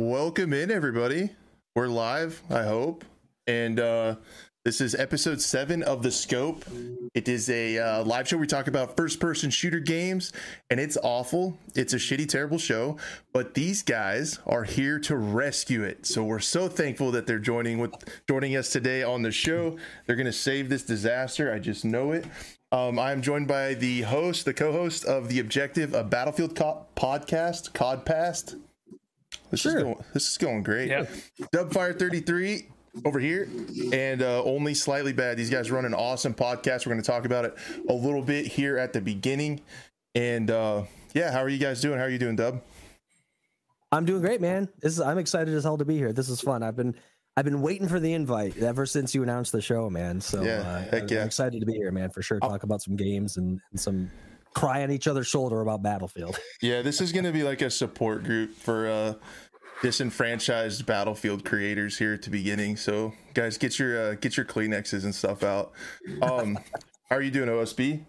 Welcome in, everybody. We're live, I hope. And uh, this is episode seven of The Scope. It is a uh, live show. We talk about first person shooter games, and it's awful. It's a shitty, terrible show. But these guys are here to rescue it. So we're so thankful that they're joining with joining us today on the show. They're going to save this disaster. I just know it. Um, I'm joined by the host, the co-host of the Objective, a Battlefield co- podcast, Codpast. This Sure. is going. This is going great. Yeah. Dubfire 33 over here, and uh, only slightly bad. These guys run an awesome podcast. We're going to talk about it a little bit here at the beginning. And uh, yeah, how are you guys doing? How are you doing, Dub? I'm doing great, man. This is I'm excited as hell to be here. This is fun. I've been I've been waiting for the invite ever since you announced the show, man. So Yeah, uh, heck I'm yeah. excited to be here, man, for sure. Talk about some games and, and some cry on each other's shoulder about Battlefield. Yeah, this is going to be like a support group for uh, disenfranchised Battlefield creators here at the beginning. So guys, get your uh, get your Kleenexes and stuff out. Um, how are you doing, OSB?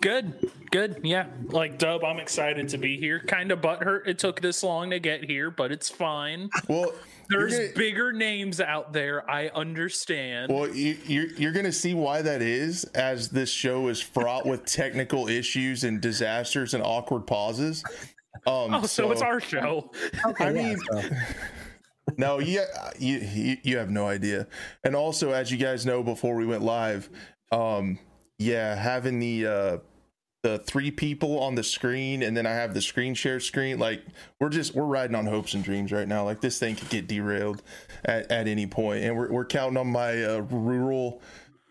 Good, good. Yeah, like Dub, I'm excited to be here. Kind of butthurt it took this long to get here, but it's fine. Well, you're There's gonna- bigger names out there. I understand. Well, you, you're you're gonna see why that is, as this show is fraught with technical issues and disasters and awkward pauses. Um, oh, so, it's our show. I Yeah, mean, so- no, yeah, you, you you have no idea. And also, as you guys know, before we went live, um, yeah, having the uh, the three people on the screen, and then I have the screen share screen. Like we're just we're riding on hopes and dreams right now. Like this thing could get derailed at, at any point, and we're we're counting on my uh, rural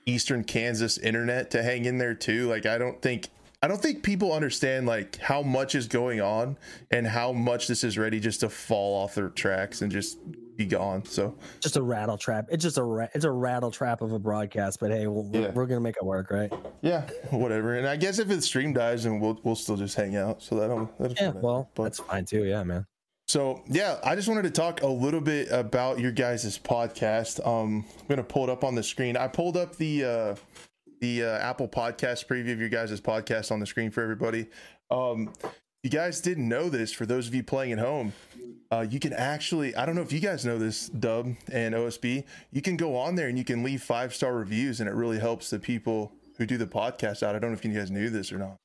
eastern Kansas internet to hang in there too. Like I don't think. I don't think people understand like how much is going on and how much this is ready just to fall off their tracks and just be gone. So just a rattle trap. It's just a ra- it's a rattle trap of a broadcast, but hey, we'll, Yeah. we're, gonna make it work, right? yeah, whatever. And I guess if the stream dies, then we'll we'll still just hang out. So that'll that'll Yeah, well, But- that's fine too. Yeah, man. So yeah, I just wanted to talk a little bit about your guys' podcast. Um, I'm gonna pull it up on the screen. I pulled up the uh, the uh, Apple Podcast preview of your guys' podcast on the screen for everybody. Um, you guys didn't know this. For those of you playing at home, uh, you can actually I don't know if you guys know this, Dub and OSB. You can go on there and you can leave five star reviews, and it really helps the people who do the podcast out. I don't know if you guys knew this or not,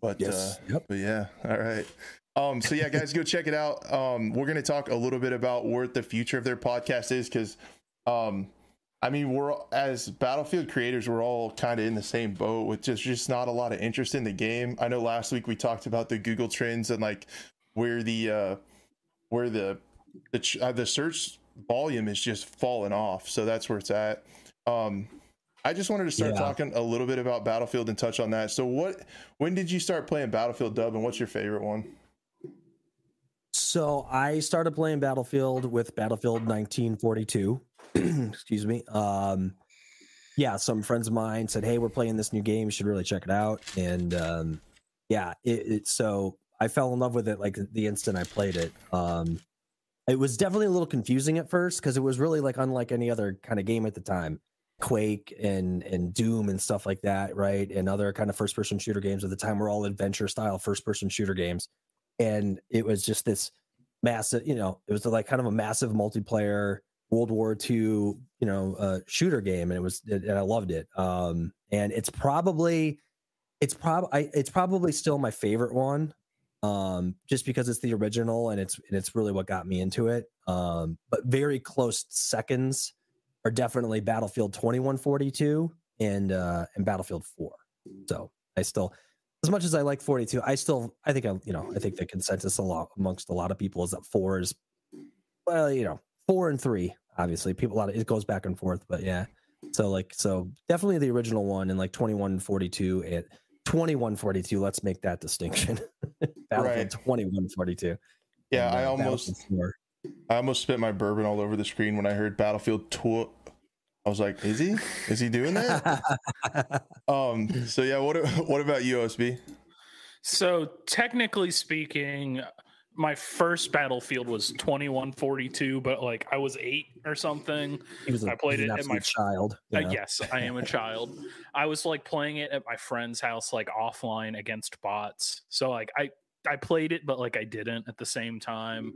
but Yes. uh, Yep. but yeah, all right. Um, so yeah, guys, go check it out. Um, we're gonna talk a little bit about what the future of their podcast is because, um, I mean, we're as Battlefield creators, we're all kind of in the same boat with just just not a lot of interest in the game. I know last week we talked about the Google Trends and like where the uh, where the the uh, the search volume is just falling off. So that's where it's at. Um, I just wanted to start Yeah. talking a little bit about Battlefield and touch on that. So what when did you start playing Battlefield Dub and what's your favorite one? So I started playing Battlefield with Battlefield 1942. Excuse me. Um, yeah, some friends of mine said, "Hey, we're playing this new game. You should really check it out." And um, yeah, it, it so I fell in love with it like the instant I played it. Um, it was definitely a little confusing at first because it was really like unlike any other kind of game at the time. Quake and and Doom and stuff like that, right? And other kind of first person shooter games at the time were all adventure style first person shooter games. And it was just this massive, you know, it was like kind of a massive multiplayer World War II, you know, uh, shooter game, and it was, and I loved it. Um, and it's probably, it's probably, it's probably still my favorite one, um, just because it's the original and it's and it's really what got me into it. Um, but very close seconds are definitely Battlefield 2142 and uh, and Battlefield 4. So I still, as much as I like 42, I still, I think I, you know, I think the consensus a lot amongst a lot of people is that four is, well, you know, four and three. Obviously, people a lot of it goes back and forth, but yeah. So like, so definitely the original one and like 2142 and 2142. Let's make that distinction. Battlefield Right. 2142. Yeah, and, I uh, almost I almost spit my bourbon all over the screen when I heard Battlefield Tw I was like, is he? Is he doing that? um. So yeah. What What about you, OSB? So technically speaking, my first battlefield was 2142, but like I was eight or something. He was a, I played it at my- child. you Uh, yes, I am a child. I was like playing it at my friend's house, like offline against bots. So like I I played it, but like I didn't at the same time.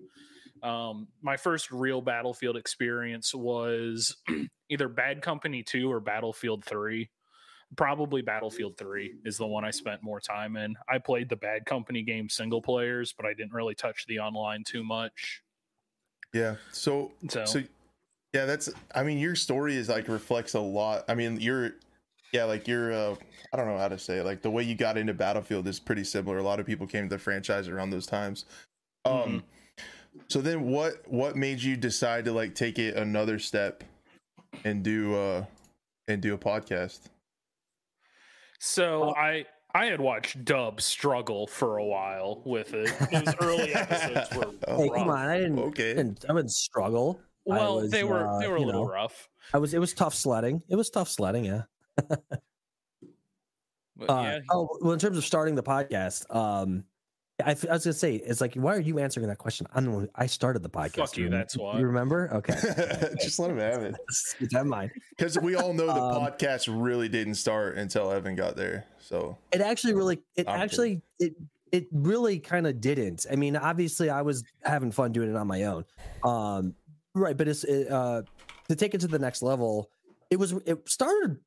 Um, my first real Battlefield experience was either Bad Company 2 or Battlefield 3. Probably Battlefield 3 is the one I spent more time in. I played the Bad Company game single players, but I didn't really touch the online too much. Yeah. So So, so yeah, that's I mean your story is like reflects a lot. I mean, you're yeah, like you're uh I don't know how to say it. Like the way you got into Battlefield is pretty similar. A lot of people came to the franchise around those times. Um Mhm. so then what what made you decide to like take it another step and do uh and do a podcast? So I I had watched Dub struggle for a while with it. Those early episodes were Oh, Hey, rough. come on! I didn't. Okay. didn't I didn't struggle. Well, was, they were uh, they were a little know, rough. I was. It was tough sledding. It was tough sledding. Yeah. But Uh, yeah, Oh well, in terms of starting the podcast, um, I, I was gonna say it's like, why are you answering that question? I'm the one. I started the podcast. Fuck you, rem- that's why. You remember? Okay. Just let him have it. Keep that in mind. Because we all know the Um, podcast really didn't start until Evan got there. So It actually really. It I'm actually. It. It really kind of didn't. I mean, obviously, I was having fun doing it on my own. Um, right, but it's it, uh, to take it to the next level. It was. It started.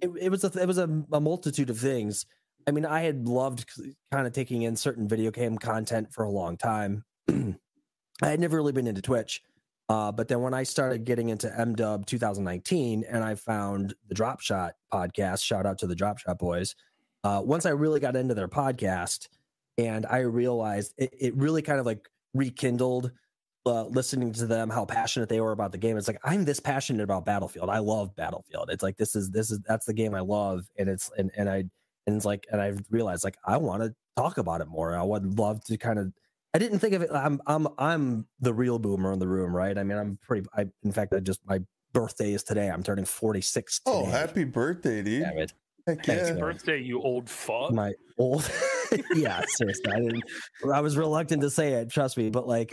It, it was a. It was a, a multitude of things. I mean, I had loved kind of taking in certain video game content for a long time. I had never really been into Twitch. Uh, but then when I started getting into MDub 2019 and I found the Drop Shot podcast, shout out to the Drop Shot boys. Uh, once I really got into their podcast and I realized it, it really kind of like rekindled uh, listening to them, how passionate they were about the game. It's like, I'm this passionate about Battlefield. I love Battlefield. It's like, this is, this is, that's the game I love. And it's, and, and I, and it's like, and I realized like, I want to talk about it more. I would love to kind of I didn't think of it. I'm I'm I'm the real boomer in the room, right? I mean, I'm pretty. I in fact, I just my birthday is today. I'm turning 46. Today. Oh, happy birthday, dude. Damn it. Heck Thanks, yeah. man. birthday, you old fuck. My old. yeah, seriously. I didn't. I was reluctant to say it. Trust me, but like,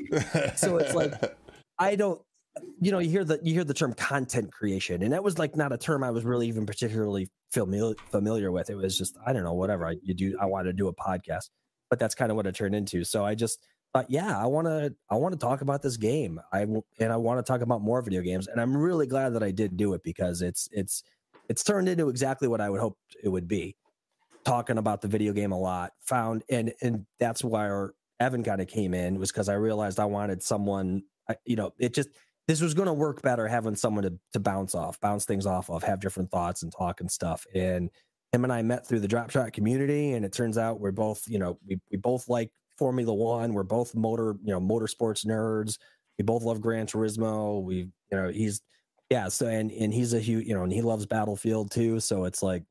So it's like- I don't. You know, you hear the you hear the term content creation, and that was like not a term I was really even particularly familiar familiar with. It was just I don't know, whatever. I you do. I wanted to do a podcast, but that's kind of what it turned into. So I just thought, yeah, I want to I want to talk about this game. I and I want to talk about more video games, and I'm really glad that I did do it because it's it's it's turned into exactly what I would hope it would be. Talking about the video game a lot, found and and that's why our Evan kind of came in was because I realized I wanted someone. You know, it just this was going to work better having someone to to bounce off, bounce things off of, have different thoughts and talk and stuff. And him and I met through the drop shot community, and it turns out we're both, you know, we we both like Formula One. We're both motor, you know, motorsports nerds. We both love Gran Turismo. We, you know, he's yeah. So and and he's a huge, you know, and he loves Battlefield too. So it's like,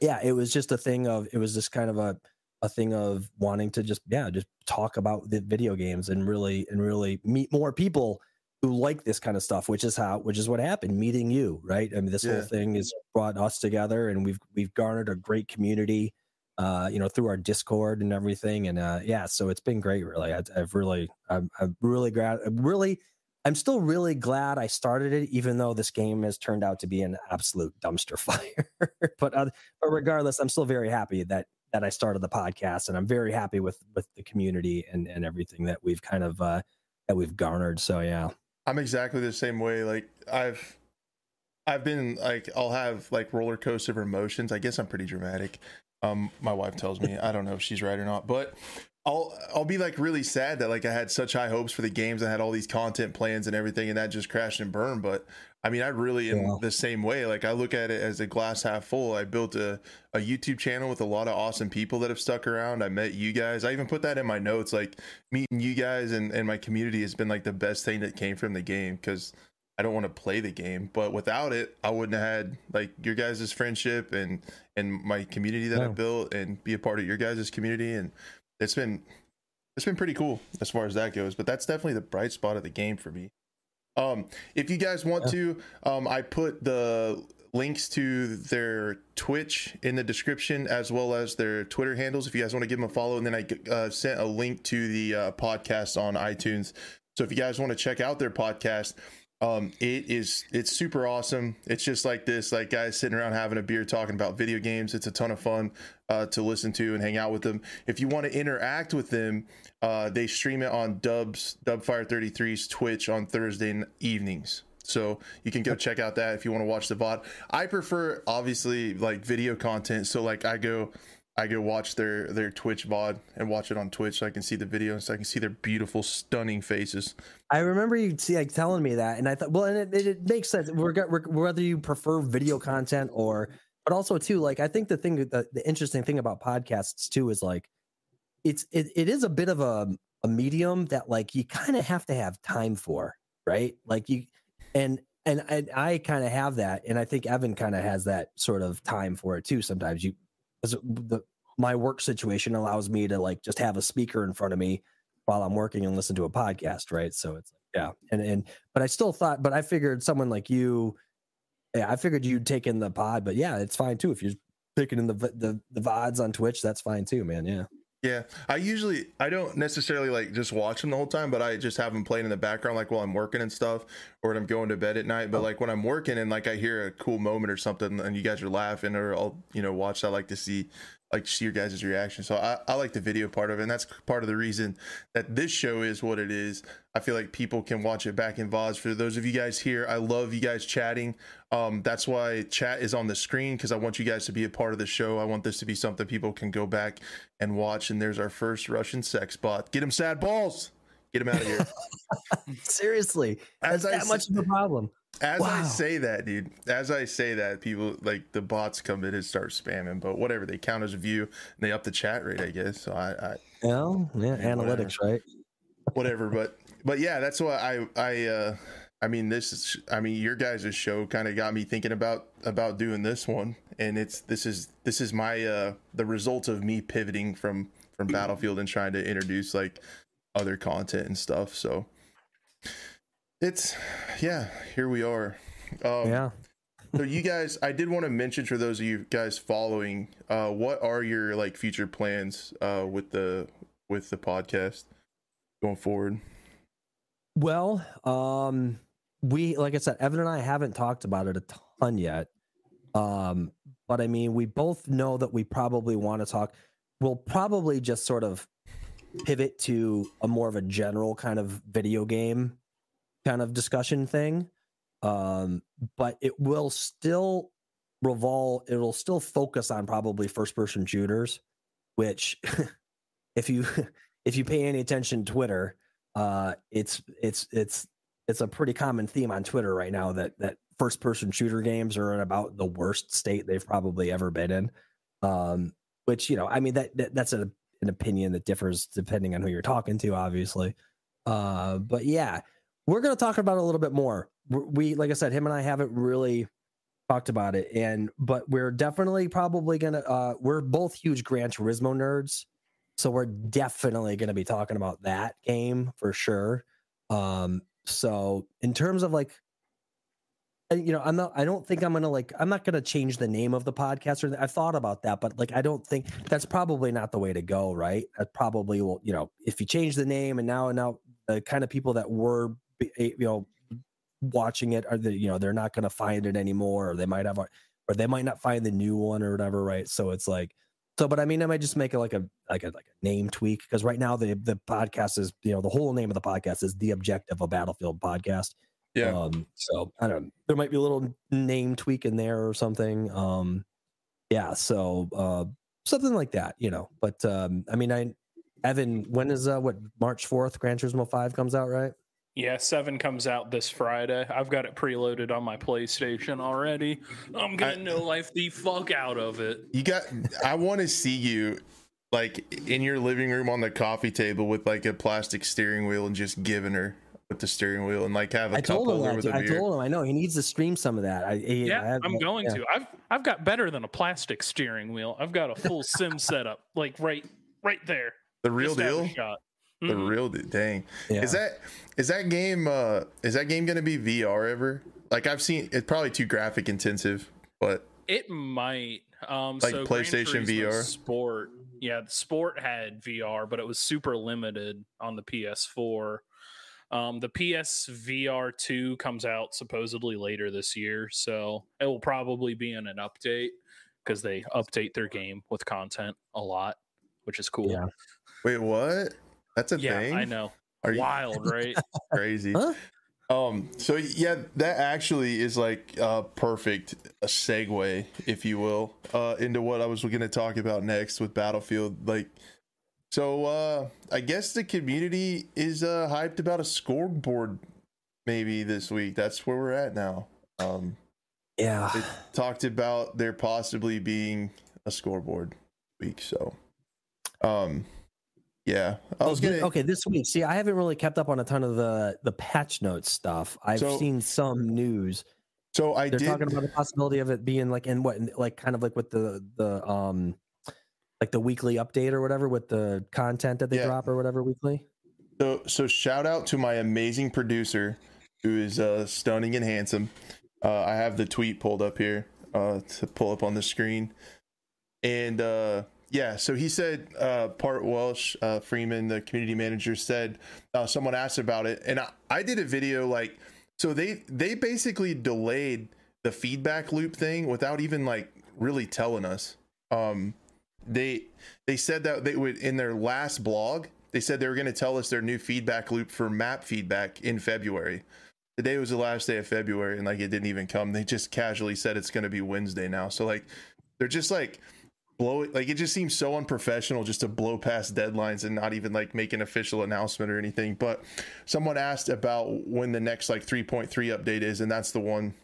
yeah, it was just a thing of it was just kind of a a thing of wanting to just yeah just talk about the video games and really and really meet more people who like this kind of stuff which is how which is what happened meeting you right i mean this Yeah. whole thing has brought us together and we've we've garnered a great community uh you know through our discord and everything and uh yeah so it's been great really I, i've really i'm, I'm really glad I'm really i'm still really glad i started it even though this game has turned out to be an absolute dumpster fire but uh, but regardless i'm still very happy that that I started the podcast, and I'm very happy with with the community and and everything that we've kind of uh, that we've garnered. So yeah, I'm exactly the same way. Like I've I've been like I'll have like roller coaster of emotions. I guess I'm pretty dramatic. Um my wife tells me. I don't know if she's right or not, but I'll I'll be like really sad that like I had such high hopes for the games. I had all these content plans and everything and that just crashed and burned, but I mean, I really am Yeah. the same way. Like I look at it as a glass half full. I built a, a YouTube channel with a lot of awesome people that have stuck around. I met you guys. I even put that in my notes. Like meeting you guys and, and my community has been like the best thing that came from the game because I don't want to play the game. But without it, I wouldn't have had like your guys' friendship and and my community that I built and be a part of your guys' community. And it's been it's been pretty cool as far as that goes. But that's definitely the bright spot of the game for me. Um, if you guys want Yeah. to, um, I put the links to their Twitch in the description as well as their Twitter handles. If you guys want to give them a follow, and then I uh, sent a link to the uh, podcast on iTunes. So if you guys want to check out their podcast, Um, it is it's super awesome. It's just like this, like guys sitting around having a beer talking about video games. It's a ton of fun uh, to listen to and hang out with them. If you want to interact with them, uh, they stream it on Dubs Dubfire 33's Twitch on Thursday evenings. So you can go check out that if you want to watch the VOD. I prefer obviously like video content. So like I go I go watch their their Twitch VOD and watch it on Twitch so I can see the video so I can see their beautiful, stunning faces. I remember you see, like telling me that, and I thought, well, and it, it, it makes sense. We're, we're, whether you prefer video content or, but also too, like I think the thing, the, the interesting thing about podcasts too is like, it's it, it is a bit of a a medium that like you kind of have to have time for, right? Like you, and and, and I kind of have that, and I think Evan kind of has that sort of time for it too. Sometimes you the my work situation allows me to like just have a speaker in front of me while I'm working and listen to a podcast, right? So it's yeah, and and but I still thought, but I figured someone like you, yeah, I figured you'd take in the pod, but yeah, it's fine too if you're picking in the the the vods on Twitch, that's fine too, man. Yeah. Yeah, I usually I don't necessarily like just watch them the whole time, but I just have them playing in the background, like while I'm working and stuff, or when I'm going to bed at night. But oh. like when I'm working and like I hear a cool moment or something, and you guys are laughing, or I'll you know watch. I like to see like see your guys' reaction. So I, I like the video part of it, and that's part of the reason that this show is what it is. I feel like people can watch it back in VODs. For those of you guys here, I love you guys chatting. Um, that's why chat is on the screen because I want you guys to be a part of the show. I want this to be something people can go back and watch. And there's our first Russian sex bot. Get him sad balls. Get him out of here. Seriously, that's that much of a problem. As wow. I say that, dude, as I say that, people like the bots come in and start spamming, but whatever, they count as a view and they up the chat rate, I guess. So I, I well, yeah, analytics, whatever. right? Whatever, but but yeah, that's why I I uh I mean this is I mean your guys' show kind of got me thinking about about doing this one, and it's this is this is my uh the result of me pivoting from from Battlefield and trying to introduce like other content and stuff. So it's yeah, here we are. Um, yeah. so you guys, I did want to mention for those of you guys following, uh, what are your like future plans uh, with the with the podcast going forward? Well, um, we like I said, Evan and I haven't talked about it a ton yet. Um, but I mean, we both know that we probably want to talk. We'll probably just sort of pivot to a more of a general kind of video game kind of discussion thing. Um, but it will still revolve, it'll still focus on probably first person shooters, which if you if you pay any attention to Twitter, uh, it's it's it's it's a pretty common theme on Twitter right now that that first person shooter games are in about the worst state they've probably ever been in. Um, which you know, I mean that, that that's a, an opinion that differs depending on who you're talking to, obviously. Uh, but yeah, we're going to talk about it a little bit more. We, like I said, him and I haven't really talked about it, and but we're definitely probably gonna. Uh, we're both huge Gran Turismo nerds, so we're definitely going to be talking about that game for sure. Um, so in terms of like, you know, I'm not. I don't think I'm gonna like. I'm not gonna change the name of the podcast. Or I've thought about that, but like, I don't think that's probably not the way to go. Right? That probably will. You know, if you change the name and now and now the kind of people that were you know watching it are they you know they're not going to find it anymore or they might have or they might not find the new one or whatever right? So it's like so but i mean i might just make it like a like a like a name tweak because right now the the podcast is you know the whole name of the podcast is the objective of battlefield podcast. Yeah. Um so i don't know there might be a little name tweak in there or something um yeah so uh something like that you know but um i mean i evan when is uh what march 4th gran turismo 5 comes out right yeah, seven comes out this Friday. I've got it preloaded on my PlayStation already. I'm gonna no life the fuck out of it. You got. I want to see you like in your living room on the coffee table with like a plastic steering wheel and just giving her with the steering wheel and like have a I cup holder with a I told him I know he needs to stream some of that. I, yeah, I am going yeah. to. I've I've got better than a plastic steering wheel. I've got a full sim setup, like right right there. The real deal. The mm-hmm. real dang. Yeah. Is that is that game uh is that game gonna be VR ever? Like I've seen it's probably too graphic intensive, but it might. Um like so PlayStation VR Sport. Yeah, the Sport had VR, but it was super limited on the PS4. Um, the PSVR 2 comes out supposedly later this year, so it will probably be in an update because they update their game with content a lot, which is cool. Yeah. Wait, what? That's a Yeah, thing. I know. Are you Wild, right? crazy? Huh? Um. So yeah, that actually is like uh perfect a segue, if you will, uh, into what I was going to talk about next with Battlefield. Like, so uh, I guess the community is uh hyped about a scoreboard maybe this week. That's where we're at now. Um, Yeah. they talked about there possibly being a scoreboard week. So, um, yeah, I was gonna. okay, this week. See, I haven't really kept up on a ton of the the patch notes stuff. I've So- seen some news. So I They're did. talking about the possibility of it being like in what, like kind of like with the the um, like the weekly update or whatever with the content that they Yeah. drop or whatever weekly. So, so shout out to my amazing producer, who is uh, stunning and handsome. Uh, I have the tweet pulled up here uh, to pull up on the screen, and uh, yeah, so he said, uh, Part Welsh uh, Freeman, the community manager, said uh, someone asked about it, and I, I did a video like, so they they basically delayed the feedback loop thing without even like really telling us. Um, they they said that they would in their last blog they said they were going to tell us their new feedback loop for map feedback in february. Today was the last day of february and like it didn't even come. They just casually said it's going to be wednesday now. So like they're just like blow it like it just seems so unprofessional just to blow past deadlines and not even like make an official announcement or anything. But someone asked about when the next like 3.3 update is and that's the one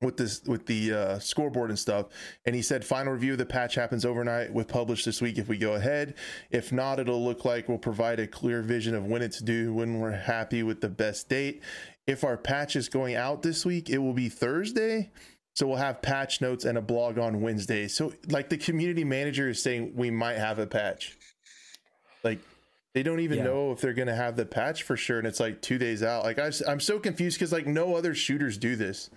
with this with the uh, scoreboard and stuff. And he said final review of the patch happens overnight. With published this week if we go ahead. If not it'll look like we'll provide a clear vision of when it's due when we're happy with the best date. If our patch is going out this week it will be thursday so we'll have patch notes and a blog on wednesday. So like the community manager is saying we might have a patch. Like they don't even Yeah. know if they're going to have the patch for sure and it's like two days out. Like I, i'm so confused because like no other shooters do this.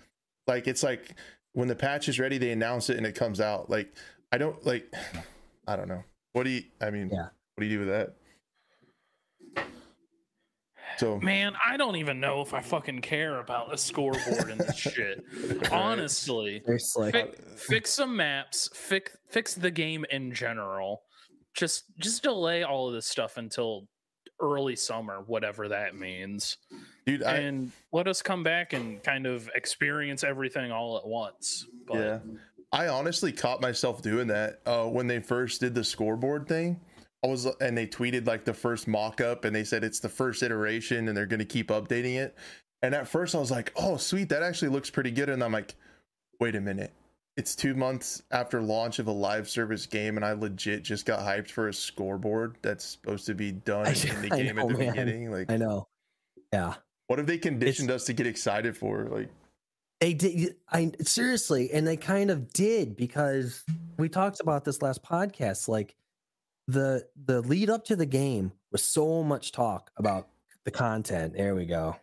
Like it's like when the patch is ready they announce it and it comes out. Like i don't like i don't know. What do you i mean Yeah. what do you do with that so Man, I don't even know if I fucking care about a scoreboard and this shit. Honestly, Seriously. Fi- fix some maps, fix fix the game in general. Just just delay all of this stuff until early summer, whatever that means. dude i and let us come back and kind of experience everything all at once. But yeah i honestly caught myself doing that uh when they first did the scoreboard thing i was and they tweeted like the first mock-up and they said it's the first iteration and they're going to keep updating it and at first i was like oh sweet that actually looks pretty good and i'm like wait a minute it's two months after launch of a live service game and i legit just got hyped for a scoreboard that's supposed to be done I- in the game know, at the man. beginning like I know. Yeah. what have they conditioned us to get excited for like They did. I seriously, and they kind of did because we talked about this last podcast. Like the the lead up to the game was so much talk about the content. There we go.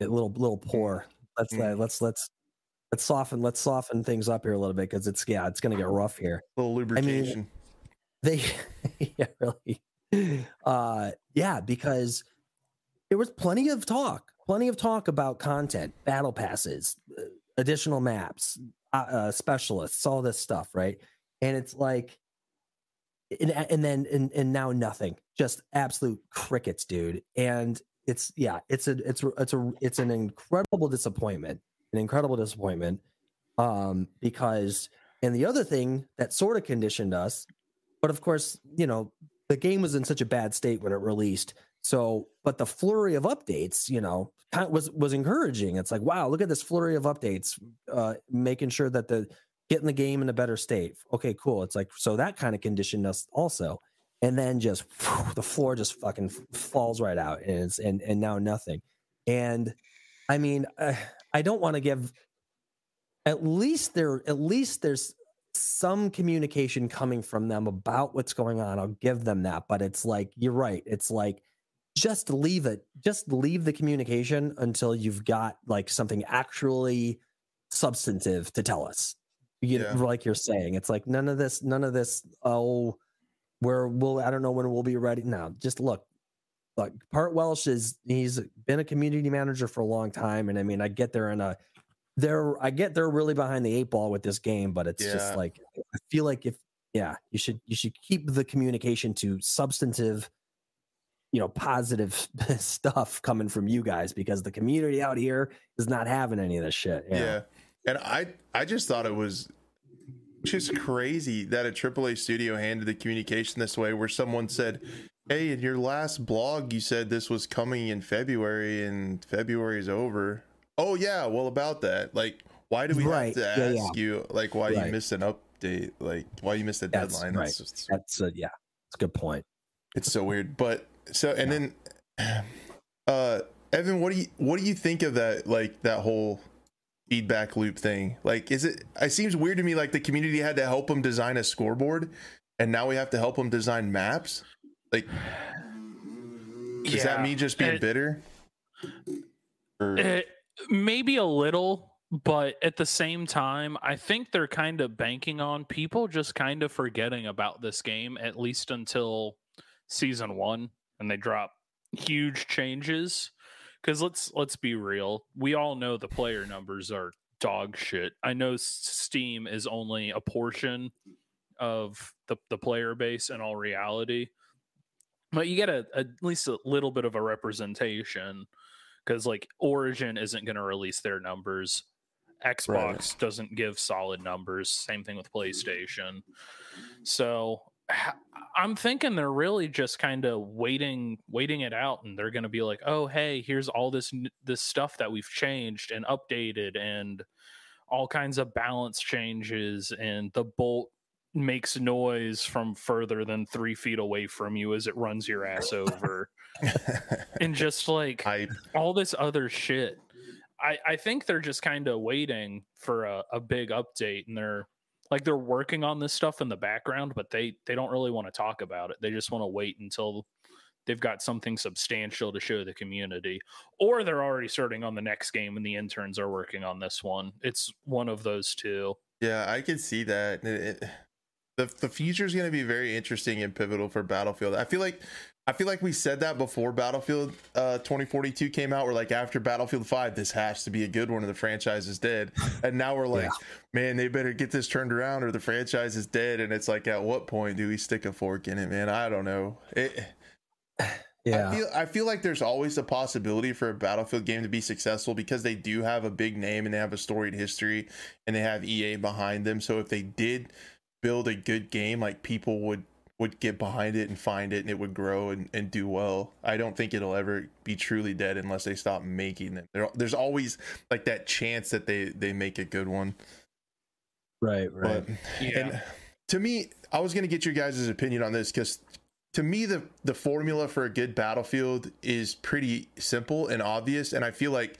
A little little pour. Let's Mm. let's let's let's soften let's soften things up here a little bit because it's yeah it's gonna get rough here. little lubrication They yeah really uh yeah because there was plenty of talk plenty of talk about content battle passes uh, additional maps uh, uh specialists all this stuff right and it's like and, and then and, and now nothing just absolute crickets dude. And it's yeah it's a it's a it's a it's an incredible disappointment an incredible disappointment um because and the other thing that sort of conditioned us but of course you know the game was in such a bad state when it released. So but the flurry of updates you know was was encouraging. It's like wow look at this flurry of updates uh making sure that the getting the game in a better state. Okay cool. It's like so that kind of conditioned us also. And then just the floor just fucking falls right out and it's and and now nothing. And i mean uh, i don't want to give at least there at least there's some communication coming from them about what's going on. I'll give them that. But it's like you're right. It's like just leave it just leave the communication until you've got like something actually substantive to tell us you Yeah. like you're saying it's like none of this none of this oh where we'll i don't know when we'll be ready now just look Like Part Welsh is he's been a community manager for a long time, and I mean I get they're in a they're I get they're really behind the eight ball with this game, but it's just like I feel like if yeah you should you should keep the communication to substantive you know positive stuff coming from you guys because the community out here is not having any of this shit Yeah. And I I just thought it was just crazy that a AAA studio handed the communication this way where someone said, Hey, in your last blog you said this was coming in February and February is over. Oh yeah, well about that. Like why do we Right. have to Yeah, ask yeah. you like why Right. you missed an update? Like why you missed a That's deadline? right. That's just that's a, yeah it's a good point it's so weird. But so and then uh Evan, what do you what do you think of that like that whole feedback loop thing? Like is it it seems weird to me like the community had to help them design a scoreboard and now we have to help them design maps? Like is that me just being it- bitter? Or, Eh, maybe a little, but at the same time, I think they're kind of banking on people just kind of forgetting about this game at least until season one, and they drop huge changes. Because let's let's be real, we all know the player numbers are dog shit. I know Steam is only a portion of the the player base in all reality, but you get a, at least a little bit of a representation because like Origin isn't going to release their numbers. Xbox doesn't give solid numbers. Same thing with PlayStation. So I'm thinking they're really just kind of waiting, waiting it out, and they're going to be like, "Oh, hey, here's all this this stuff that we've changed and updated, and all kinds of balance changes, and the bolt." makes noise from further than three feet away from you as it runs your ass over and just like hype. all this other shit. I, I think they're just kind of waiting for a, a big update and they're like they're working on this stuff in the background, but they they don't really want to talk about it. They just want to wait until they've got something substantial to show the community. Or they're already starting on the next game and the interns are working on this one. It's one of those two. Yeah, I can see that. It- it- the the future is going to be very interesting and pivotal for Battlefield. I feel like I feel like we said that before Battlefield uh, 2042 came out. We're like after Battlefield 5, this has to be a good one, and the franchise is dead. And now we're like, man, they better get this turned around, or the franchise is dead. And it's like, at what point do we stick a fork in it, man? I don't know. It, yeah I feel I feel like there's always a possibility for a Battlefield game to be successful because they do have a big name and they have a storied history and they have EA behind them. So if they did build a good game, like people would would get behind it and find it and it would grow and, and do well. I don't think it'll ever be truly dead unless they stop making them. There, there's always like that chance that they they make a good one. right right But Yeah. and to me, I was going to get your guys' opinion on this because to me, the the formula for a good battlefield is pretty simple and obvious, and I feel like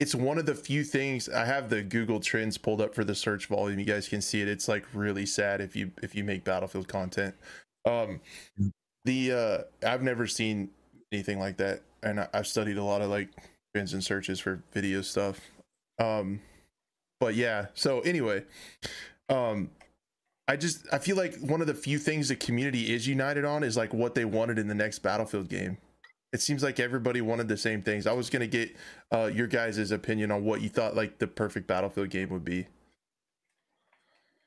it's one of the few things. I have the Google Trends pulled up for the search volume. You guys can see it. It's like really sad if you if you make battlefield content. Um, the uh, I've never seen anything like that, and I, I've studied a lot of like trends and searches for video stuff. Um, but yeah. So anyway, um, I just I feel like one of the few things the community is united on is like what they wanted in the next Battlefield game. It seems like everybody wanted the same things. I was gonna get uh, your guys' opinion on what you thought like the perfect Battlefield game would be,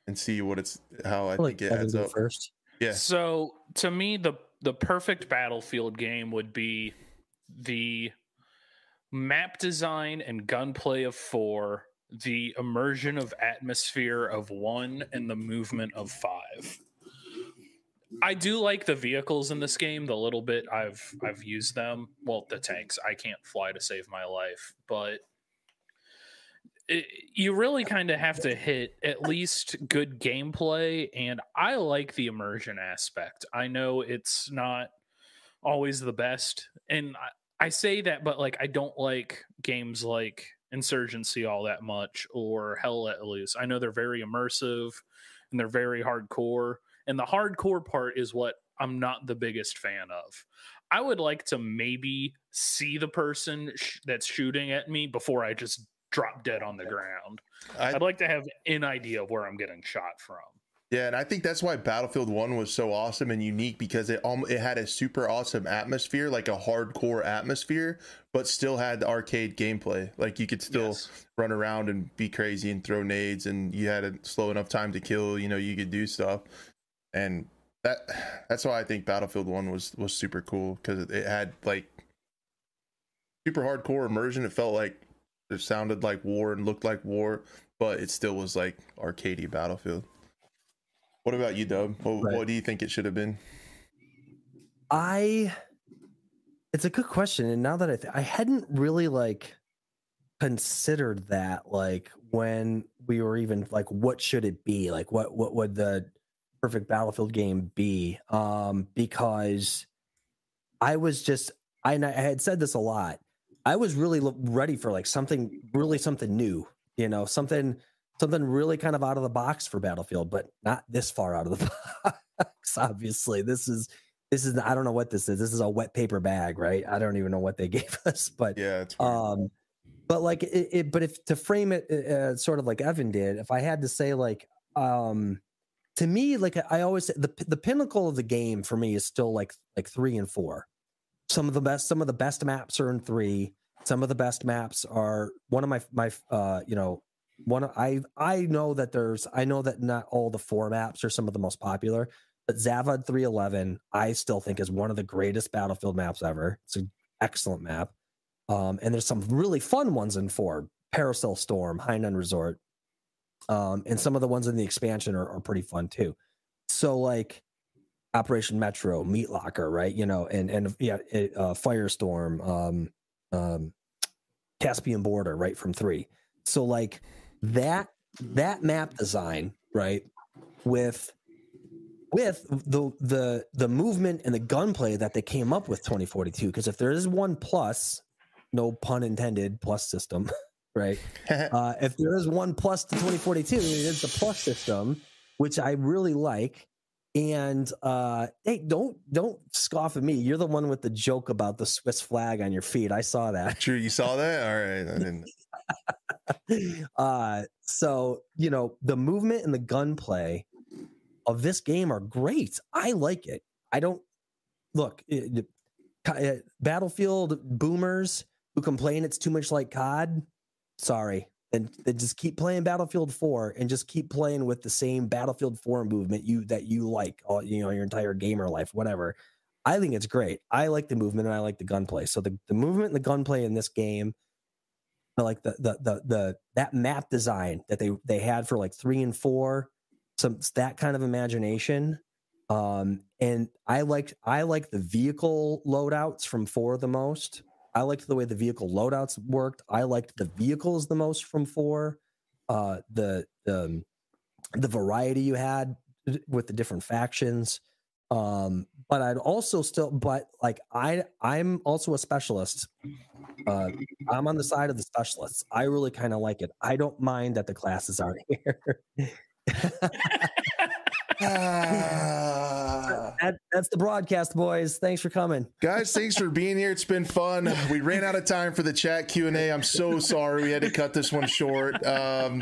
and see what it's how I think it adds up. first Yeah. So to me, the the perfect battlefield game would be the map design and gunplay of four, the immersion of atmosphere of one, and the movement of five. I do like the vehicles in this game. The little bit I've I've used them. Well, the tanks. I can't fly to save my life, but you really kind of have to hit at least good gameplay and i like the immersion aspect. I know it's not always the best and I, I say that but like i don't like games like insurgency all that much or hell let loose. I know they're very immersive and they're very hardcore and the hardcore part is what i'm not the biggest fan of. I would like to maybe see the person sh- that's shooting at me before i just drop dead on the ground I, I'd like to have an idea of where I'm getting shot from. Yeah, and I think that's why Battlefield One was so awesome and unique because it um, it had a super awesome atmosphere, like a hardcore atmosphere, but still had the arcade gameplay. Like you could still Yes. run around and be crazy and throw nades, and you had a slow enough time to kill. You know, you could do stuff, and that that's why I think Battlefield One was was super cool because it had like super hardcore immersion. It felt like it sounded like war and looked like war, but it still was like arcadey Battlefield. What about you, Dub? What, Right. what do you think it should have been? I it's a good question and now that I th- I hadn't really like considered that like when we were even like what should it be like what what would the perfect battlefield game be um because I was just I, and I had said this a lot I was really ready for like something really something new you know something something really kind of out of the box for battlefield but not this far out of the box obviously this is this is I don't know what this is. This is a wet paper bag, right? I don't even know what they gave us, but Yeah, um, but like it, it but if to frame it uh, sort of like Evan did, if I had to say like um, to me, like I always say, the the pinnacle of the game for me is still like like three and four. Some of the best, some of the best maps are in three. Some of the best maps are one of my my uh, you know one of- I I know that there's I know that not all the four maps are some of the most popular, but Zavad 311 I still think is one of the greatest battlefield maps ever. It's an excellent map. Um, and there's some really fun ones in four, Paracel Storm, Hainan Resort. Um, and some of the ones in the expansion are, are pretty fun too. So like Operation Metro, Meat Locker, right? You know, and and yeah, uh, Firestorm, um, um, Caspian Border, right from three. So like that that map design, right, with with the the the movement and the gunplay that they came up with 2042 because if there is one plus no pun intended plus system right uh, if there is one plus to 2042 it is the plus system which i really like and uh hey don't don't scoff at me. You're the one with the joke about the swiss flag on your feet. I saw that. True, you saw that? All right, I didn't. uh so you know the movement and the gunplay of this game are great. I like it. I don't look it- it- uh, battlefield boomers who complain it's too much like cod sorry and then just keep playing battlefield 4 and just keep playing with the same battlefield 4 movement you that you like all you know your entire gamer life whatever. I think it's great. I like the movement and i like the gunplay. So the, the movement and the gunplay in this game I like the, the the the that map design that they they had for like three and four some that kind of imagination. Um and i liked i like the vehicle loadouts from four the most i liked the way the vehicle loadouts worked. I liked the vehicles the most from four uh the the the variety you had with the different factions. Um but i'd also still but like i i'm also a specialist uh i'm on the side of the specialists. I really kind of like it. I don't mind that the classes aren't here. that, that's the broadcast boys thanks for coming Guys, thanks for being here. It's been fun. We ran out of time for the chat Q and A. I'm so sorry we had to cut this one short. Um,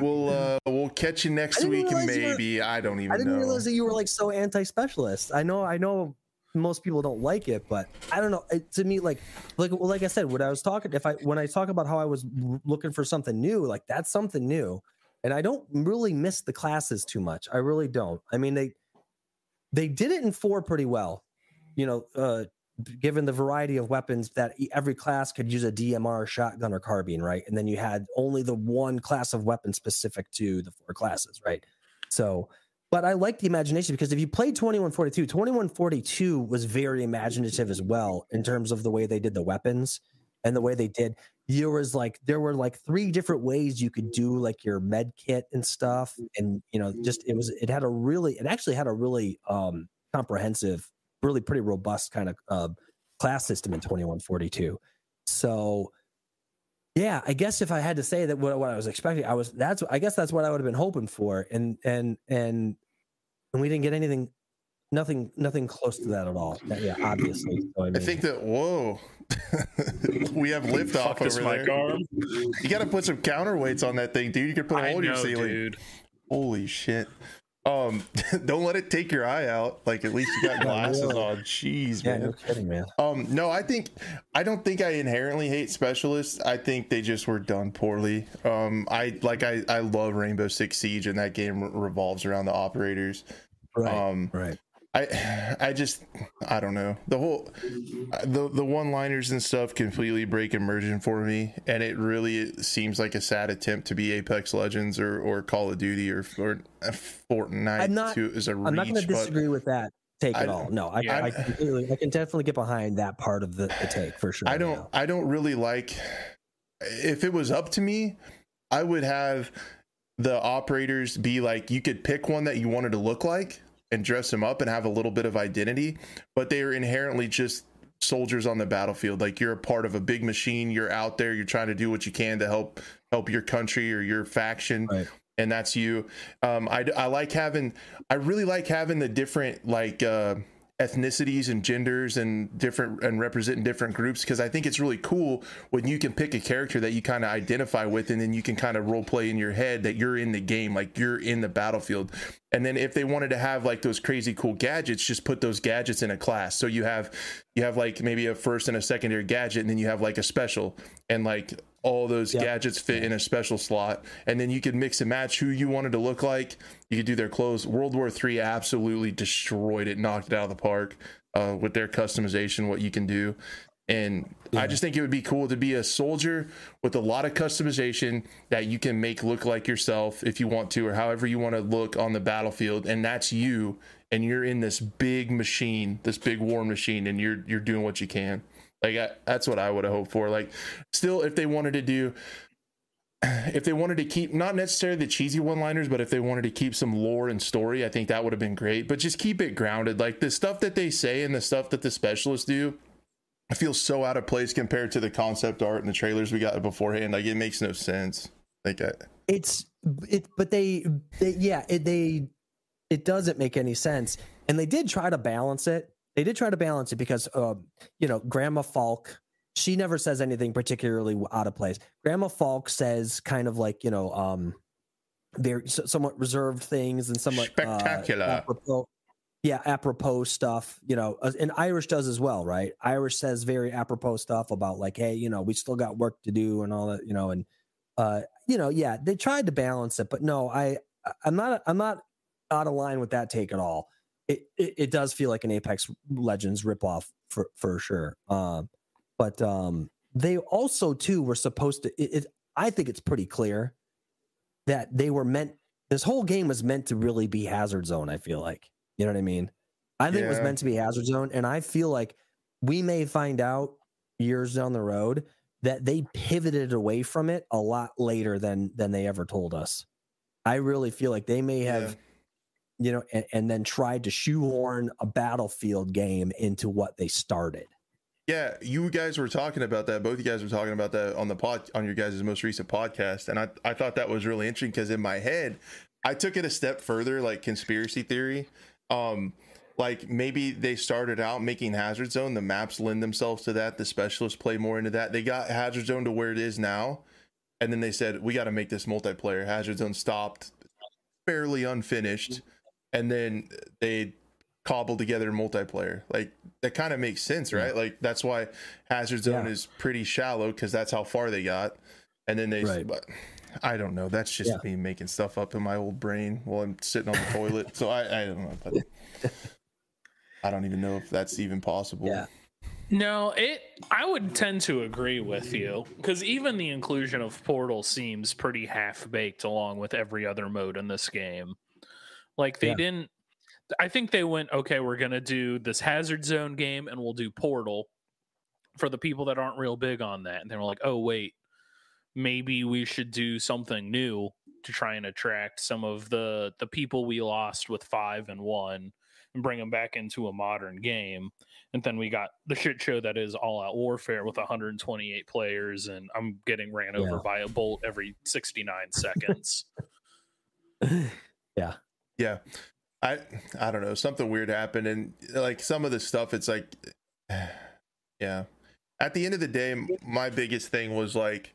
we'll uh, we'll catch you next week, realize you were- maybe. I don't even i didn't know. realize that you were like so anti-specialist i know i know most people don't like it but i don't know it, to me like like well, like i said when i was talking if i when i talk about how i was looking for something new like that's something new and i don't really miss the classes too much i really don't i mean they they did it in four pretty well you know uh given the variety of weapons that every class could use a dmr shotgun or carbine right and then you had only the one class of weapon specific to the four classes right so but I like the imagination because if you played 2142, 2142 was very imaginative as well in terms of the way they did the weapons and the way they did. There was like there were like three different ways you could do like your med kit and stuff, and you know, just it was it had a really it actually had a really um comprehensive, really pretty robust kind of uh, class system in 2142. So yeah, I guess if I had to say that what, what I was expecting, I was that's I guess that's what I would have been hoping for, and and and and we didn't get anything, nothing, nothing close to that at all. Yeah, obviously. So, I, I think that whoa, we have lift off this over mic there. arm. You got to put some counterweights on that thing, dude. You can put a I hole in your ceiling. dude. Holy shit. Um, don't let it take your eye out. Like at least you got glasses on. Jeez, Yeah, man. no kidding, man. Um, no, I think I don't think I inherently hate specialists. I think they just were done poorly. Um, I like I I love Rainbow Six Siege, and that game re- revolves around the operators. Right, Um, right. I I just I don't know the whole the the one liners and stuff completely break immersion for me, and it really seems like a sad attempt to be Apex Legends or or Call of Duty or or Fortnite. I'm not- to, as a I'm not going to disagree with that take at all. No, I, yeah. I, completely, I can definitely get behind that part of the, the take for sure. I don't I don't really like if it was up to me, I would have the operators be like you could pick one that you wanted to look like and dress them up and have a little bit of identity, but they are inherently just soldiers on the battlefield. Like you're a part of a big machine, you're out there, you're trying to do what you can to help help your country or your faction Right. and that's you. Um, I, I like having, I really like having the different like uh, ethnicities and genders and different and representing different groups because I think it's really cool when you can pick a character that you kind of identify with and then you can kind of role play in your head that you're in the game, like you're in the battlefield. And then if they wanted to have like those crazy cool gadgets, just put those gadgets in a class. So you have you have like maybe a first and a secondary gadget, and then you have like a special, and like all those Yep. gadgets fit in a special slot, and then you could mix and match who you wanted to look like. You could do their clothes. World War Three absolutely destroyed it, knocked it out of the park uh, with their customization, what you can do. And I just think it would be cool to be a soldier with a lot of customization that you can make look like yourself if you want to, or however you want to look on the battlefield. And that's you. And you're in this big machine, this big war machine, and you're you're doing what you can. Like I, that's what I would have hoped for. Like, still, if they wanted to do, if they wanted to keep not necessarily the cheesy one-liners, but if they wanted to keep some lore and story, I think that would have been great. But just keep it grounded. Like the stuff that they say and the stuff that the specialists do, I feel so out of place compared to the concept art and the trailers we got beforehand. Like it makes no sense. Like I, it's it but they, they yeah it, they it doesn't make any sense and they did try to balance it they did try to balance it because um you know grandma Falck she never says anything particularly out of place. Grandma Falck says kind of like you know um very somewhat reserved things and somewhat uh, Spectacular. apropos, yeah apropos stuff you know uh, and irish does as well right? Irish says very apropos stuff about like hey you know we still got work to do and all that you know and uh you know yeah they tried to balance it but no I- i'm not i'm not out of line with that take at all it it, it does feel like an apex legends ripoff for for sure. Um but um they also too were supposed to it, it i think it's pretty clear that they were meant this whole game was meant to really be hazard zone i feel like. You know what i mean? I think it was meant to be hazard zone and i feel like we may find out years down the road that they pivoted away from it a lot later than than they ever told us. I really feel like they may have you know and, and then tried to shoehorn a battlefield game into what they started Yeah, you guys were talking about that. Both you guys were talking about that on the pod on your guys' most recent podcast, and I I thought that was really interesting because in my head, I took it a step further, like conspiracy theory. Um, like maybe they started out making Hazard Zone. The maps lend themselves to that. The specialists play more into that. They got Hazard Zone to where it is now, and then they said we got to make this multiplayer. Hazard Zone stopped, fairly unfinished, and then they cobbled together multiplayer. Like that kind of makes sense, right? Like that's why Hazard Zone Yeah. is pretty shallow because that's how far they got. And then they, Right. but I don't know. That's just Yeah. me making stuff up in my old brain while I'm sitting on the toilet. So I, I don't know. But I don't even know if that's even possible. Yeah. No, it. I would tend to agree with you because even the inclusion of Portal seems pretty half baked, along with every other mode in this game. Like they Yeah. didn't. I think they went okay. We're gonna do this Hazard Zone game, and we'll do Portal for the people that aren't real big on that. And they were like, oh wait, maybe we should do something new to try and attract some of the the people we lost with five and one and bring them back into a modern game and then we got the shit show that is all out warfare with 128 players and i'm getting ran over by a bolt every 69 seconds Yeah. I I don't know. Something weird happened and like some of the stuff it's like yeah. At the end of the day, my biggest thing was like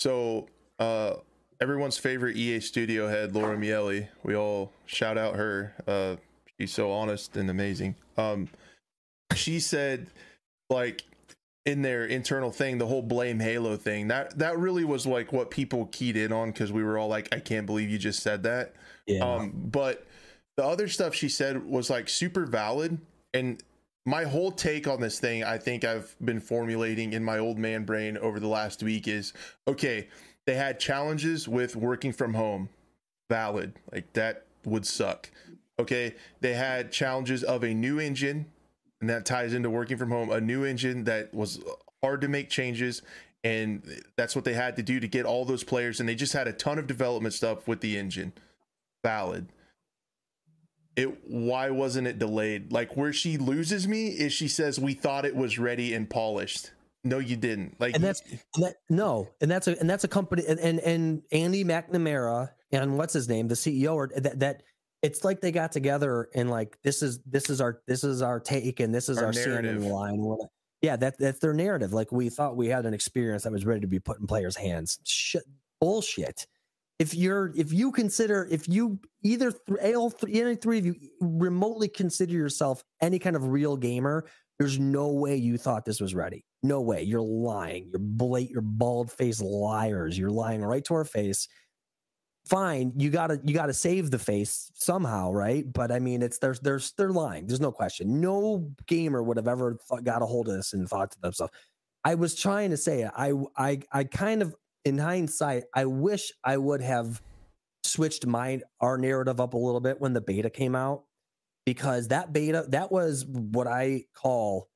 so uh everyone's favorite EA studio head, Laura Miele. We all shout out her. Uh, she's so honest and amazing. Um, she said, like, in their internal thing, the whole blame Halo thing, that that really was like what people keyed in on because we were all like, I can't believe you just said that. Yeah. Um, but the other stuff she said was like super valid. And my whole take on this thing, I think I've been formulating in my old man brain over the last week is okay, they had challenges with working from home. Valid. Like that would suck. Okay. They had challenges of a new engine, and that ties into working from home, a new engine that was hard to make changes. And that's what they had to do to get all those players. And they just had a ton of development stuff with the engine. Valid. It why wasn't it delayed? Like where she loses me is she says we thought it was ready and polished. No you didn't. Like and that's and that, no and that's a and that's a company and and, and andy mcnamara and what's his name the ceo or that that it's like they got together and like this is this is our this is our take and this is Our our, narrative. line yeah that that's their narrative. Like we thought we had an experience that was ready to be put in players hands. Shit bullshit if you're if you consider if you either th- all th- any three of you remotely consider yourself any kind of real gamer there's no way you thought this was ready. No way. You're lying. You're blat you're bald faced liars. You're lying right to our face. Fine. You gotta you gotta save the face somehow right? But i mean it's there's there's they're lying. There's no question. No gamer would have ever thought, got a hold of this and thought to themselves. I was trying to say i i i kind of in hindsight i wish i would have switched my our narrative up a little bit when the beta came out because that beta that was what i call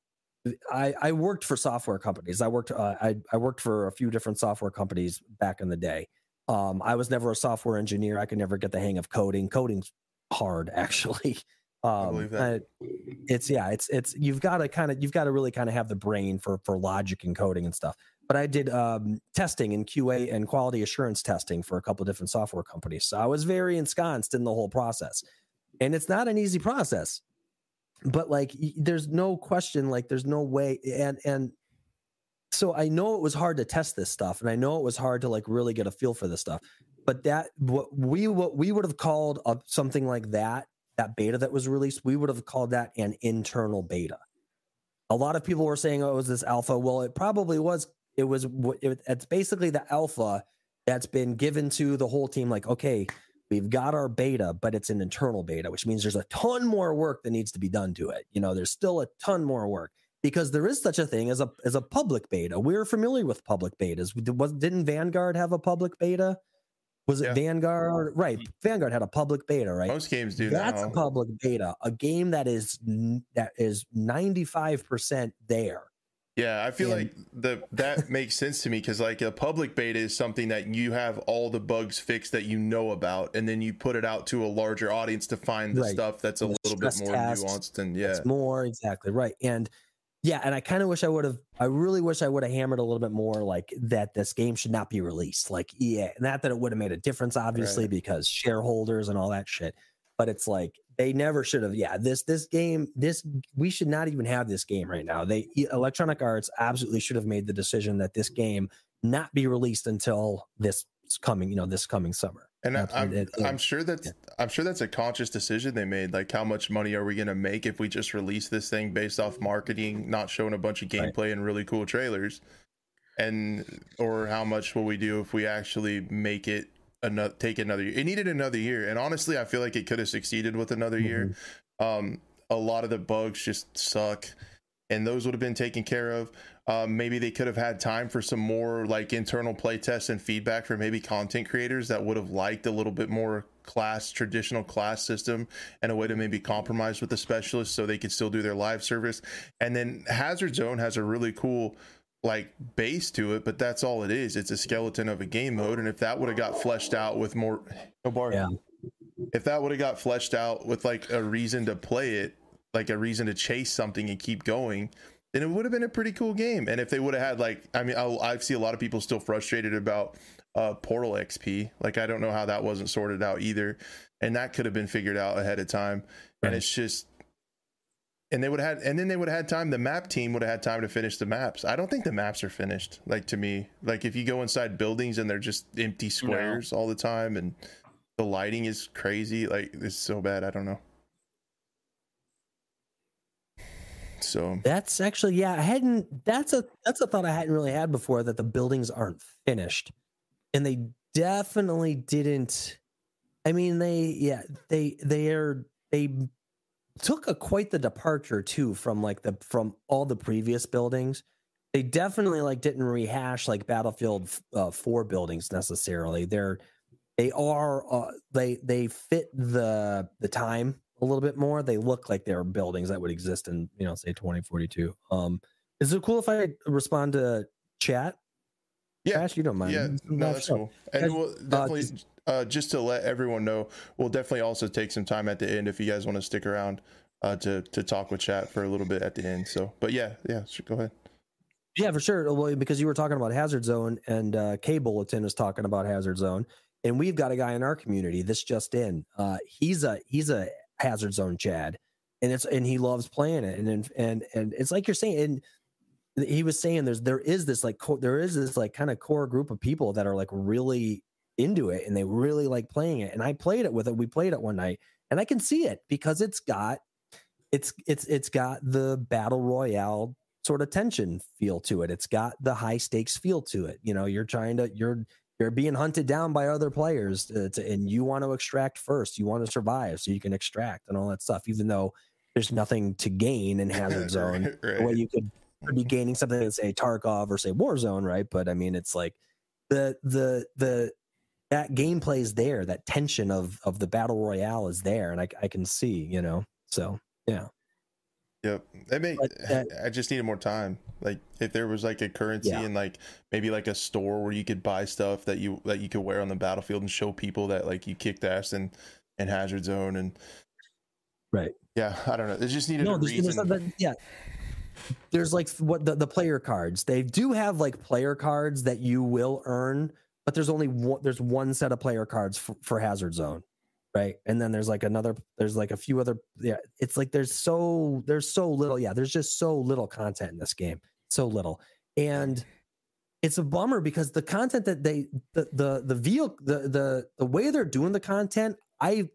I, I worked for software companies. I worked uh, I, I worked for a few different software companies back in the day. Um, I was never a software engineer. I could never get the hang of coding. Coding's hard, actually. Um, believe that. uh, it's yeah, it's it's you've got to kind of you've got to really kind of have the brain for for logic and coding and stuff. But I did um, testing and QA and quality assurance testing for a couple of different software companies, so I was very ensconced in the whole process. And it's not an easy process but like there's no question like there's no way and and so i know it was hard to test this stuff and i know it was hard to like really get a feel for this stuff but that what we what we would have called a, something like that that beta that was released we would have called that an internal beta. A lot of people were saying oh it was this alpha? Well it probably was it was it, it's basically the alpha that's been given to the whole team like okay we've got our beta but it's an internal beta which means there's a ton more work that needs to be done to it. You know there's still a ton more work because there is such a thing as a as a public beta. We're familiar with public betas. Was didn't vanguard have a public beta? Was it Yeah. vanguard? Right mm-hmm. vanguard had a public beta right? Most games do that's now. a public beta a game that is that is 95% there Yeah, I feel And- like the that makes sense to me because like a public beta is something that you have all the bugs fixed that you know about, and then you put it out to a larger audience to find the Right. stuff that's a The little bit more tests, nuanced. And yeah, It's more exactly right. And yeah, and I kind of wish I would have. I really wish I would have hammered a little bit more, like that this game should not be released. Like yeah, not that it would have made a difference, obviously, Right. because shareholders and all that shit. But it's like they never should have. Yeah, this this game, this we should not even have this game right now. They Electronic Arts absolutely should have made the decision that this game not be released until this coming, you know, this coming summer. and That's I'm what it- uh, I'm sure that's I'm sure that's a conscious decision they made. Like, how much money are we gonna make if we just release this thing based off marketing, not showing a bunch of Right. gameplay and really cool trailers, and or how much will we do if we actually make it another take another year? It needed another year, and honestly, I feel like it could have succeeded with another year. Um, a lot of the bugs just suck, and those would have been taken care of. Um, maybe they could have had time for some more like internal play tests and feedback for maybe content creators that would have liked a little bit more class traditional class system and a way to maybe compromise with the specialists so they could still do their live service. And then Hazard Zone has a really cool like base to it, but that's all it is. It's a skeleton of a game mode, and if that would have got fleshed out with more, no bar. Yeah. If that would have got fleshed out with like a reason to play it, like a reason to chase something and keep going, then it would have been a pretty cool game. And if they would have had like, I mean, I, I see a lot of people still frustrated about uh, Portal XP. Like, I don't know how that wasn't sorted out either, and that could have been figured out ahead of time. And it's just and they would have had, and then they would have had time. The map team would have had time to finish the maps. I don't think the maps are finished. Like to me, like if you go inside buildings and they're just empty squares all the time, and the lighting is crazy. Like it's so bad. I don't know. So That's actually yeah, I hadn't that's a that's a thought I hadn't really had before that the buildings aren't finished. And they definitely didn't I mean they yeah, they they are they took a quite the departure too from like the from all the previous buildings. They definitely like didn't rehash like Battlefield uh, 4 buildings necessarily. They're they are uh, they they fit the the time a little bit more. They look like they're buildings that would exist in, you know, say 2042. Um, is it cool if I respond to chat? Yeah, Ash, you don't mind. yeah, no, that's cool. And we'll uh, definitely just- uh, just to let everyone know, we'll definitely also take some time at the end if you guys want to stick around uh, to to talk with chat for a little bit at the end. So, but yeah, yeah, sure, go ahead. Yeah, for sure. Well, because you were talking about Hazard Zone and uh, K Bulletin is talking about Hazard Zone, and we've got a guy in our community. This just in. Uh, he's a he's a Hazard Zone Chad, and it's and he loves playing it, and and and, and it's like you're saying. And he was saying there's there is this like co- there is this like kind of core group of people that are like really into it and they really like playing it. And I played it with it. We played it one night, and I can see it because it's got it's it's it's got the battle royale sort of tension feel to it. It's got the high stakes feel to it. You know, you're trying to you're you're being hunted down by other players, to, to- and you want to extract first. You want to survive, so you can extract and all that stuff. Even though there's nothing to gain in Hazard Zone, the way you could, could be gaining something in say Tarkov or say Warzone, right? But I mean, it's like the the the that gameplay is there. That tension of of the battle royale is there, and I I can see, you know. So yeah, Yep. That may, that- I just needed more time. Like if there was like a currency Yeah. and like maybe like a store where you could buy stuff that you that you could wear on the battlefield and show people that like you kicked ass in in Hazard Zone and right. yeah, I don't know. It just needed no, a reason. that- yeah. There's like what the, the player cards. They do have like player cards that you will earn, but there's only one. There's one set of player cards for, for Hazard Zone, right? And then there's like another. There's like a few other. Yeah, it's like there's so there's so little. Yeah, there's just so little content in this game. So little, and it's a bummer because the content that they the the the vehicle the the the way they're doing the content, I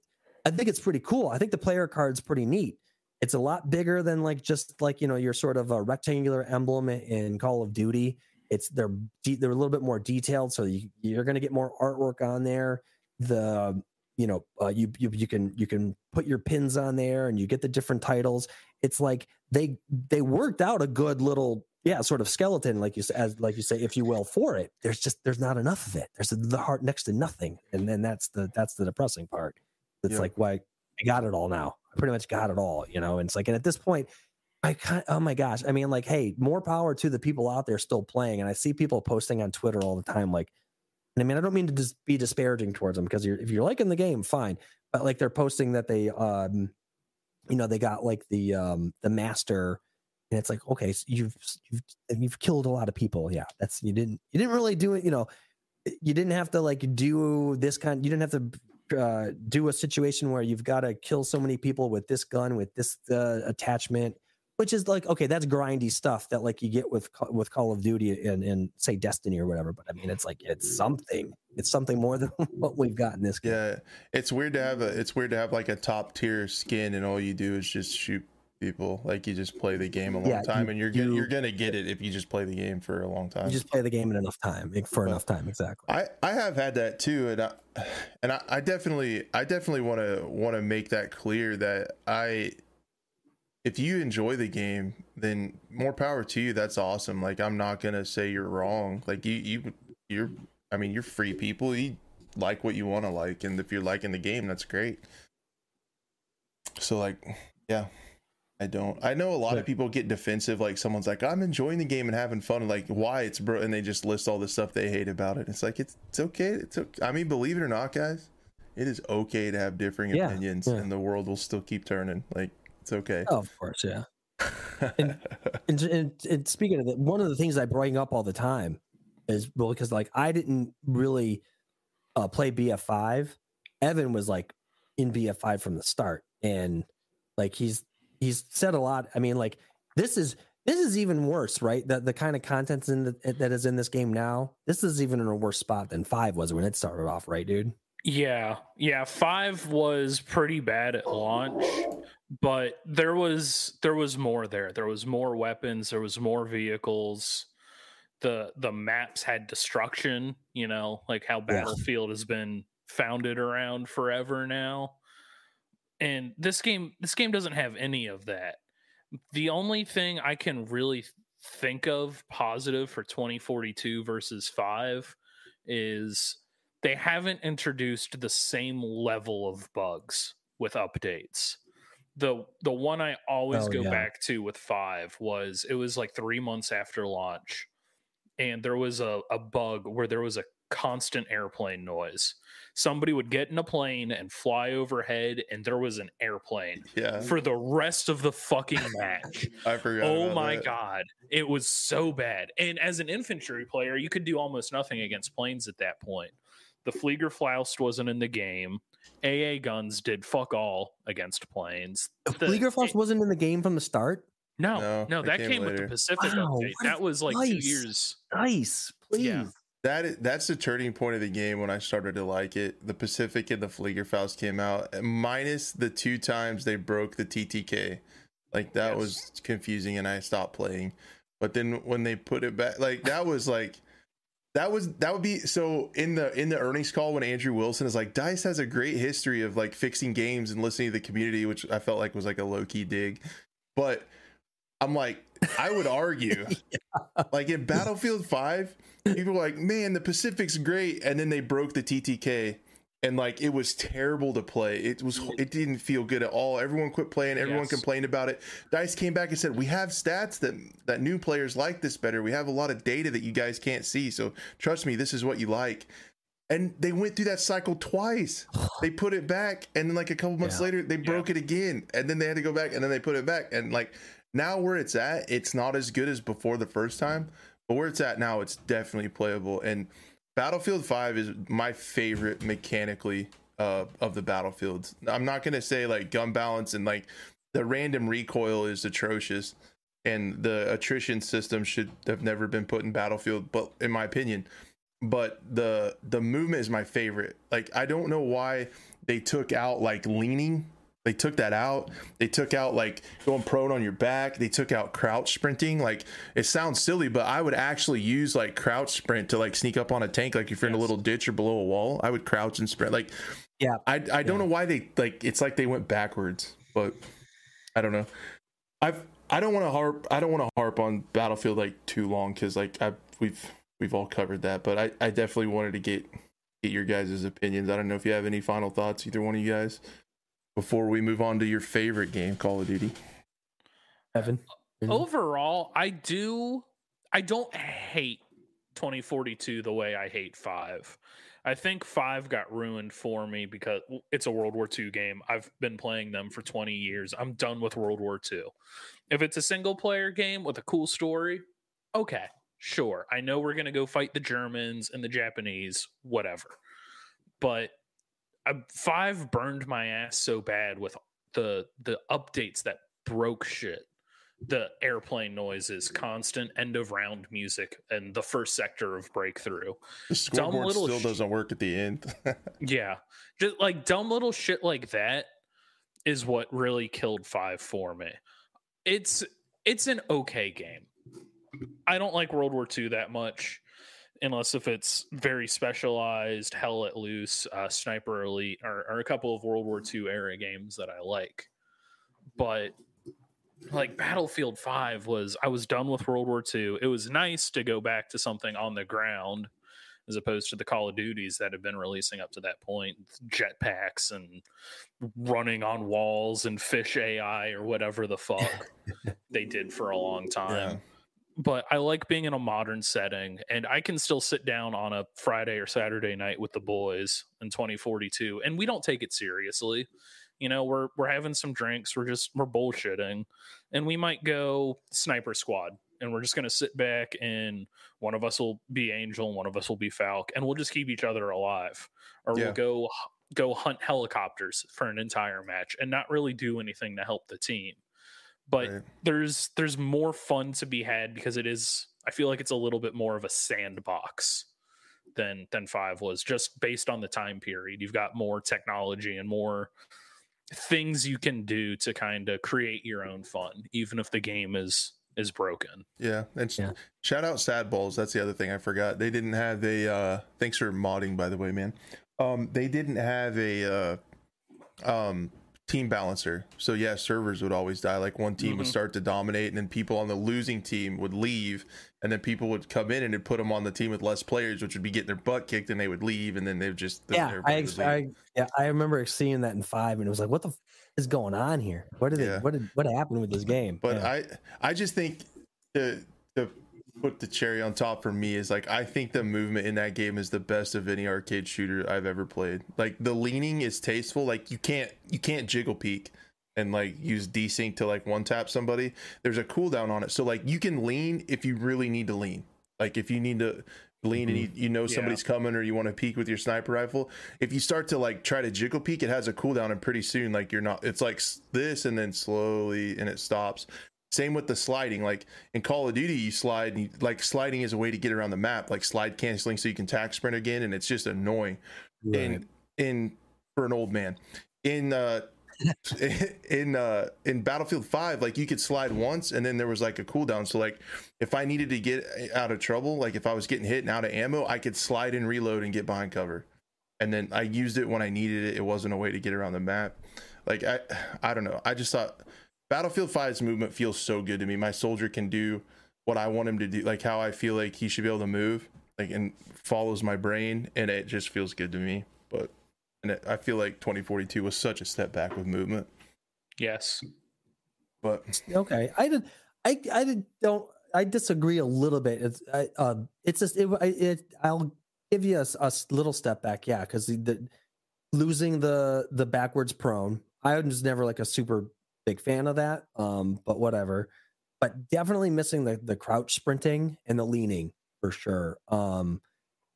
I think it's pretty cool. I think the player card's pretty neat. It's a lot bigger than like just like you know your sort of a rectangular emblem in Call of Duty. It's they're they're a little bit more detailed, so you, you're going to get more artwork on there. The you know uh, you, you you can you can put your pins on there, and you get the different titles. It's like they they worked out a good little yeah sort of skeleton like you as like you say if you will for it. There's just there's not enough of it. There's the heart next to nothing, and then that's the that's the depressing part. It's Yeah. like why I got it all now. I pretty much got it all, you know. And it's like, and at this point, I kind oh my gosh. I mean, like, hey, more power to the people out there still playing. And I see people posting on Twitter all the time, like, and I mean, I don't mean to just be disparaging towards them because you're if you're liking the game, fine. But like they're posting that they um you know, they got like the um the master and it's like, okay, so you've you've you've killed a lot of people. Yeah, that's you didn't you didn't really do it, you know, you didn't have to like do this kind you didn't have to uh, do a situation where you've got to kill so many people with this gun with this uh, attachment which is like okay that's grindy stuff that like you get with with call of duty and, and say destiny or whatever but i mean it's like it's something. It's something more than what we've got in this game. Yeah, it's weird to have a it's weird to have like a top tier skin and all you do is just shoot people. Like you just play the game a long Yeah, time you- and you're gonna you- you're gonna get it if you just play the game for a long time. you just play the game in enough time for Well, enough time exactly. I I have had that too, and I and I, I definitely I definitely want to want to make that clear that I if you enjoy the game, then more power to you. That's awesome. Like I'm not gonna say you're wrong. Like you you you're I mean you're free people. You like what you want to like, and if you're liking the game, that's great. So like yeah. I don't. I know a lot Yeah. of people get defensive. Like someone's like, "I'm enjoying the game and having fun," and like, "Why it's bro?" And they just list all the stuff they hate about it. It's like it's it's okay. It's okay. I mean, believe it or not, guys, it is okay to have differing Yeah, opinions, yeah. and the world will still keep turning. Like it's okay. oh, of course yeah and, and, and, and speaking of that, one of the things I bring up all the time is well, because like I didn't really uh, play BF5. Evan was like in BF5 from the start, and like he's he's said a lot. I mean, like this is this is even worse, right? The the kind of content's in the, that is in this game now. This is even in a worse spot than five was when it started off, right, dude? Yeah, yeah. Five was pretty bad at launch, but there was there was more there. There was more weapons. There was more vehicles. the The maps had destruction. You know, like how Battlefield has been founded around forever now. And this game, this game doesn't have any of that. The only thing I can really think of positive for 2042 versus five is they haven't introduced the same level of bugs with updates. The the one I always Oh, go yeah. back to with 5 was it was like 3 months after launch and there was a, a bug where there was a constant airplane noise. Somebody would get in a plane and fly overhead and there was an airplane Yeah, for the rest of the fucking match. I forgot. Oh about my that. god, it was so bad. And as an infantry player, you could do almost nothing against planes at that point. The Fliegerfaust wasn't in the game. AA guns did fuck all against planes. The- Fliegerfaust it- wasn't in the game from the start. no, No, no, that came came, with the Pacific Wow, update. That was like two years. Nice, please. Yeah. That that's the turning point of the game when I started to like it. The Pacific and the Fliegerfaust came out, minus the two times they broke the TTK. Like that Yes. was confusing, and I stopped playing. But then when they put it back, like that was like that was that would be so in the in the earnings call when Andrew Wilson is like Dice has a great history of like fixing games and listening to the community, which I felt like was like a low key dig. But I'm like, I would argue, like in Battlefield 5, people were like, man, the Pacific's great. And then they broke the TTK and like it was terrible to play. It was, it didn't feel good at all. Everyone quit playing, everyone Yes. complained about it. Dice came back and said, we have stats that, that new players like this better. We have a lot of data that you guys can't see. So trust me, this is what you like. And they went through that cycle twice. They put it back, and then like a couple months Yeah. later, they broke it again, and then they had to go back, and then they put it back, and like now where it's at, it's not as good as before the first time, but where it's at now, it's definitely playable. And Battlefield Five is my favorite mechanically uh, of the battlefields. I'm not gonna say like gun balance and like the random recoil is atrocious, and the attrition system should have never been put in Battlefield, but in my opinion but the the movement is my favorite. Like I don't know why they took out like leaning. They took that out. They took out like going prone on your back. They took out crouch sprinting. Like it sounds silly, but I would actually use like crouch sprint to like sneak up on a tank. Like if you're in a little ditch or below a wall, I would crouch and sprint. Like Yeah. I I don't know why they like it's like they went backwards, but I don't know. I've I don't want to harp I don't want to harp on Battlefield like too long because like I we've we've all covered that, but I I definitely wanted to get get your guys' opinions. I don't know if you have any final thoughts, either one of you guys, before we move on to your favorite game, Call of Duty. Evan. Overall, I do I don't hate 2042 the way I hate 5. I think 5 got ruined for me because it's a World War II game. I've been playing them for 20 years. I'm done with World War II. If it's a single player game with a cool story, okay, sure. I know we're going to go fight the Germans and the Japanese, whatever. But I, 5 burned my ass so bad with the the updates that broke shit the airplane noises, constant end of round music, and the first sector of breakthrough. The scoreboard little still sh- doesn't work at the end. Yeah. Just like dumb little shit like that is what really killed five for me. It's it's an okay game. I don't like World War II that much. Unless if it's very specialized, Hell Let Loose, uh, Sniper Elite, or, or a couple of World War II era games that I like. But like Battlefield 5 was I was done with World War II. It was nice to go back to something on the ground as opposed to the Call of Duties that have been releasing up to that point, jetpacks and running on walls and fish AI or whatever the fuck they did for a long time. But I like being in a modern setting and I can still sit down on a Friday or Saturday night with the boys in 2042 and we don't take it seriously. You know, we're we're having some drinks, we're just we're bullshitting and we might go sniper squad and we're just going to sit back and one of us will be angel and one of us will be Falck and we'll just keep each other alive or Yeah. we'll go go hunt helicopters for an entire match and not really do anything to help the team but Right. there's there's more fun to be had because it is I feel like it's a little bit more of a sandbox than than 5 was just based on the time period. You've got more technology and more things you can do to kind of create your own fun even if the game is is broken. Yeah, and Yeah. shout out Sad Balls. That's the other thing I forgot. They didn't have a. Uh, thanks for modding, by the way, man. Um, they didn't have a uh, um team balancer. So yeah, servers would always die. Like one team would Mhm. start to dominate, and then people on the losing team would leave, and then people would come in and it'd put them on the team with less players, which would be getting their butt kicked, and they would leave, and then they would just yeah, I, would ex- leave. I yeah I remember seeing that in five, and it was like, what the f- is going on here? What did Yeah. it? What did what happened with this game? But Yeah. I I just think the the put the cherry on top for me is like I think the movement in that game is the best of any arcade shooter I've ever played. Like the leaning is tasteful. Like you can't you can't jiggle peek and like use desync to like one tap somebody. There's a cooldown on it. So like you can lean if you really need to lean. Like if you need to lean and you, mm-hmm. you know Yeah. somebody's coming or you want to peek with your sniper rifle if you start to like try to jiggle peek it has a cooldown and pretty soon like you're not it's like this and then slowly and it stops same with the sliding like in call of duty you slide and you, like sliding is a way to get around the map like slide canceling so you can tac sprint again and it's just annoying. Right. in in for an old man. In uh in uh in battlefield 5 like you could slide once and then there was like a cooldown. So like if i needed to get out of trouble like if i was getting hit and out of ammo i could slide and reload and get behind cover. And then i used it when i needed it. It wasn't a way to get around the map. Like i i don't know. I just thought battlefield 5's movement feels so good to me. My soldier can do what i want him to do like how i feel like he should be able to move like and follows my brain and it just feels good to me. But and it, i feel like 2042 was such a step back with movement. Yes. but okay. I did i i did, don't i disagree a little bit. It's I, uh it's just it, I- it i'll give you a, a little step back. Yeah because the, the losing the the backwards prone i was never like a super big fan of that um but whatever but definitely missing the the crouch sprinting and the leaning for sure um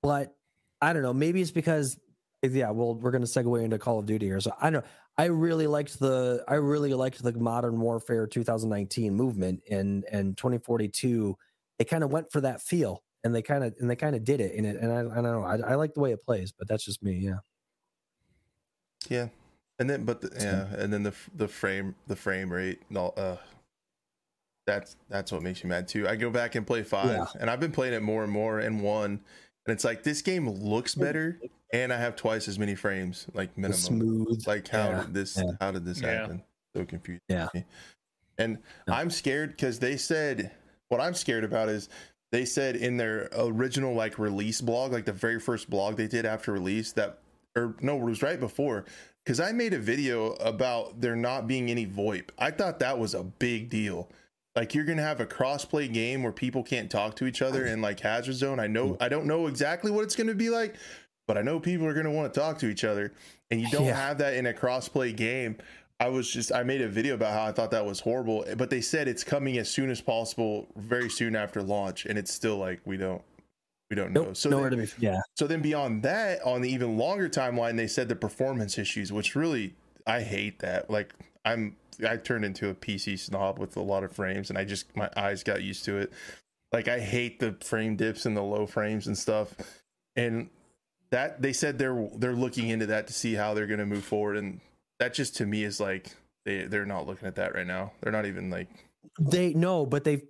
but i don't know maybe it's because yeah well we're going to segue into call of duty here so i don't know I really liked the I really liked the Modern Warfare 2019 movement and and 2042. They kind of went for that feel and they kind of and they kind of did it in it. And I, I don't know. I, I like the way it plays, but that's just me. Yeah. yeah and then but the, yeah and then the the frame the frame rate and all uh that's that's what makes me mad too i go back and play five Yeah. and i've been playing it more and more and one and it's like this game looks better and i have twice as many frames like The minimum smooth. like how Yeah, did this yeah. how did this Yeah. happen so confused Yeah. and Yeah. i'm scared because they said what i'm scared about is they said in their original like release blog like the very first blog they did after release that or no it was right before because i made a video about there not being any voip. I thought that was a big deal. Like you're gonna have a crossplay game where people can't talk to each other in like hazard zone. I know mm. i don't know exactly what it's gonna be like but i know people are gonna want to talk to each other. And you don't Yeah. have that in a crossplay game. I was just I made a video about how I thought that was horrible, but they said it's coming as soon as possible, very soon after launch, and it's still like we don't we don't know. Nope, So nowhere then, to be. Yeah. so then beyond that, on the even longer timeline, they said the performance issues, which really I hate that. Like I'm I turned into a PC snob with a lot of frames, and I just my eyes got used to it. Like I hate the frame dips and the low frames and stuff, and that they said they're they're looking into that to see how they're going to move forward, and that just to me is like they they're not looking at that right now. They're not even like They no, but they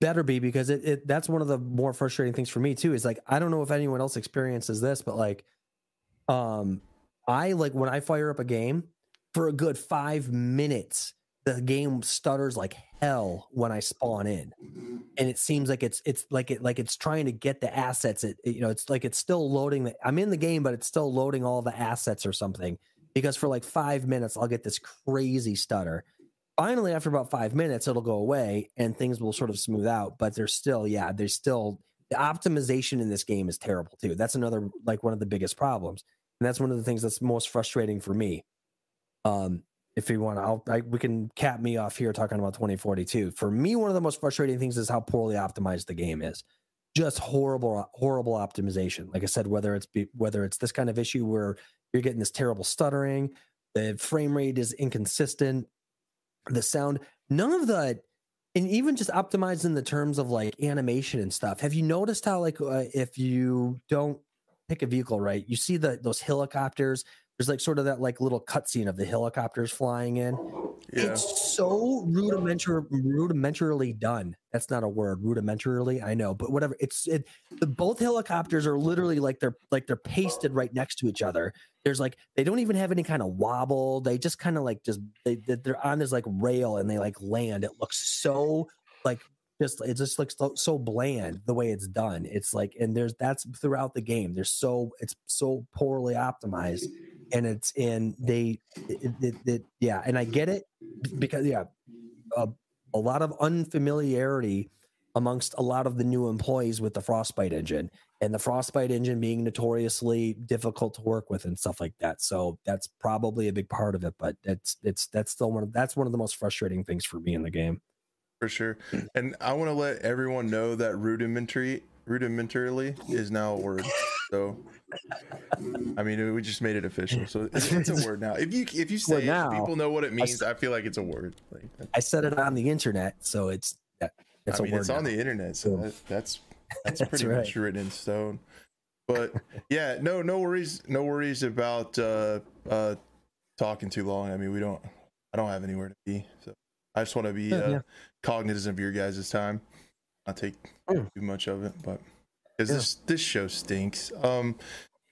better be because it, it that's one of the more frustrating things for me too. Is like I don't know if anyone else experiences this, but like um I like when I fire up a game for a good five minutes, the game stutters like hell when I spawn in. And it seems like it's it's like it like it's trying to get the assets. It, it- you know, it's like it's still loading the I'm in the game, but it's still loading all the assets or something. Because for like five minutes I'll get this crazy stutter finally after about five minutes it'll go away and things will sort of smooth out but there's still yeah there's still the optimization in this game is terrible too. That's another like one of the biggest problems and that's one of the things that's most frustrating for me. Um if you want to I'll, I, we can cap me off here talking about 2042 for me one of the most frustrating things is how poorly optimized the game is. Just horrible horrible optimization. Like i said whether it's be, whether it's this kind of issue where you're getting this terrible stuttering the frame rate is inconsistent the sound none of the and even just optimizing the terms of like animation and stuff. Have you noticed how like uh, if you don't pick a vehicle right, you see the those helicopters. There's like sort of that like little cutscene of the helicopters flying in. Yeah. It's so rudimentar rudimentarily done. That's not a word. Rudimentarily, I know, but whatever. It's it. The, both helicopters are literally like they're like they're pasted right next to each other. There's like they don't even have any kind of wobble. They just kind of like just they they- they're on this like rail and they like land. It looks so like just it just looks so, so bland the way it's done. It's like and there's that's throughout the game. There's so it's so poorly optimized and it's in they it, it, it- yeah and i get it because yeah a, a lot of unfamiliarity amongst a lot of the new employees with the frostbite engine and the frostbite engine being notoriously difficult to work with and stuff like that so that's probably a big part of it but that's it's that's still one of that's one of the most frustrating things for me in the game for sure. Hmm. And I want to let everyone know that rudimentary rudimentarily is now a word. So I mean we just made it official. So it's, it's a word now. If you if you say Well, it, people know what it means, I feel like it's a word. Like i said it on the internet so it's it's I a mean word it's on the internet, so that, that's that's That's pretty right. much written in stone. But yeah, no no worries no worries about uh uh talking too long. I mean we don't I don't have anywhere to be. So I just want to be uh, yeah. cognizant of your guys' time. Not take Mm. too much of it, but because Yeah. this this show stinks. Um,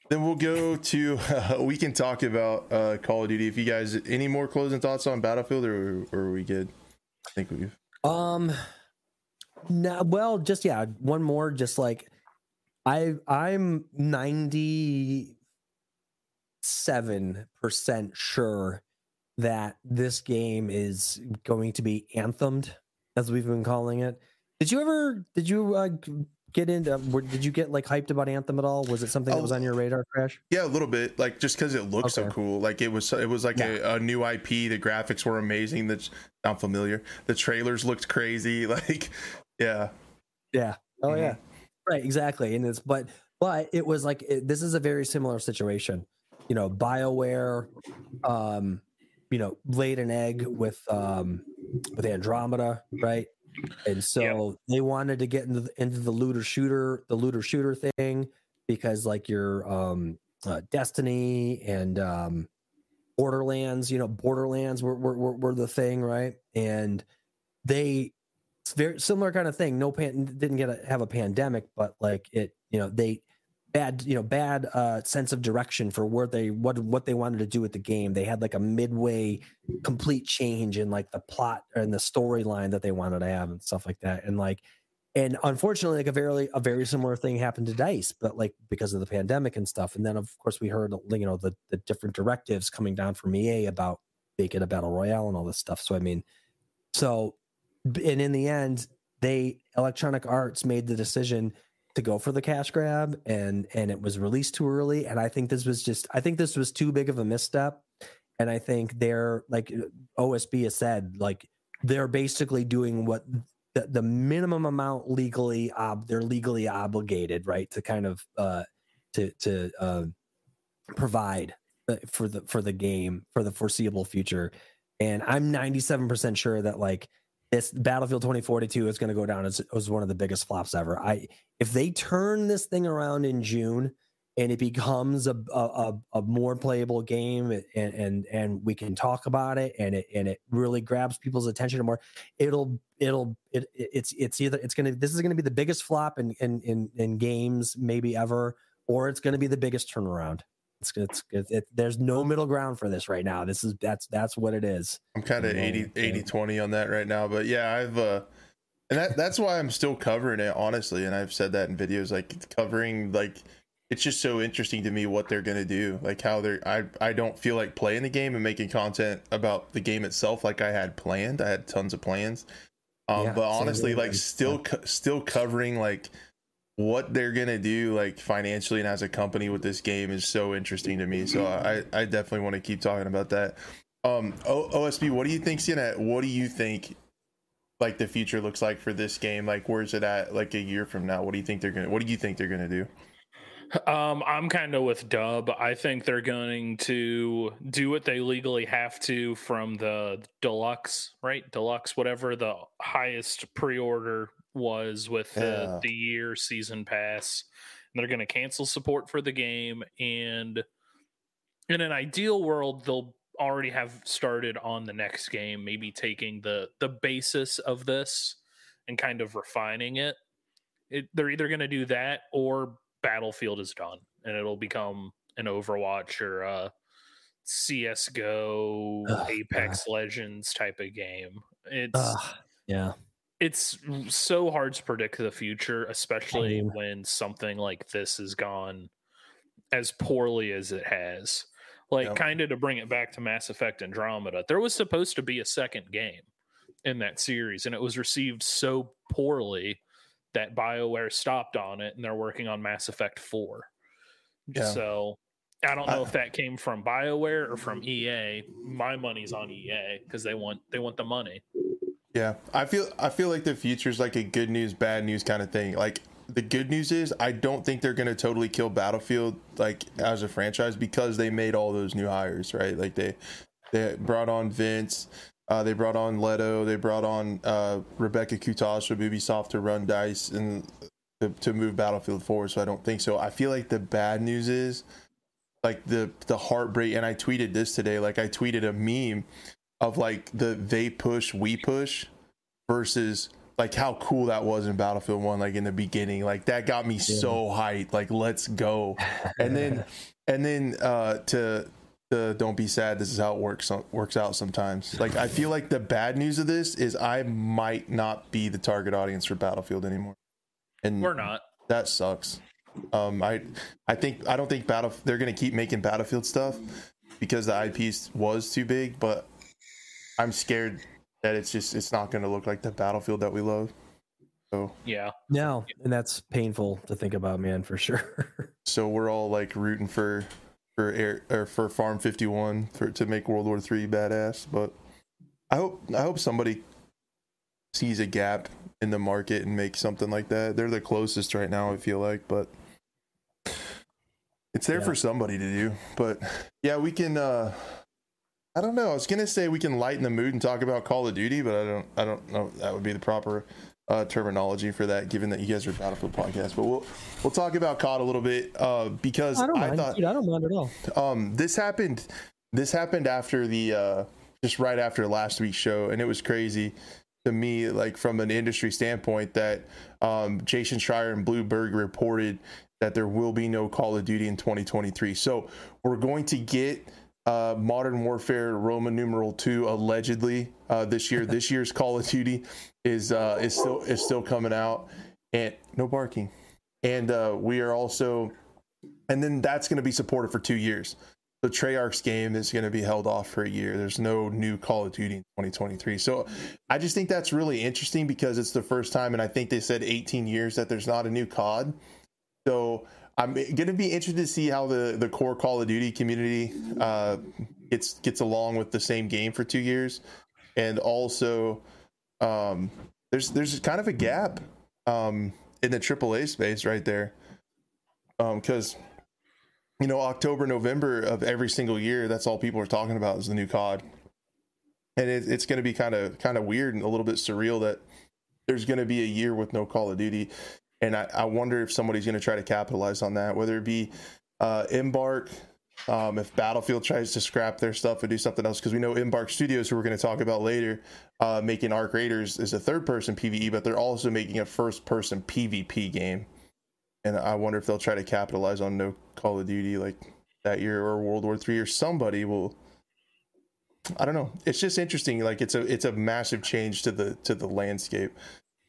then we'll go to we can talk about uh Call of Duty. If you guys any more closing thoughts on Battlefield, or, or are we good? I think we've Um, no, well, just yeah, one more. Just like I, I'm ninety seven percent sure that this game is going to be anthemed, as we've been calling it. Did you ever? Did you uh, get into? were- Did you get like hyped about Anthem at all? Was it something that was Oh. on your radar, Crash? yeah a little bit like just because it looks so cool. Like it was it was like a, a new IP. The graphics were amazing. That's not familiar. The trailers looked crazy. Like yeah, Yeah. Oh Mhm. yeah. Right. Exactly. And it's but but it was like it, this is a very similar situation. You know, Bioware, um, you know, laid an egg with um with Andromeda, right? And so they wanted to get into the, into the looter shooter, the looter shooter thing, because like your um uh, Destiny and um Borderlands, you know, Borderlands were were, were, were the thing, right? And they very similar kind of thing. No pan didn't get a, have a pandemic, but like it, you know, they bad, you know, bad uh sense of direction for where they what what they wanted to do with the game. They had like a midway complete change in like the plot and the storyline that they wanted to have and stuff like that. And like and unfortunately, like a very a very similar thing happened to Dice, but like because of the pandemic and stuff. And then of course we heard you know the the different directives coming down from EA about making a battle royale and all this stuff. So I mean, so and in the end, they Electronic Arts made the decision to go for the cash grab, and and it was released too early. And I think this was just I think this was too big of a misstep. And I think they're like OSB has said, like they're basically doing what the, the minimum amount legally ob, they're legally obligated right to kind of uh to to uh, provide uh, for the for the game for the foreseeable future and i'm 97% sure that like this battlefield 2042 is going to go down as, as one of the biggest flops ever. I if they turn this thing around in june and it becomes a a, a, more playable game and and and we can talk about it and it and it really grabs people's attention more it'll it'll it, it's it's either it's gonna this is gonna be the biggest flop in in in, in games maybe ever or it's gonna be the biggest turnaround it's it's, it, it, there's no middle ground for this right now this is that's that's what it is I'm kind of Yeah, 80, 80 20 on that right now. But yeah, I've uh and that that's why I'm still covering it honestly. And I've said that in videos like covering like it's just so interesting to me what they're gonna do. Like how they're I I don't feel like playing the game and making content about the game itself like I had planned. I had tons of plans. Um, Yeah, but honestly, like still co- still covering like what they're gonna do like financially and as a company with this game is so interesting to me. So I I definitely want to keep talking about that. Um, o- OSB, what do you think's gonna? What do you think? Like the future looks like for this game. Like where's it at? Like a year from now, what do you think they're gonna? What do you think they're gonna do? Um, I'm kind of with Dub. I think they're going to do what they legally have to from the deluxe, right? Deluxe, whatever the highest pre-order was with Yeah. the, the year season pass. And they're going to cancel support for the game. And in an ideal world, they'll already have started on the next game, maybe taking the the basis of this and kind of refining it. it they're either going to do that or Battlefield is done and it'll become an Overwatch or a CS:GO, Ugh, Apex Legends type of game. It's Ugh, yeah. It's so hard to predict the future, especially when something like this has gone as poorly as it has. Like, Yep. kind of to bring it back to Mass Effect Andromeda, there was supposed to be a second game in that series, and it was received so poorly that BioWare stopped on it and they're working on Mass Effect 4. Yeah. So. I don't know I- if that came from BioWare or from EA. My money's on EA because they want they want the money. Yeah, I feel I feel like the future is like a good news, bad news kind of thing. Like the good news is I don't think they're gonna totally kill Battlefield like as a franchise because they made all those new hires, right? Like they they brought on Vince, uh, they brought on Lehto, they brought on uh, Rebecka Coutaz from Ubisoft to run Dice and to, to move Battlefield forward. So I don't think so. I feel like the bad news is like the the heartbreak. And I tweeted this today. Like I tweeted a meme of like the they push we push versus like how cool that was in Battlefield 1 like in the beginning. Like that got me so hyped. Like let's go. And then and then uh to the don't be sad this is how it works works out sometimes. Like I feel like the bad news of this is I might not be the target audience for Battlefield anymore. And We're not. that sucks. Um, I I think I don't think battle they're gonna keep making Battlefield stuff because the IP was too big, but I'm scared that it's just it's not gonna look like the Battlefield that we love. So Yeah. No, and that's painful to think about, man, for sure. so we're all like rooting for for air or for Farm 51 for to make World War Three badass, but I hope I hope somebody sees a gap in the market and makes something like that. They're the closest right now, I feel like, but it's there Yeah. for somebody to do. But yeah, we can uh I don't know. I was gonna say we can lighten the mood and talk about Call of Duty, but I don't I don't know if that would be the proper uh, terminology for that, given that you guys are Battlefield podcast. But we'll we'll talk about COD a little bit uh, because I don't I mind. thought dude, I don't mind at all. um this happened this happened after the uh just right after last week's show and it was crazy to me like from an industry standpoint that um jason schreier and Bloomberg reported that there will be no call of duty in 2023 so we're going to get uh, Modern Warfare Roman numeral two allegedly uh, this year. this year's Call of Duty is uh, is still is still coming out, and no barking. And uh, we are also, and then that's going to be supported for two years. The Treyarch's game is going to be held off for a year. There's no new Call of Duty in 2023. So I just think that's really interesting because it's the first time, and I think they said 18 years that there's not a new COD. So I'm to be interested to see how the the core Call of Duty community uh, gets gets along with the same game for two years, and also um, there's there's kind of a gap um, in the AAA space right there, because you know October November of every single year that's all people are talking about is the new COD, and it, it's going to be kind of kind of weird and a little bit surreal that there's going to be a year with no Call of Duty and I, I wonder if somebody's going to try to capitalize on that, whether it be uh, Embark, um, if Battlefield tries to scrap their stuff and do something else, because we know Embark Studios, who we're going to talk about later, uh, making Arc Raiders is a third-person PVE, but they're also making a first-person PvP game, and I wonder if they'll try to capitalize on no Call of Duty like that year or World War Three or somebody will. I don't know. It's just interesting. Like it's a it's a massive change to the to the landscape.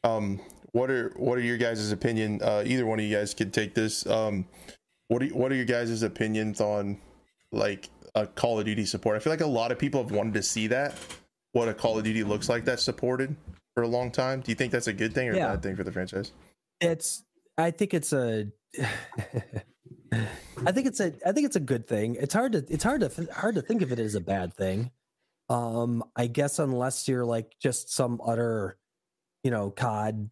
Um, what are what are your guys' opinion? Uh, either one of you guys could take this. Um, what are what are your guys' opinions on like a Call of Duty support? I feel like a lot of people have wanted to see that what a Call of Duty looks like that's supported for a long time. Do you think that's a good thing or Yeah. a bad thing for the franchise? It's I think it's a I think it's a I think it's a good thing. It's hard to it's hard to hard to think of it as a bad thing. Um I guess unless you're like just some utter you know COD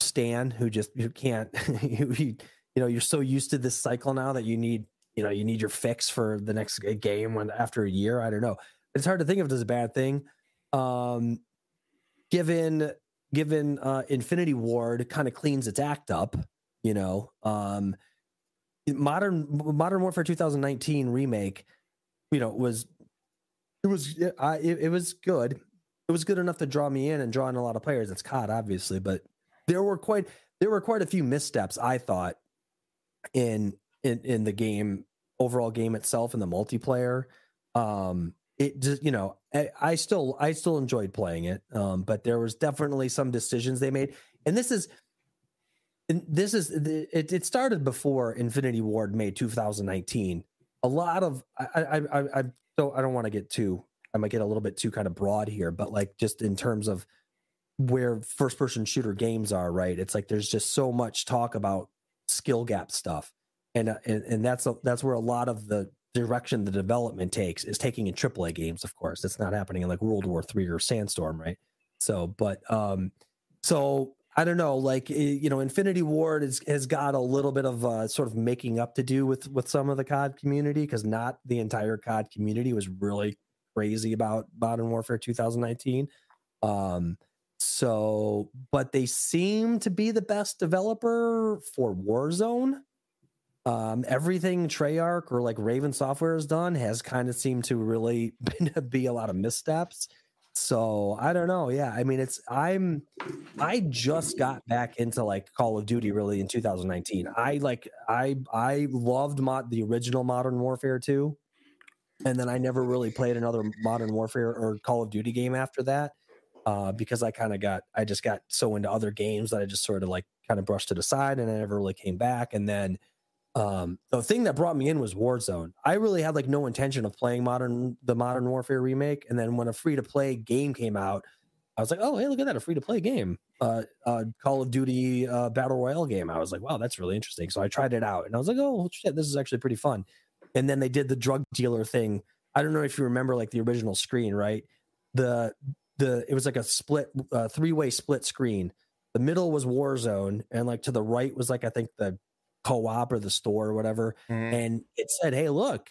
stan who just who can't who you know you're so used to this cycle now that you need you know you need your fix for the next game when after a year. I don't know. It's hard to think of it as a bad thing. Um, given given uh, Infinity Ward kind of cleans its act up, you know, um, modern Modern Warfare 2019 remake, you know, was it was I it, it was good. It was good enough to draw me in and draw in a lot of players. It's COD, obviously, but there were quite there were quite a few missteps. I thought in in in the game overall game itself and the multiplayer. Um, it just you know I, I, still I still enjoyed playing it, um, but there was definitely some decisions they made, and this is this is it. It started before Infinity Ward made 2019. A lot of I I I, I don't I don't want to get too I might get a little bit too kind of broad here, but like just in terms of where first person shooter games are, right? It's like there's just so much talk about skill gap stuff, and uh, and, and that's a, that's where a lot of the direction the development takes is taking in AAA games. Of course, it's not happening in like World War Three or Sandstorm, right? So, but um, so I don't know, like eh, you know, Infinity Ward has has got a little bit of uh, sort of making up to do with with some of the COD community because not the entire COD community was really crazy about Modern Warfare 2019. Um, so, but they seem to be the best developer for Warzone. Um, everything Treyarch or like Raven Software has done has kind of seemed to really be a lot of missteps. So I don't know. Yeah, I mean, it's I'm I just got back into like Call of Duty really in 2019. I like I I loved the original Modern Warfare 2, and then I never really played another Modern Warfare or Call of Duty game after that uh, because I kind of got I just got so into other games that I just sort of like kind of brushed it aside and I never really came back. And then um, the thing that brought me in was Warzone. I really had like no intention of playing modern the Modern Warfare remake, and then when a free to play game came out, I was like, oh hey, look at that, a free to play game, uh, uh, Call of Duty uh, Battle Royale game. I was like, wow, that's really interesting. So I tried it out, and I was like, oh shit, this is actually pretty fun. And then they did the drug dealer thing. I don't know if you remember like the original screen, right? The the it was like a split uh, three way split screen. The middle was Warzone, and like to the right was like I think the co-op or the store or whatever, mm-hmm. and it said, "Hey, look."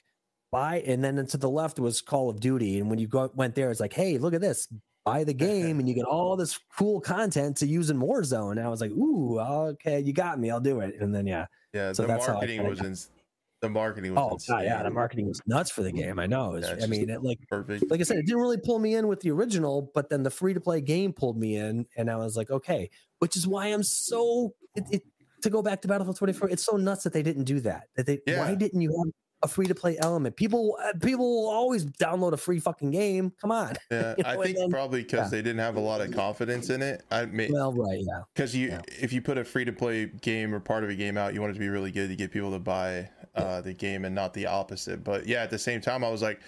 Buy and then to the left was Call of Duty, and when you go, went there, it's like, hey, look at this, buy the game and you get all this cool content to use in Warzone. And I was like, ooh, okay, you got me. I'll do it. And then yeah. Yeah, so the marketing was in, the marketing was oh God, yeah, the marketing was nuts for the game. I know. Was, yeah, I mean, it like perfect. Like I said, it didn't really pull me in with the original, but then the free to play game pulled me in, and I was like, okay, which is why I'm so it, it, to go back to Battlefield 24. It's so nuts that they didn't do that. That they yeah. why didn't you have a free to play element? People uh, people will always download a free fucking game. Come on. Yeah, you know, I think then, probably because yeah. they didn't have a lot of confidence in it. I mean, well, right, yeah. Because you, yeah. if you put a free to play game or part of a game out, you want it to be really good to get people to buy uh, the game and not the opposite. But yeah, at the same time, I was like,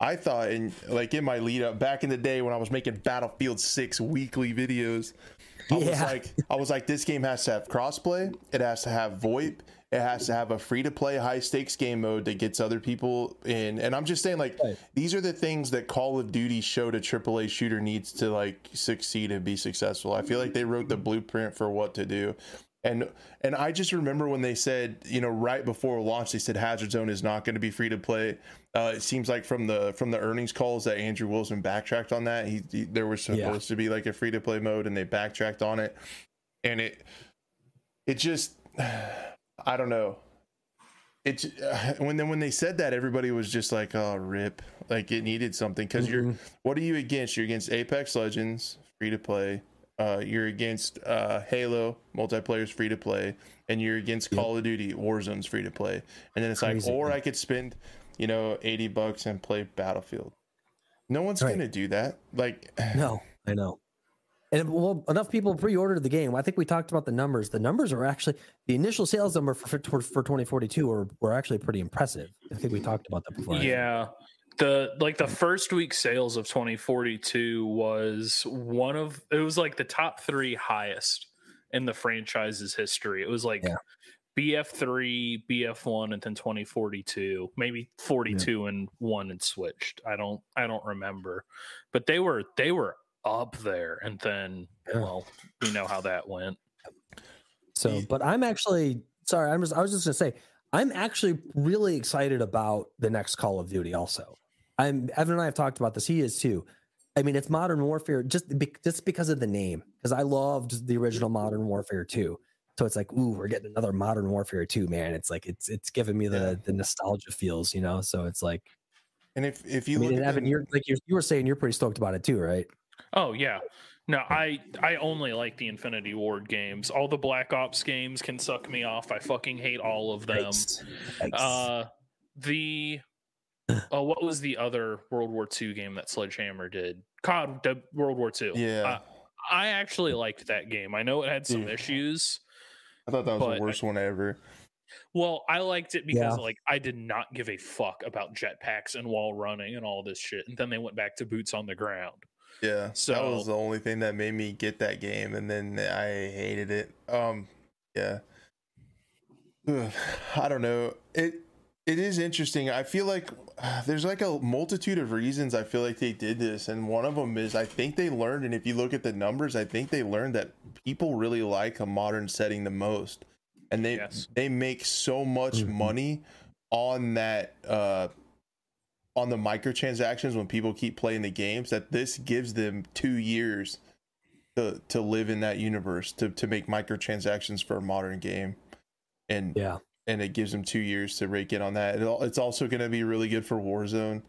I thought, in like in my lead up back in the day when I was making Battlefield Six weekly videos, I yeah. was like, I was like, this game has to have crossplay. It has to have VoIP. It has to have a free to play high stakes game mode that gets other people in. And I'm just saying, like, right. these are the things that Call of Duty showed a AAA shooter needs to like succeed and be successful. I feel like they wrote the blueprint for what to do. And and I just remember when they said, you know, right before launch, they said Hazard Zone is not going to be free to play. Uh, it seems like from the from the earnings calls that Andrew Wilson backtracked on that. He, he there was supposed yeah. to be like a free to play mode, and they backtracked on it. And it it just I don't know. It's uh, when then when they said that, everybody was just like, "Oh, rip!" Like it needed something because mm-hmm. you're. What are you against? You're against Apex Legends, free to play uh, you're against uh, Halo multiplayer's free to play, and you're against yep. Call of Duty Warzone's free to play, and then it's Crazy, like, or. I could spend, you know, eighty bucks and play Battlefield. No one's right. gonna do that. Like, no, I know. And well, enough people pre-ordered the game. I think we talked about the numbers. The numbers are actually the initial sales number for for, for 2042 were, were actually pretty impressive. I think we talked about that before. Yeah, the like the first week sales of 2042 was one of it was like the top three highest in the franchise's history. It was like yeah. BF3, BF1, and then 2042, maybe 42 yeah. and one and switched. I don't I don't remember, but they were they were up there, and then yeah. well, we know how that went. So, but I'm actually sorry, I'm just I was just gonna say I'm actually really excited about the next Call of Duty. Also, I'm Evan and I have talked about this. He is too. I mean, it's Modern Warfare just be, just because of the name. Because I loved the original Modern Warfare 2. So it's like, ooh, we're getting another Modern Warfare 2, man. It's like it's it's giving me the Yeah. the nostalgia feels, you know. So it's like, And if if you I mean, look and at Evan, the- you're like you're, you were saying, you're pretty stoked about it too, right? Oh yeah. No, I I only like the Infinity Ward games. All the Black Ops games can suck me off. I fucking hate all of them. Nice. Nice. Uh the oh what was the other World War II game that Sledgehammer did? COD World War II. yeah, I actually liked that game. I know it had some Dude. issues. I thought that was the worst one ever. Well, I liked it because Yeah. like I did not give a fuck about jetpacks and wall running and all this shit. And then they went back to boots on the ground. Yeah, so that was the only thing that made me get that game, and then I hated it. Um, yeah, Ugh, I don't know. It it is interesting. I feel like uh, there's like a multitude of reasons I feel like they did this, and one of them is I think they learned, and if you look at the numbers, I think they learned that people really like a modern setting the most, and they Yes. they make so much Mhm. money on that uh on the microtransactions when people keep playing the games that this gives them two years to to live in that universe to to make microtransactions for a modern game. And yeah. and it gives them two years to rake in on that. It, it's also going to be really good for warzone.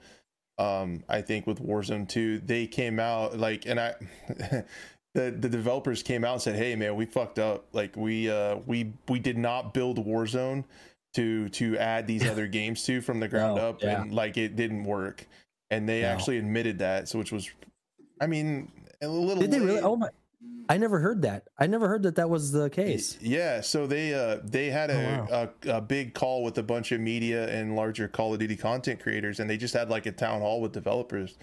Um i think with warzone 2 they came out like and i the the developers came out and said hey man we fucked up. Like we uh we we did not build warzone to to add these other games to from the ground No, up yeah. and like it didn't work and they No. actually admitted that so which was i mean a little Did they really? Oh my! I never heard that. I never heard that that was the case. Yeah, so they uh they had a, Oh, a a big call with a bunch of media and larger Call of Duty content creators, and they just had like a town hall with developers,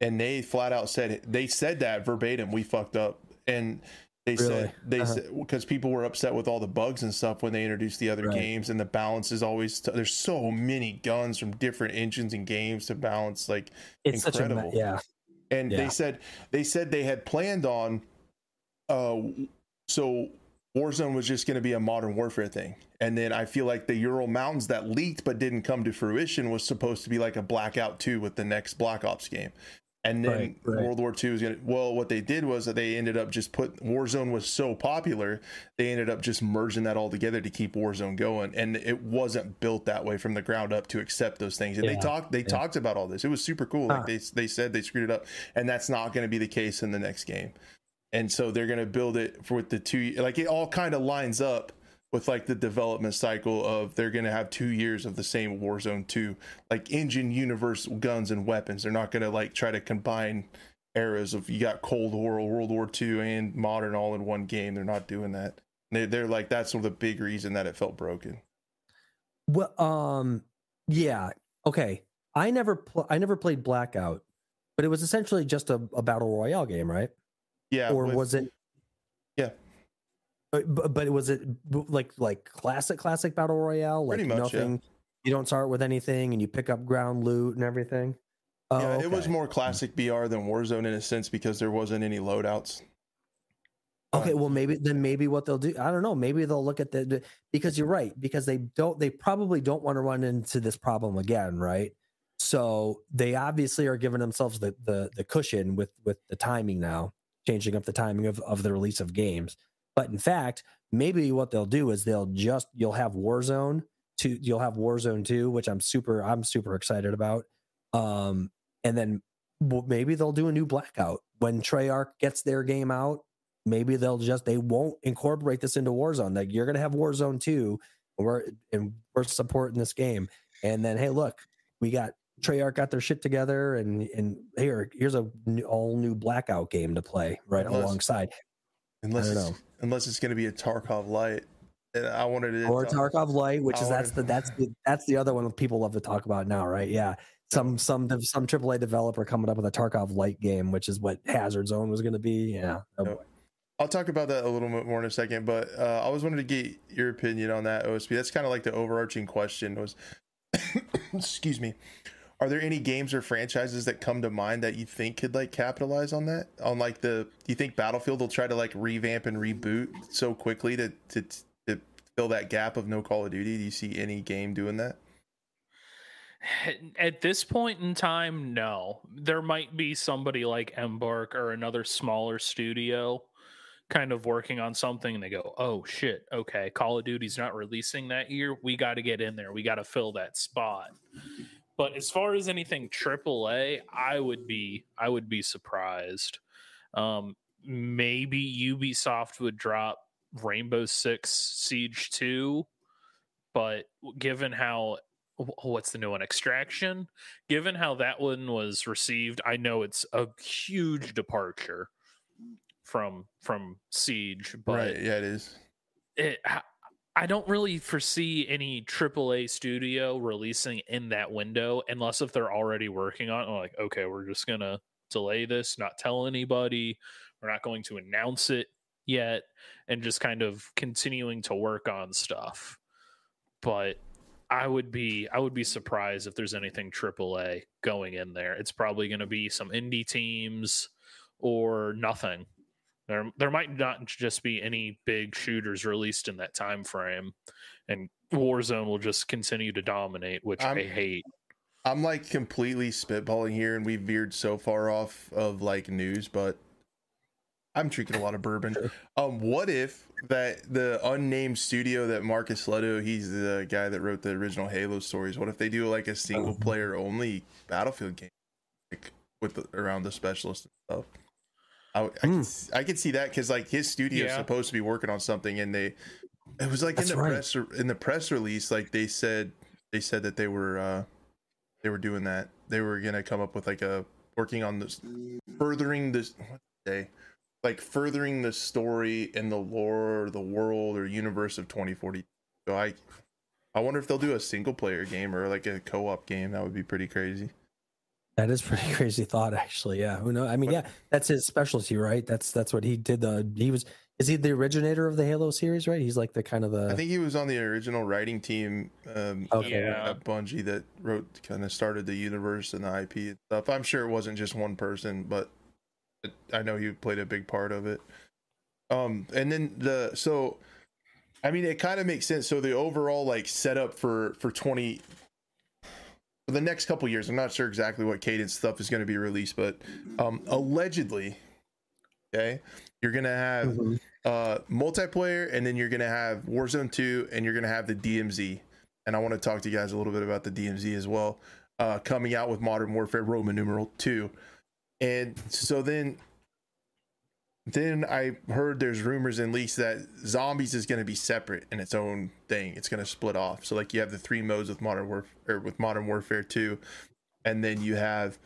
and they flat out said they said that verbatim. We fucked up, and they Really? said they Uh-huh. said because people were upset with all the bugs and stuff when they introduced the other Right. games, and the balance is always there's so many guns from different engines and games to balance like It's such a incredible. yeah. and Yeah. they said they said they had planned on uh so warzone was just going to be a modern warfare thing and then i feel like the ural mountains that leaked but didn't come to fruition was supposed to be like a blackout 2 with the next black ops game and then Right, right. world war ii was going to well what they did was that they ended up just put warzone was so popular they ended up just merging that all together to keep warzone going and it wasn't built that way from the ground up to accept those things and they talked they yeah. talked about all this it was super cool Huh. like they they said they screwed it up and that's not going to be the case in the next game and so they're going to build it for the two like it all kind of lines up with like the development cycle of they're going to have two years of the same warzone 2 like engine universe guns and weapons they're not going to like try to combine eras of you got cold war world war 2 and modern all in one game they're not doing that they, they're like that's sort of the big reason that it felt broken Well, um, yeah. Okay. I never, pl- I never played Blackout, but it was essentially just a, a battle royale game, right? yeah or with- was it? Uh, yeah. But, but, was it like like classic classic battle royale? Like Pretty much, yeah. nothing. You don't start with anything, and you pick up ground loot and everything. Oh, yeah it was more classic br than warzone in a sense because there wasn't any loadouts Okay, well maybe then maybe what they'll do, I don't know, maybe they'll look at the, the because you're right, because they don't they probably don't want to run into this problem again, right? So they obviously are giving themselves the the the cushion with with the timing now, changing up the timing of, of the release of games. But in fact, maybe what they'll do is they'll just you'll have Warzone two, you'll have Warzone 2, which I'm super I'm super excited about. Um and then maybe they'll do a new blackout when Treyarch gets their game out maybe they'll just they won't incorporate this into Warzone. Like you're gonna have Warzone 2, and we're and we're supporting this game. And then hey, look, we got Treyarch got their shit together, and and here here's a new, all new Blackout game to play right Unless- alongside. unless I don't it's, know. unless it's going to be a tarkov light and i wanted to Or Tarkov Light, which I is that's the that's the that's the other one that people love to talk about now, right? Yeah. Some some some AAA developer coming up with a Tarkov Light game, which is what Hazard Zone was going to be. Yeah, Oh. I'll talk about that a little bit more in a second, but uh, I was wanted to get your opinion on that OSB. That's kind of like the overarching question was, excuse me, are there any games or franchises that come to mind that you think could like capitalize on that? On like the, do you think Battlefield will try to like revamp and reboot so quickly to to, to fill that gap of no Call of Duty? Do you see any game doing that? At this point in time, no. There might be somebody like Embark or another smaller studio kind of working on something and they go, oh shit, okay, Call of Duty's not releasing that year. We got to get in there. We got to fill that spot. But as far as anything AAA, I would be I would be surprised. Um, maybe Ubisoft would drop Rainbow Six Siege 2, but given how what's the new one extraction given how that one was received i know it's a huge departure from from siege but right, yeah, it is. it i don't really foresee any aaa studio releasing in that window unless if they're already working on it like okay we're just gonna delay this not tell anybody we're not going to announce it yet and just kind of continuing to work on stuff but I would be I would be surprised if there's anything AAA going in there. It's probably going to be some indie teams or nothing. There there might not just be any big shooters released in that time frame, and Warzone will just continue to dominate, which I'm- I hate. I'm like completely spitballing here, and we veered so far off of like news, but I'm drinking a lot of bourbon. Um, what if that the unnamed studio that Marcus Lehto, he's the guy that wrote the original Halo stories. What if they do like a single player only Battlefield game, like with the, around the specialist and stuff? I, I, Hmm. could, s- I could see that because like his studio is Yeah. supposed to be working on something, and they it was like That's in the right. press in the press release, like they said they said that they were uh they were doing that. They were gonna come up with like a working on this furthering this what did they like furthering the story and the lore or the world or universe of 2040. So I I wonder if they'll do a single player game or like a co-op game. That would be pretty crazy. That is pretty crazy thought, actually. Yeah, who knows? I mean, yeah, that's his specialty, right? That's that's what he did. The he was is he the originator of the Halo series, right? He's like the kind of the I think he was on the original writing team um Okay. Yeah. at Bungie that wrote kind of started the universe and the IP and stuff. I'm sure it wasn't just one person, but it, I know he played a big part of it. Um, and then the so, I mean, it kind of makes sense. So the overall like setup for for 20 for the next couple years, I'm not sure exactly what cadence stuff is going to be released, but um, allegedly, okay, you're gonna have Mhm. uh multiplayer and then you're gonna have warzone 2 and you're gonna have the dmz and i want to talk to you guys a little bit about the dmz as well uh coming out with modern warfare roman numeral 2 and so then then i heard there's rumors and leaks that zombies is going to be separate in its own thing it's going to split off so like you have the three modes with modern warfare with modern warfare 2 and then you have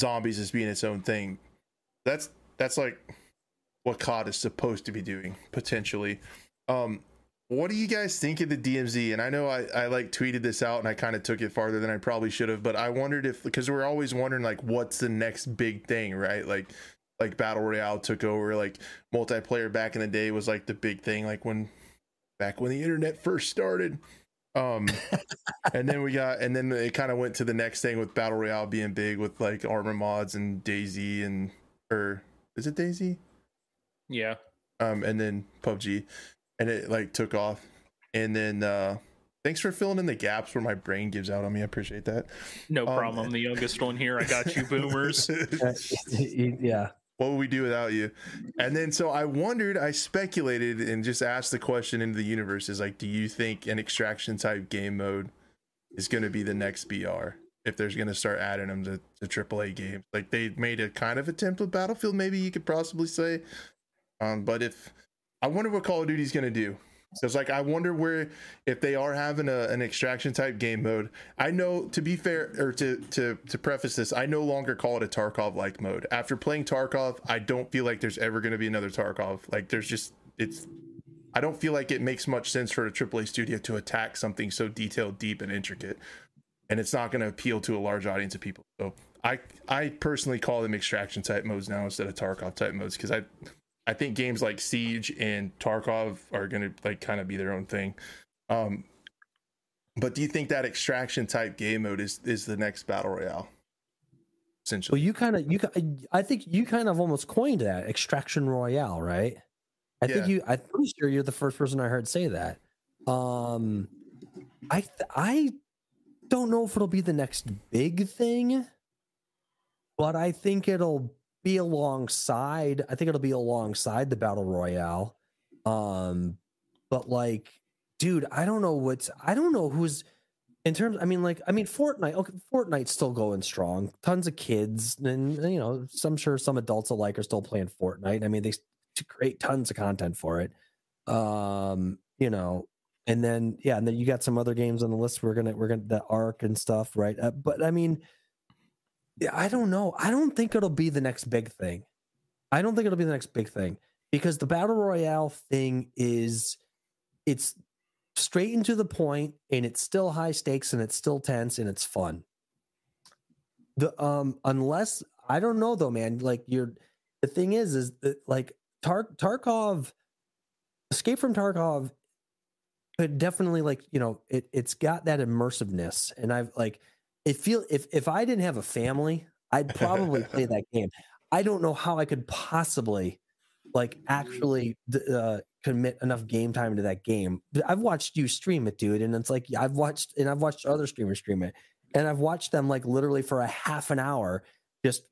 zombies as being its own thing that's that's like what COD is supposed to be doing potentially. Um, what do you guys think of the DMZ? And I know I, I like tweeted this out and I kind of took it farther than I probably should have, but I wondered if because we're always wondering like what's the next big thing, right? Like like battle royale took over, like multiplayer back in the day was like the big thing, like when back when the internet first started. Um, and then we got, and then it kind of went to the next thing with battle royale being big with like ARMA mods and DayZ and or is it DayZ? Yeah. um, and then PUBG, and it like took off. And then uh, thanks for filling in the gaps where my brain gives out on me. I appreciate that. No Um, problem. I'm the youngest one here. I got you, boomers. Uh, yeah. What would we do without you? And then so I wondered, I speculated and just asked the question into the universe: is like, do you think an extraction type game mode is going to be the next BR? If there's going to start adding them to, to AAA games, like they made a kind of attempt with Battlefield, maybe you could possibly say. Um, but if I wonder what Call of Duty's going to do. Because like I wonder where if they are having a, an extraction type game mode. I know to be fair or to to to preface this, I no longer call it a Tarkov like mode. After playing Tarkov, I don't feel like there's ever going to be another Tarkov. Like there's just it's I don't feel like it makes much sense for a AAA studio to attack something so detailed, deep, and intricate, and it's not going to appeal to a large audience of people. So I I personally call them extraction type modes now instead of Tarkov type modes because I I think games like Siege and Tarkov are going to like kind of be their own thing. Um, but do you think that extraction type game mode is is the next battle royale? Essentially, Well, you kind of you. I think you kind of almost coined that extraction royale, right? I Yeah. think you. I'm pretty sure you're the first person I heard say that. Um, I th- I don't know if it'll be the next big thing, but I think it'll be alongside. I think it'll be alongside the battle royale. Um, but like, dude, I don't know what's. I don't know who's in terms. I mean, like, I mean, Fortnite. Okay, Fortnite's still going strong. Tons of kids, and you know, some sure some adults alike are still playing Fortnite. I mean, they create tons of content for it. Um, you know, and then yeah, and then you got some other games on the list. We're gonna we're gonna the Arc and stuff, right? Uh, but I mean, yeah, I don't know. I don't think it'll be the next big thing. I don't think it'll be the next big thing because the battle royale thing is it's straight into the point and it's still high stakes and it's still tense and it's fun. The um unless I don't know though, man. Like you're the thing is is that like Tar- Tarkov Escape from Tarkov could definitely like you know it it's got that immersiveness and I've like it feel if if I didn't have a family I'd probably play that game. I don't know how I could possibly like actually uh, commit enough game time to that game. I've watched you stream it, dude, and it's like I've watched and I've watched other streamers stream it, and I've watched them like literally for a half an hour just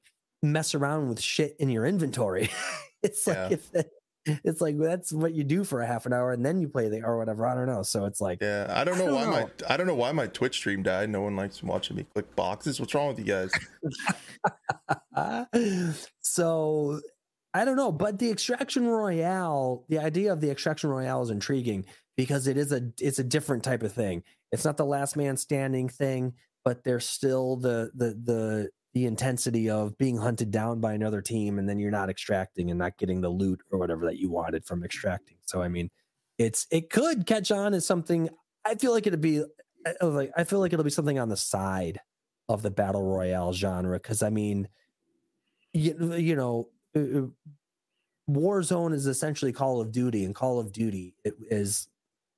mess around with shit in your inventory. it's like Yeah. if that, it's like that's what you do for a half an hour, and then you play the or whatever. I don't know. So it's like Yeah, I don't I know don't why know. my I don't know why my Twitch stream died. No one likes watching me click boxes. What's wrong with you guys? so I don't know, but the extraction royale, the idea of the extraction royale is intriguing because it is a it's a different type of thing. It's not the last man standing thing, but there's still the the the the intensity of being hunted down by another team and then you're not extracting and not getting the loot or whatever that you wanted from extracting. So I mean, it's it could catch on as something I feel like it'd be like I feel like it'll be something on the side of the battle royale genre because I mean you, you know uh, uh, Warzone is essentially Call of Duty and Call of Duty is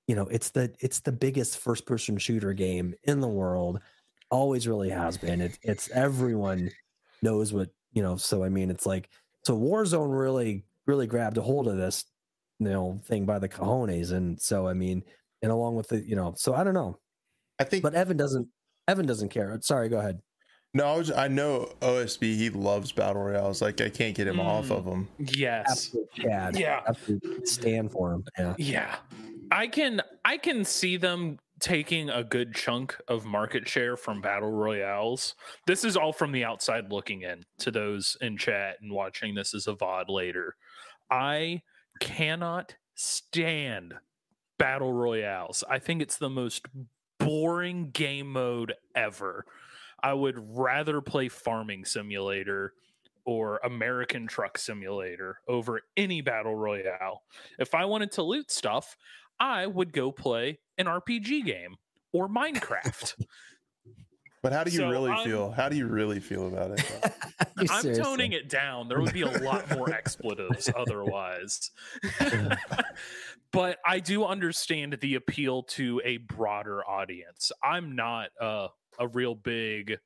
you know it's the it's the biggest first person shooter game in the world always really has been it, it's everyone knows what you know so I mean it's like so Warzone really really grabbed a hold of this you know thing by the cojones and so I mean and along with the you know so I don't know I think but Evan doesn't Evan doesn't care sorry go ahead no, I, was, I know OSB. He loves battle royales. Like I can't get him off Mm. of them. Yes. absolute Chad Yeah. absolute stand for him yeah Yeah. I can I can see them taking a good chunk of market share from battle royales. This is all from the outside looking in to those in chat and watching this as a VOD later. I cannot stand battle royales. I think it's the most boring game mode ever. I would rather play Farming Simulator or American Truck Simulator over any battle royale. If I wanted to loot stuff, I would go play an RPG game or Minecraft. But how do you So really I'm- feel? How do you really feel about it? I'm Seriously. toning it down. There would be a lot more expletives otherwise. but I do understand the appeal to a broader audience. I'm not uh, a real big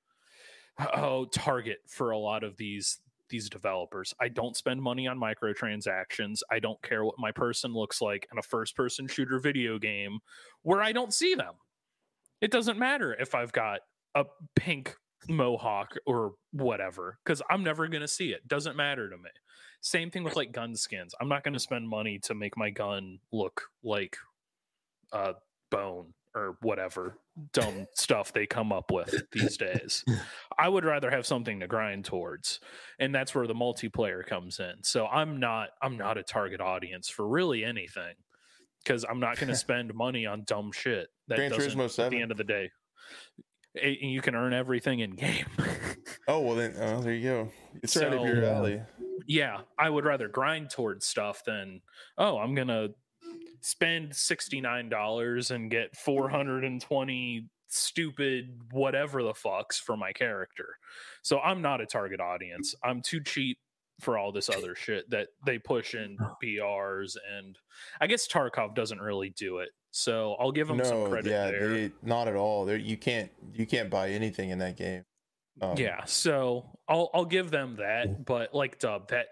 oh target for a lot of these these developers. I don't spend money on microtransactions. I don't care what my person looks like in a first person shooter video game where I don't see them. It doesn't matter if I've got a pink mohawk or whatever because i'm never going to see it doesn't matter to me same thing with like gun skins i'm not going to spend money to make my gun look like uh bone or whatever dumb stuff they come up with these days i would rather have something to grind towards and that's where the multiplayer comes in so i'm not i'm not a target audience for really anything because i'm not going to spend money on dumb shit that Gran doesn't Turismo at the end of the day it, you can earn everything in game. oh well, then oh, there you go. It's right up your alley. yeah, I would rather grind towards stuff than oh, I'm gonna spend sixty nine dollars and get four hundred and twenty stupid whatever the fucks for my character. So I'm not a target audience. I'm too cheap for all this other shit that they push in PRs and I guess Tarkov doesn't really do it. So I'll give them some credit yeah, there. they, not at all. There, you can't you can't buy anything in that game. Um, yeah, so I'll I'll give them that, but like Dub, that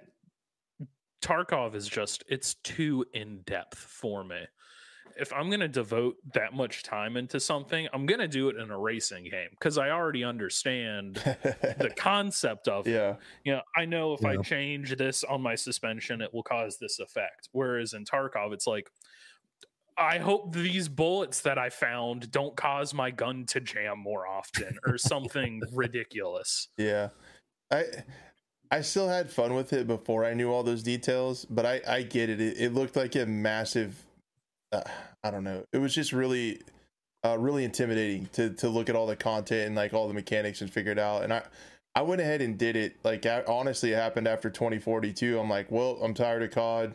Tarkov is just it's too in depth for me. If I'm going to devote that much time into something, I'm going to do it in a racing game because I already understand the concept of it. yeah, You know, I know if I change this on my suspension, it will cause this effect. Whereas in Tarkov, it's like, I hope these bullets that I found don't cause my gun to jam more often or something ridiculous. yeah. I I still had fun with it before I knew all those details, but I I get it. It, it looked like a massive. Uh, I don't know. It was just really, uh, really intimidating to to look at all the content and like all the mechanics and figure it out. And I I went ahead and did it. Like I, honestly, it happened after 2042. I'm like, well, I'm tired of COD.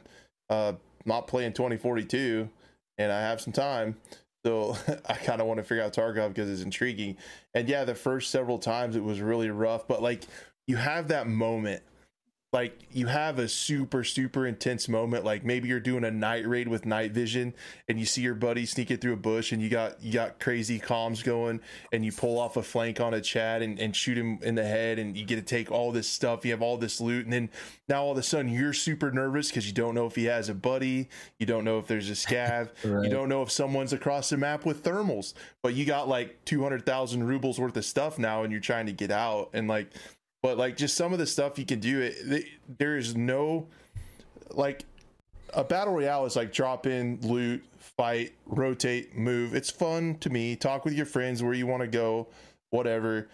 Uh, not playing 2042, and I have some time. So I kind of want to figure out Tarkov because it's intriguing. And yeah, the first several times it was really rough, but like you have that moment like you have a super super intense moment like maybe you're doing a night raid with night vision and you see your buddy sneaking through a bush and you got you got crazy comms going and you pull off a flank on a chad and, and shoot him in the head and you get to take all this stuff you have all this loot and then now all of a sudden you're super nervous because you don't know if he has a buddy you don't know if there's a scav you don't know if someone's across the map with thermals but you got like 200,000 rubles worth of stuff now and you're trying to get out and like but like just some of the stuff you can do it th- there is no like a battle royale is like drop in loot fight rotate move. It's fun to me. Talk with your friends where you want to go whatever.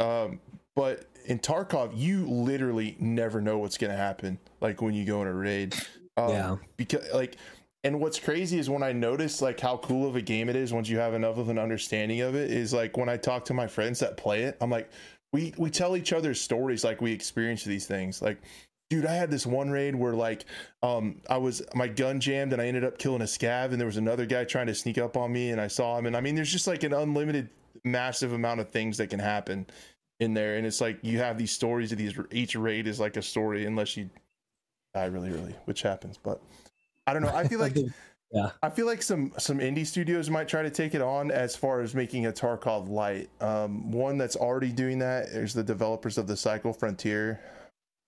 Um but in tarkov you literally never know what's gonna happen like when you go in a raid. Um, Yeah. because like and what's crazy is when I notice like how cool of a game it is once you have enough of an understanding of it is like when I talk to my friends that play it, I'm like, we we tell each other stories like we experience these things. Like, dude, I had this one raid where like um I was my gun jammed and I ended up killing a scav and there was another guy trying to sneak up on me and I saw him and I mean there's just like an unlimited massive amount of things that can happen in there and it's like you have these stories of these each raid is like a story unless you die really early, which happens, but I don't know. I feel like Yeah. I feel like some some indie studios might try to take it on as far as making a Tarkov light. Um, one that's already doing that is the developers of the Cycle Frontier.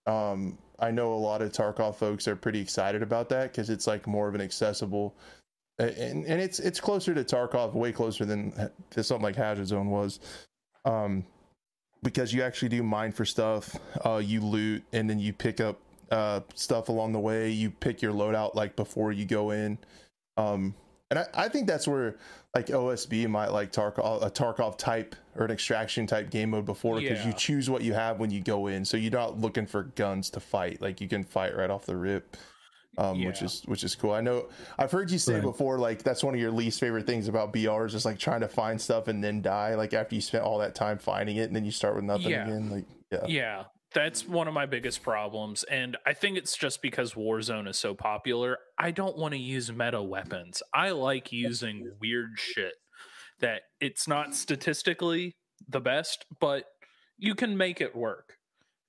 Um, I know a lot of Tarkov folks are pretty excited about that because it's like more of an accessible, and and it's it's closer to Tarkov, way closer than to something like Hazard Zone was. Um, because you actually do mine for stuff, uh, you loot, and then you pick up uh, stuff along the way. You pick your loadout like before you go in. Um, and I, I think that's where like OSB might like Tarkov, a Tarkov type or an extraction type game mode before because you choose what you have when you go in. So you're not looking for guns to fight. Like you can fight right off the rip. Um, which is which is cool. I know I've heard you say Right. before, like that's one of your least favorite things about BRs is just like trying to find stuff and then die. Like after you spent all that time finding it and then you start with nothing Yeah. again. Like yeah, Yeah, that's one of my biggest problems. And I think it's just because Warzone is so popular. I don't want to use meta weapons. I like using weird shit that it's not statistically the best, but you can make it work.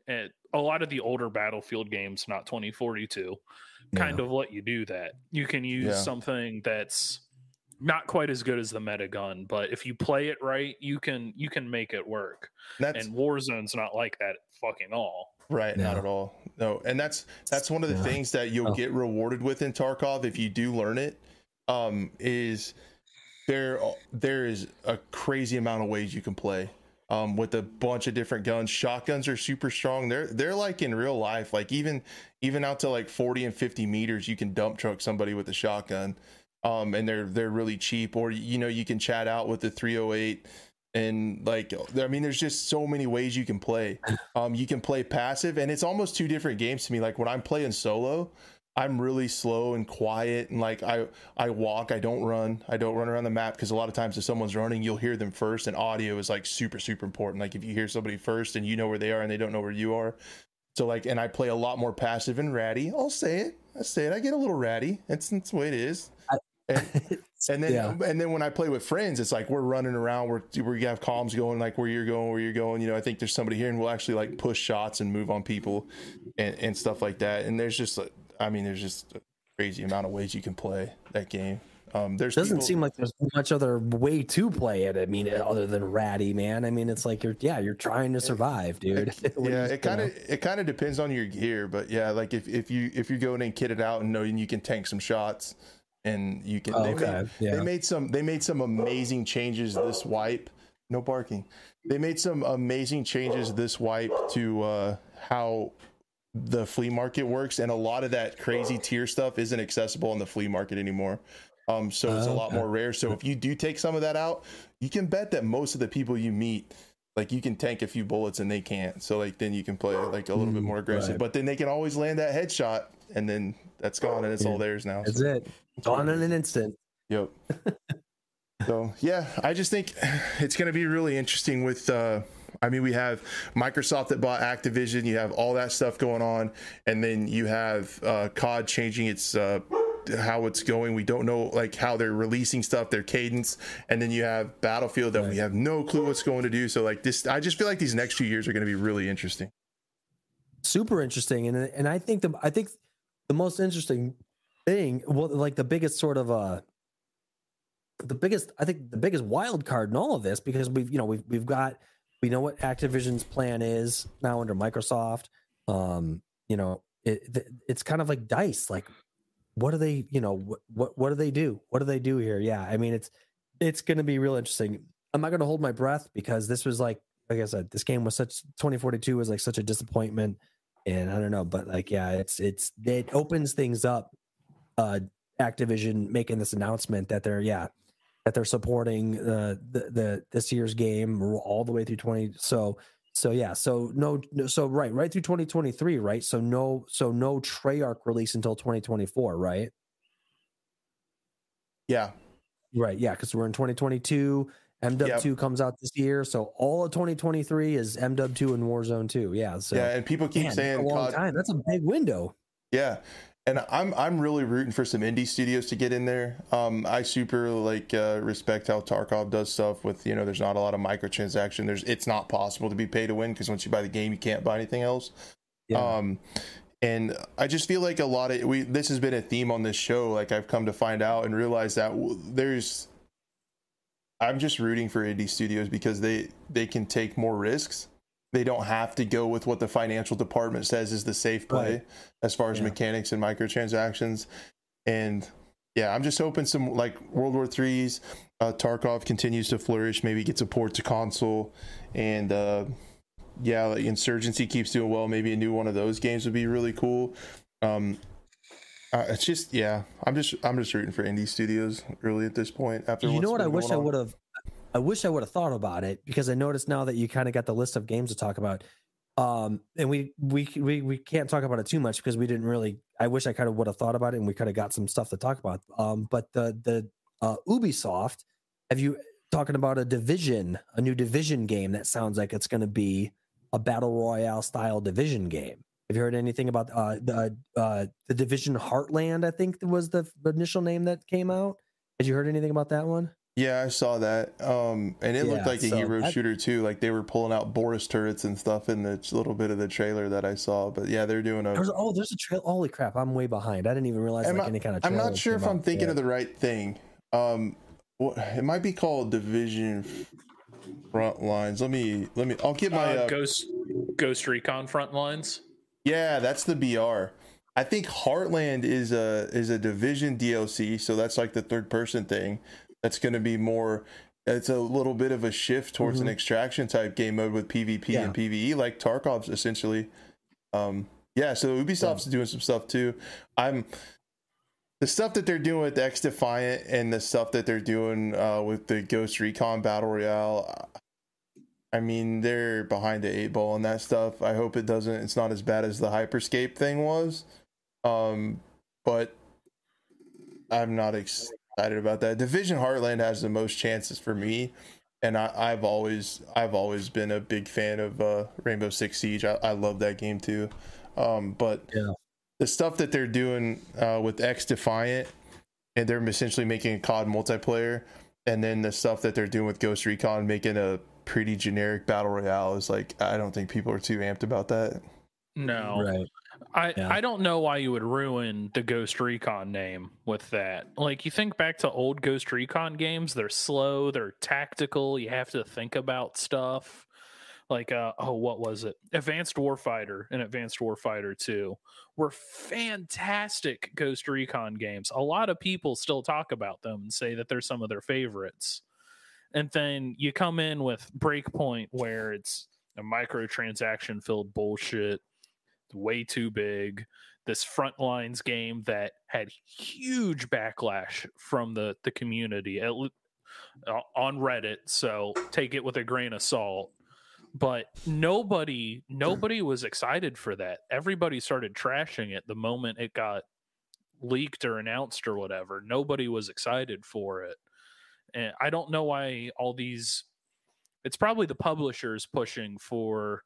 And a lot of the older Battlefield games, not 2042, kind of let you do that. You can use Yeah. something that's not quite as good as the meta gun, but if you play it right, you can you can make it work that's and Warzone's not like that fucking all. Right, not at all. No, and that's that's one of the Yeah. things that you'll Oh. get rewarded with in Tarkov if you do learn it. Um, is there there is a crazy amount of ways you can play. Um, with a bunch of different guns. Shotguns are super strong. They're they're like in real life, like even even out to like forty and fifty meters, you can dump truck somebody with a shotgun. Um, and they're they're really cheap. Or you know you can chat out with the three hundred eight and like i mean there's just so many ways you can play. Um you can play passive and it's almost two different games to me. Like when i'm playing solo i'm really slow and quiet and like i i walk i don't run. I don't run around the map because a lot of times if someone's running you'll hear them first and audio is like super super important. Like if you hear somebody first and you know where they are and they don't know where you are. So like and i play a lot more passive and ratty. I'll say it. I say it. I get a little ratty. That's, it's the way it is and, and then Yeah. and then when I play with friends, it's like we're running around, we're we have comms going like where you're going, where you're going. You know, I think there's somebody here, and we'll actually like push shots and move on people, and, and stuff like that. And there's just, I mean, there's just a crazy amount of ways you can play that game. Um, there's Doesn't people- seem like there's much other way to play it. I mean, other than ratty, man. I mean, it's like you're yeah, you're trying to survive, dude. What yeah it kind of it kind of depends on your gear but yeah like if, if you if you're going and kit it out and knowing you can tank some shots and you can Oh, they, okay, made, yeah. they made some they made some amazing changes this wipe. No barking. They made some amazing changes this wipe to uh how the flea market works and a lot of that crazy tier stuff isn't accessible in the flea market anymore. Um so it's a lot more rare. So if you do take some of that out you can bet that most of the people you meet like you can tank a few bullets and they can't. So like then you can play like a little bit Mm, more aggressive. right. but then they can always land that headshot and then that's gone and it's all theirs now That's so, it. Gone in an instant. yep so yeah i just think it's going to be really interesting with uh I mean, we have Microsoft that bought Activision. You have all that stuff going on, and then you have uh, COD changing its uh, how it's going. We don't know like how they're releasing stuff, their cadence, and then you have Battlefield that we have no clue what's going to do. So like this, I just feel like these next few years are going to be really interesting. super interesting and and i think the i think the most interesting thing well like the biggest sort of uh the biggest i think the biggest wild card in all of this because we've you know we've we've got we know what activision's plan is now under microsoft. Um you know it, it's kind of like dice like what do they you know what, what what do they do? What do they do here? Yeah i mean it's it's going to be real interesting. I'm not going to hold my breath because this was like like i said this game was such 2042 was like such a disappointment and i don't know but like yeah it's it's it opens things up uh activision making this announcement that they're yeah that they're supporting uh, the the this year's game all the way through 20 so so yeah so no no- so right right through 2023 right? So no so no treyarch release until 2024 right? Yeah, right yeah because we're in 2022 mw2 comes out this year so all of 2023 is mw2 and warzone 2 yeah so yeah, and people keep Man, that's a saying long COD, time. That's a big window. Yeah, and I'm I'm really rooting for some indie studios to get in there. Um, I super like uh, respect how Tarkov does stuff with you know there's not a lot of microtransaction. There's it's not possible to be pay to win because once you buy the game you can't buy anything else. Yeah. Um, and I just feel like a lot of we this has been a theme on this show. Like I've come to find out and realize that there's. I'm just rooting for indie studios because they they can take more risks. They don't have to go with what the financial department says is the safe play Right. as far as Yeah. mechanics and microtransactions. And yeah, I'm just hoping some like World War Threes, uh, Tarkov continues to flourish. Maybe gets a port to console, and uh, yeah, like Insurgency keeps doing well. Maybe a new one of those games would be really cool. Um, uh, it's just yeah, I'm just I'm just rooting for indie studios really at this point. After you know what i wish going i would have i wish i would have thought about it because i noticed now that you kind of got the list of games to talk about um and we we we, we can't talk about it too much because we didn't really i wish i kind of would have thought about it and we kind of got some stuff to talk about. Um but the the uh ubisoft have you talking about a division a new division game that sounds like it's going to be a battle royale style division game. Have you heard anything about uh the uh the division heartland i think was the initial name that came out? Had you heard anything about that one Yeah, I saw that. Um, and it looked Yeah, like a so hero that- shooter too. Like they were pulling out Boris turrets and stuff in the little bit of the trailer that I saw. But yeah, they're doing a. There's oh, there's a trail. Holy crap! I'm way behind. I didn't even realize like not- any kind of. I'm not trailer sure if I'm out thinking yet. of the right thing. Um, what it might be called Division Front Lines. Let me let me. I'll get my. uh, Uh, Ghost Ghost Recon Front Lines. yeah, that's the BR. I think Heartland is a is a Division DLC, so that's like the third person thing. That's going to be more. It's a little bit of a shift towards an Mhm. extraction type game mode with PvP and PvE, like Tarkov's essentially. Um, yeah, so Ubisoft's doing some stuff too. I'm the stuff that they're doing with X Defiant and the stuff that they're doing uh, with the Ghost Recon Battle Royale. I mean, they're behind the eight ball on that stuff. I hope it doesn't. It's not as bad as the Hyperscape thing was, um, but I'm not excited about that. Division Heartland has the most chances for me, and I, I've always I've always been a big fan of uh, Rainbow Six Siege. I, I love that game too, um, but Yeah. the stuff that they're doing uh, with X Defiant, and they're essentially making a COD multiplayer, and then the stuff that they're doing with Ghost Recon, making a pretty generic battle royale, is like I don't think people are too amped about that. No, Right. I, Yeah. I don't know why you would ruin the Ghost Recon name with that. Like you think back to old Ghost Recon games, they're slow, they're tactical, you have to think about stuff. Like uh oh, what was it? Advanced Warfighter and Advanced Warfighter 2 were fantastic Ghost Recon games. A lot of people still talk about them and say that they're some of their favorites. And then you come in with Breakpoint where it's a microtransaction filled bullshit way too big. This frontlines game that had huge backlash from the the community at, uh, on Reddit. So take it with a grain of salt. But nobody nobody was excited for that. Everybody started trashing it the moment it got leaked or announced or whatever. Nobody was excited for it. And I don't know why all these it's probably the publishers pushing for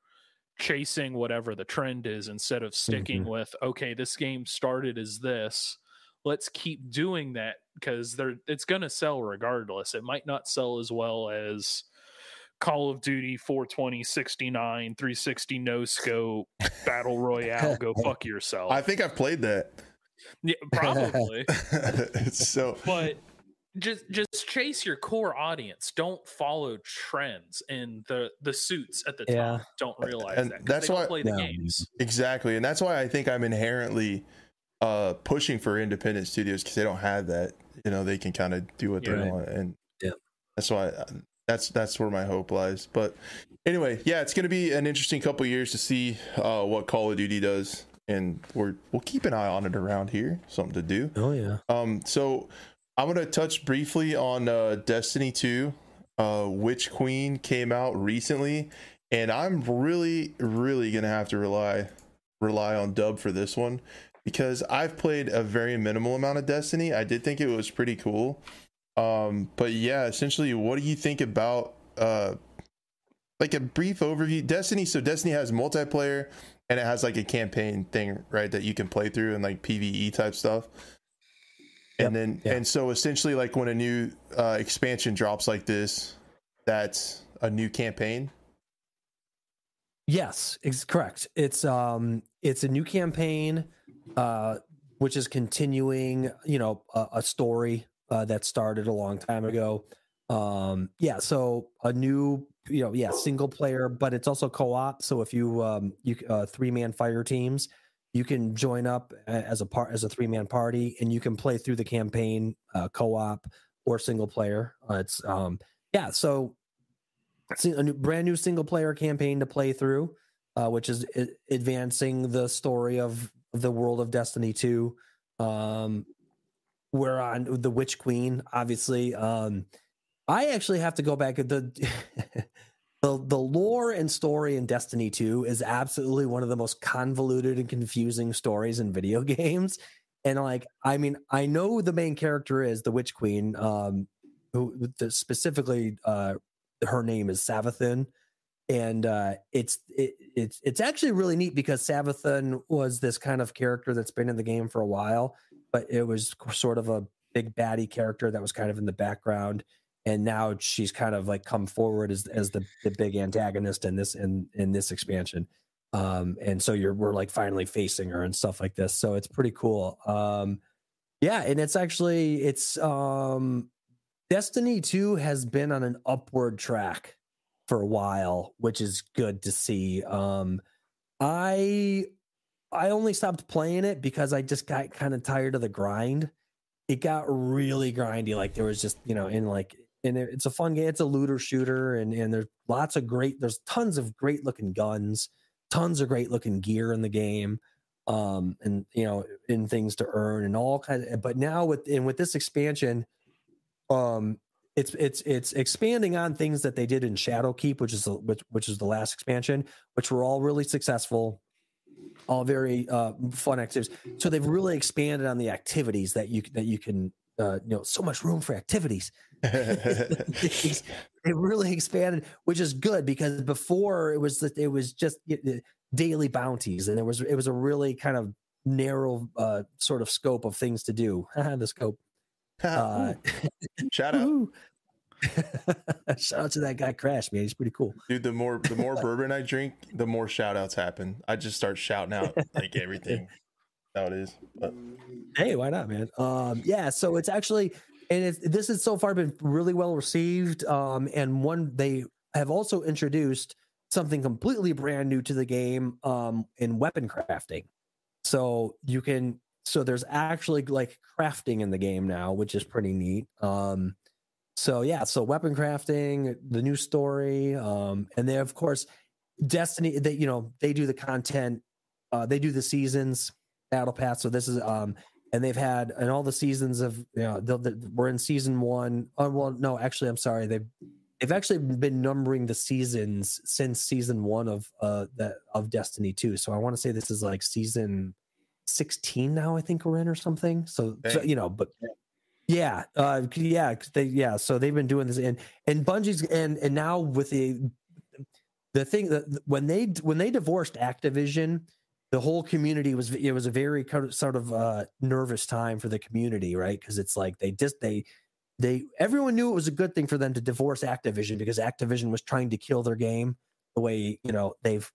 chasing whatever the trend is instead of sticking mm-hmm. with okay this game started as this. Let's keep doing that because they're it's going to sell regardless. It might not sell as well as call of duty 420 69 360 no scope battle royale go fuck yourself. I think I've played that. yeah, probably. It's so but just just chase your core audience don't follow trends and the the suits at the Yeah. top don't realize And that 'cause that's they don't why- play the No. games exactly, and that's why I think I'm inherently uh pushing for independent studios because they don't have that. You know, they can kind of do what Yeah. they Right. want, and Yeah. that's why that's that's where my hope lies. But anyway, yeah, it's going to be an interesting couple years to see uh what Call of Duty does, and we're we'll keep an eye on it around here. Something to do. Oh yeah. Um, so I'm gonna touch briefly on uh, Destiny 2. Uh, Witch Queen came out recently, and I'm really, really gonna have to rely rely on Dub for this one because I've played a very minimal amount of Destiny. I did think it was pretty cool. Um, but yeah, essentially, what do you think about uh, like a brief overview? Destiny. So Destiny has multiplayer and it has like a campaign thing, right? That you can play through and like PVE type stuff. And then, yeah. and so essentially, like when a new uh, expansion drops like this, that's a new campaign. Yes, it's correct. It's um it's a new campaign uh which is continuing, you know, a, a story uh that started a long time ago. Um yeah, so a new, you know, yeah, single player, but it's also co-op, so if you um you uh three-man fire teams, you can join up as a part as a three-man party and you can play through the campaign uh co-op or single player. Uh, it's um yeah, so sing- a new, brand new single player campaign to play through, uh, which is advancing the story of the world of Destiny 2. Um, we're on the Witch Queen, obviously. Um, I actually have to go back the. The, the lore and story in Destiny 2 is absolutely one of the most convoluted and confusing stories in video games. And like, I mean, I know the main character is the Witch Queen, um, who the, specifically uh, her name is Savathûn, and uh, it's it, it's it's actually really neat because Savathûn was this kind of character that's been in the game for a while, but it was sort of a big baddie character that was kind of in the background, and now she's kind of like come forward as as the the big antagonist in this in in this expansion. Um, and so you're we're like finally facing her and stuff like this. So it's pretty cool. Um, yeah, and it's actually it's um Destiny 2 has been on an upward track for a while, which is good to see. Um I I only stopped playing it because I just got kind of tired of the grind. It got really grindy. Like there was just, you know, in like and it- it's a fun game. It's a looter shooter and and there's lots of great there's tons of great looking guns, tons of great looking gear in the game. Um and you know, in things to earn and all kinds of, but now with and with this expansion um it's it's it's expanding on things that they did in Shadowkeep, which is the, which which is the last expansion, which were all really successful, all very uh, fun activities. So they've really expanded on the activities that you that you can uh, you know so much room for activities. it really expanded, which is good because before it was it was just daily bounties, and it was it was a really kind of narrow uh, sort of scope of things to do. the scope. Uh, Shout out. Shout out to that guy Crash, man. He's pretty cool. Dude, the more the more bourbon I drink, the more shout outs happen. I just start shouting out like everything. How it is. But Hey, why not, man? Um, yeah, so it's actually and it, this has so far been really well received. Um, and one they have also introduced something completely brand new to the game um, in weapon crafting. So you can so there's actually like crafting in the game now, which is pretty neat. Um, so yeah, so weapon crafting, the new story, um, and then of course Destiny. They you know they do the content, uh, they do the seasons battle pass. So this is um, and they've had and all the seasons of you know we're in season one. Oh well, no, actually, I'm sorry. They've they've actually been numbering the seasons since season one of uh that of Destiny two. So I want to say this is like season 16 now. I think we're in or something. So, so you know, but yeah, uh, yeah, they yeah. So they've been doing this, and and Bungie's and and now with the the thing that when they when they divorced Activision, the whole community was it was a very sort of uh, nervous time for the community, right? Because it's like they just they they everyone knew it was a good thing for them to divorce Activision because Activision was trying to kill their game the way you know they've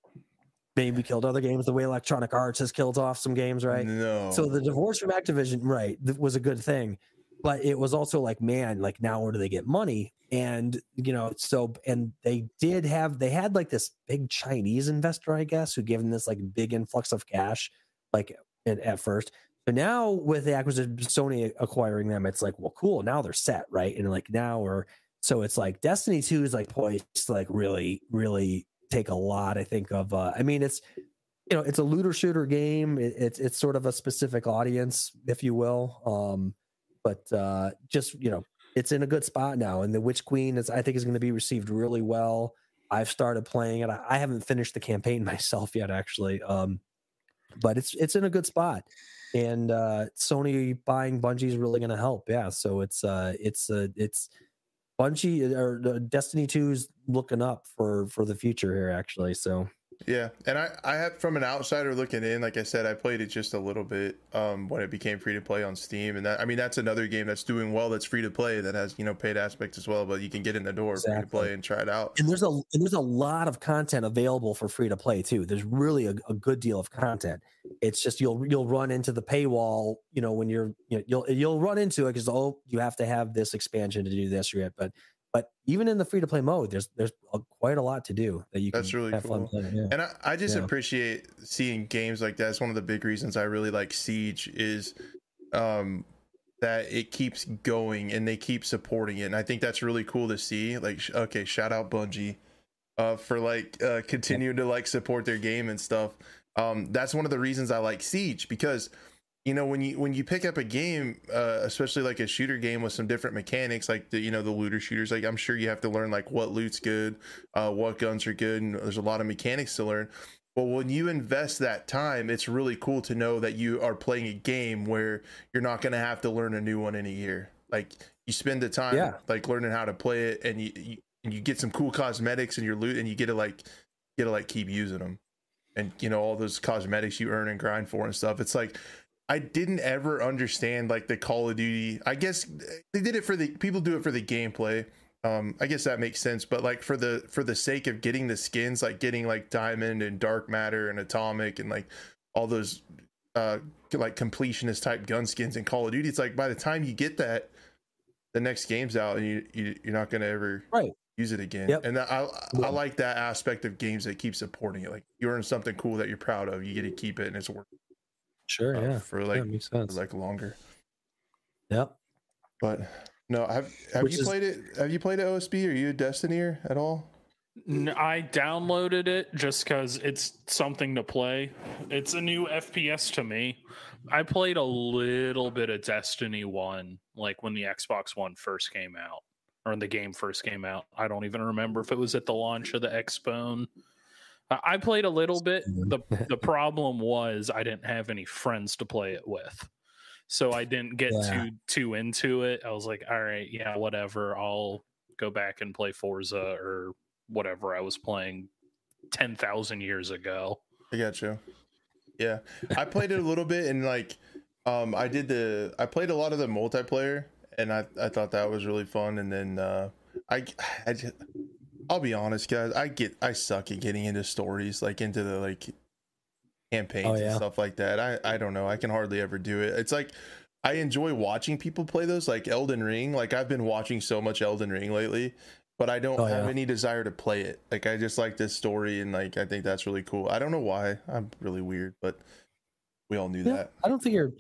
maybe killed other games the way Electronic Arts has killed off some games, right? no. So the divorce from Activision, right, was a good thing, but it was also like, man, like now where do they get money? And you know, so and they did have they had like this big Chinese investor, I guess, who gave them this like big influx of cash, like at, at first. But now with the acquisition, Sony acquiring them, it's like, well, cool. Now they're set, right? And like now we're so it's like Destiny Two is like poised to like really, really take a lot. I think of. uh I mean, it's you know it's a looter shooter game it, it's it's sort of a specific audience if you will um but uh just you know it's in a good spot now and the witch queen is i think is going to be received really well. I've started playing it. I, haven't finished the campaign myself yet actually um but it's it's in a good spot. And uh sony buying bungie is really going to help. Yeah so it's uh it's uh it's bungie or uh, destiny 2 is looking up for for the future here actually so Yeah, and I I have from an outsider looking in, like I said, I played it just a little bit um, when it became free to play on Steam, and that I mean that's another game that's doing well that's free to play that has you know paid aspects as well, but you can get in the door free to play and try it out. and there's a and there's a lot of content available for free to play too. There's really a, a good deal of content. It's just you'll you'll run into the paywall, you know, when you're you know, you'll you'll run into it because oh you have to have this expansion to do this or yet. But but even in the free to play mode, there's there's a, quite a lot to do that you can That's really have fun cool. playing. Yeah. And I, I just Yeah. appreciate seeing games like that. It's one of the big reasons I really like Siege is um that it keeps going and they keep supporting it. And I think that's really cool to see. Like sh- okay, shout out Bungie uh for like uh continuing to like support their game and stuff. Um that's one of the reasons I like Siege because you know when you when you pick up a game uh especially like a shooter game with some different mechanics like the you know the looter shooters like i'm sure you have to learn like what loot's good uh what guns are good and there's a lot of mechanics to learn. But when you invest that time it's really cool to know that you are playing a game where you're not going to have to learn a new one in a year. Like you spend the time Yeah. like learning how to play it and you, you and you get some cool cosmetics in your loot and you get to like get to like keep using them and you know all those cosmetics you earn and grind for and stuff it's like I didn't ever understand like the Call of Duty. I guess they did it for the people do it for the gameplay. Um, I guess that makes sense, but like for the for the sake of getting the skins, like getting like Diamond and Dark Matter and Atomic and like all those uh like completionist type gun skins in Call of Duty, it's like by the time you get that, the next game's out and you, you you're not gonna ever Right. use it again. Yep. And I I like that aspect of games that keep supporting it. Like you earn something cool that you're proud of, you get to keep it and it's worth Sure, uh, yeah. for yeah, like makes for, like longer. yep. But no, have have Which you is- played it? Have you played OSB? Are you a Destinyr at all? I downloaded it just because it's something to play. It's a new FPS to me. I played a little bit of Destiny 1, like when the Xbox One first came out, or when the game first came out. I don't even remember if it was at the launch of the Xbone. I I played a little bit. The, the problem was I didn't have any friends to play it with. So I didn't get Yeah. too too into it. I was like, all right, yeah, whatever. I'll go back and play Forza or whatever I was playing 10,000 years ago. I got you. Yeah, I played it a little bit and like, um, I did the I played a lot of the multiplayer and I I thought that was really fun. And then uh, I, I just, I'll be honest, guys. I get I suck at getting into stories, like into the like campaigns Oh, yeah. and stuff like that. I I don't know. I can hardly ever do it. It's like I enjoy watching people play those, like Elden Ring. Like I've been watching so much Elden Ring lately, but I don't Oh, have yeah. any desire to play it. Like I just like this story, and like I think that's really cool. I don't know why. I'm really weird, but we all knew Yeah, that. I don't think you're.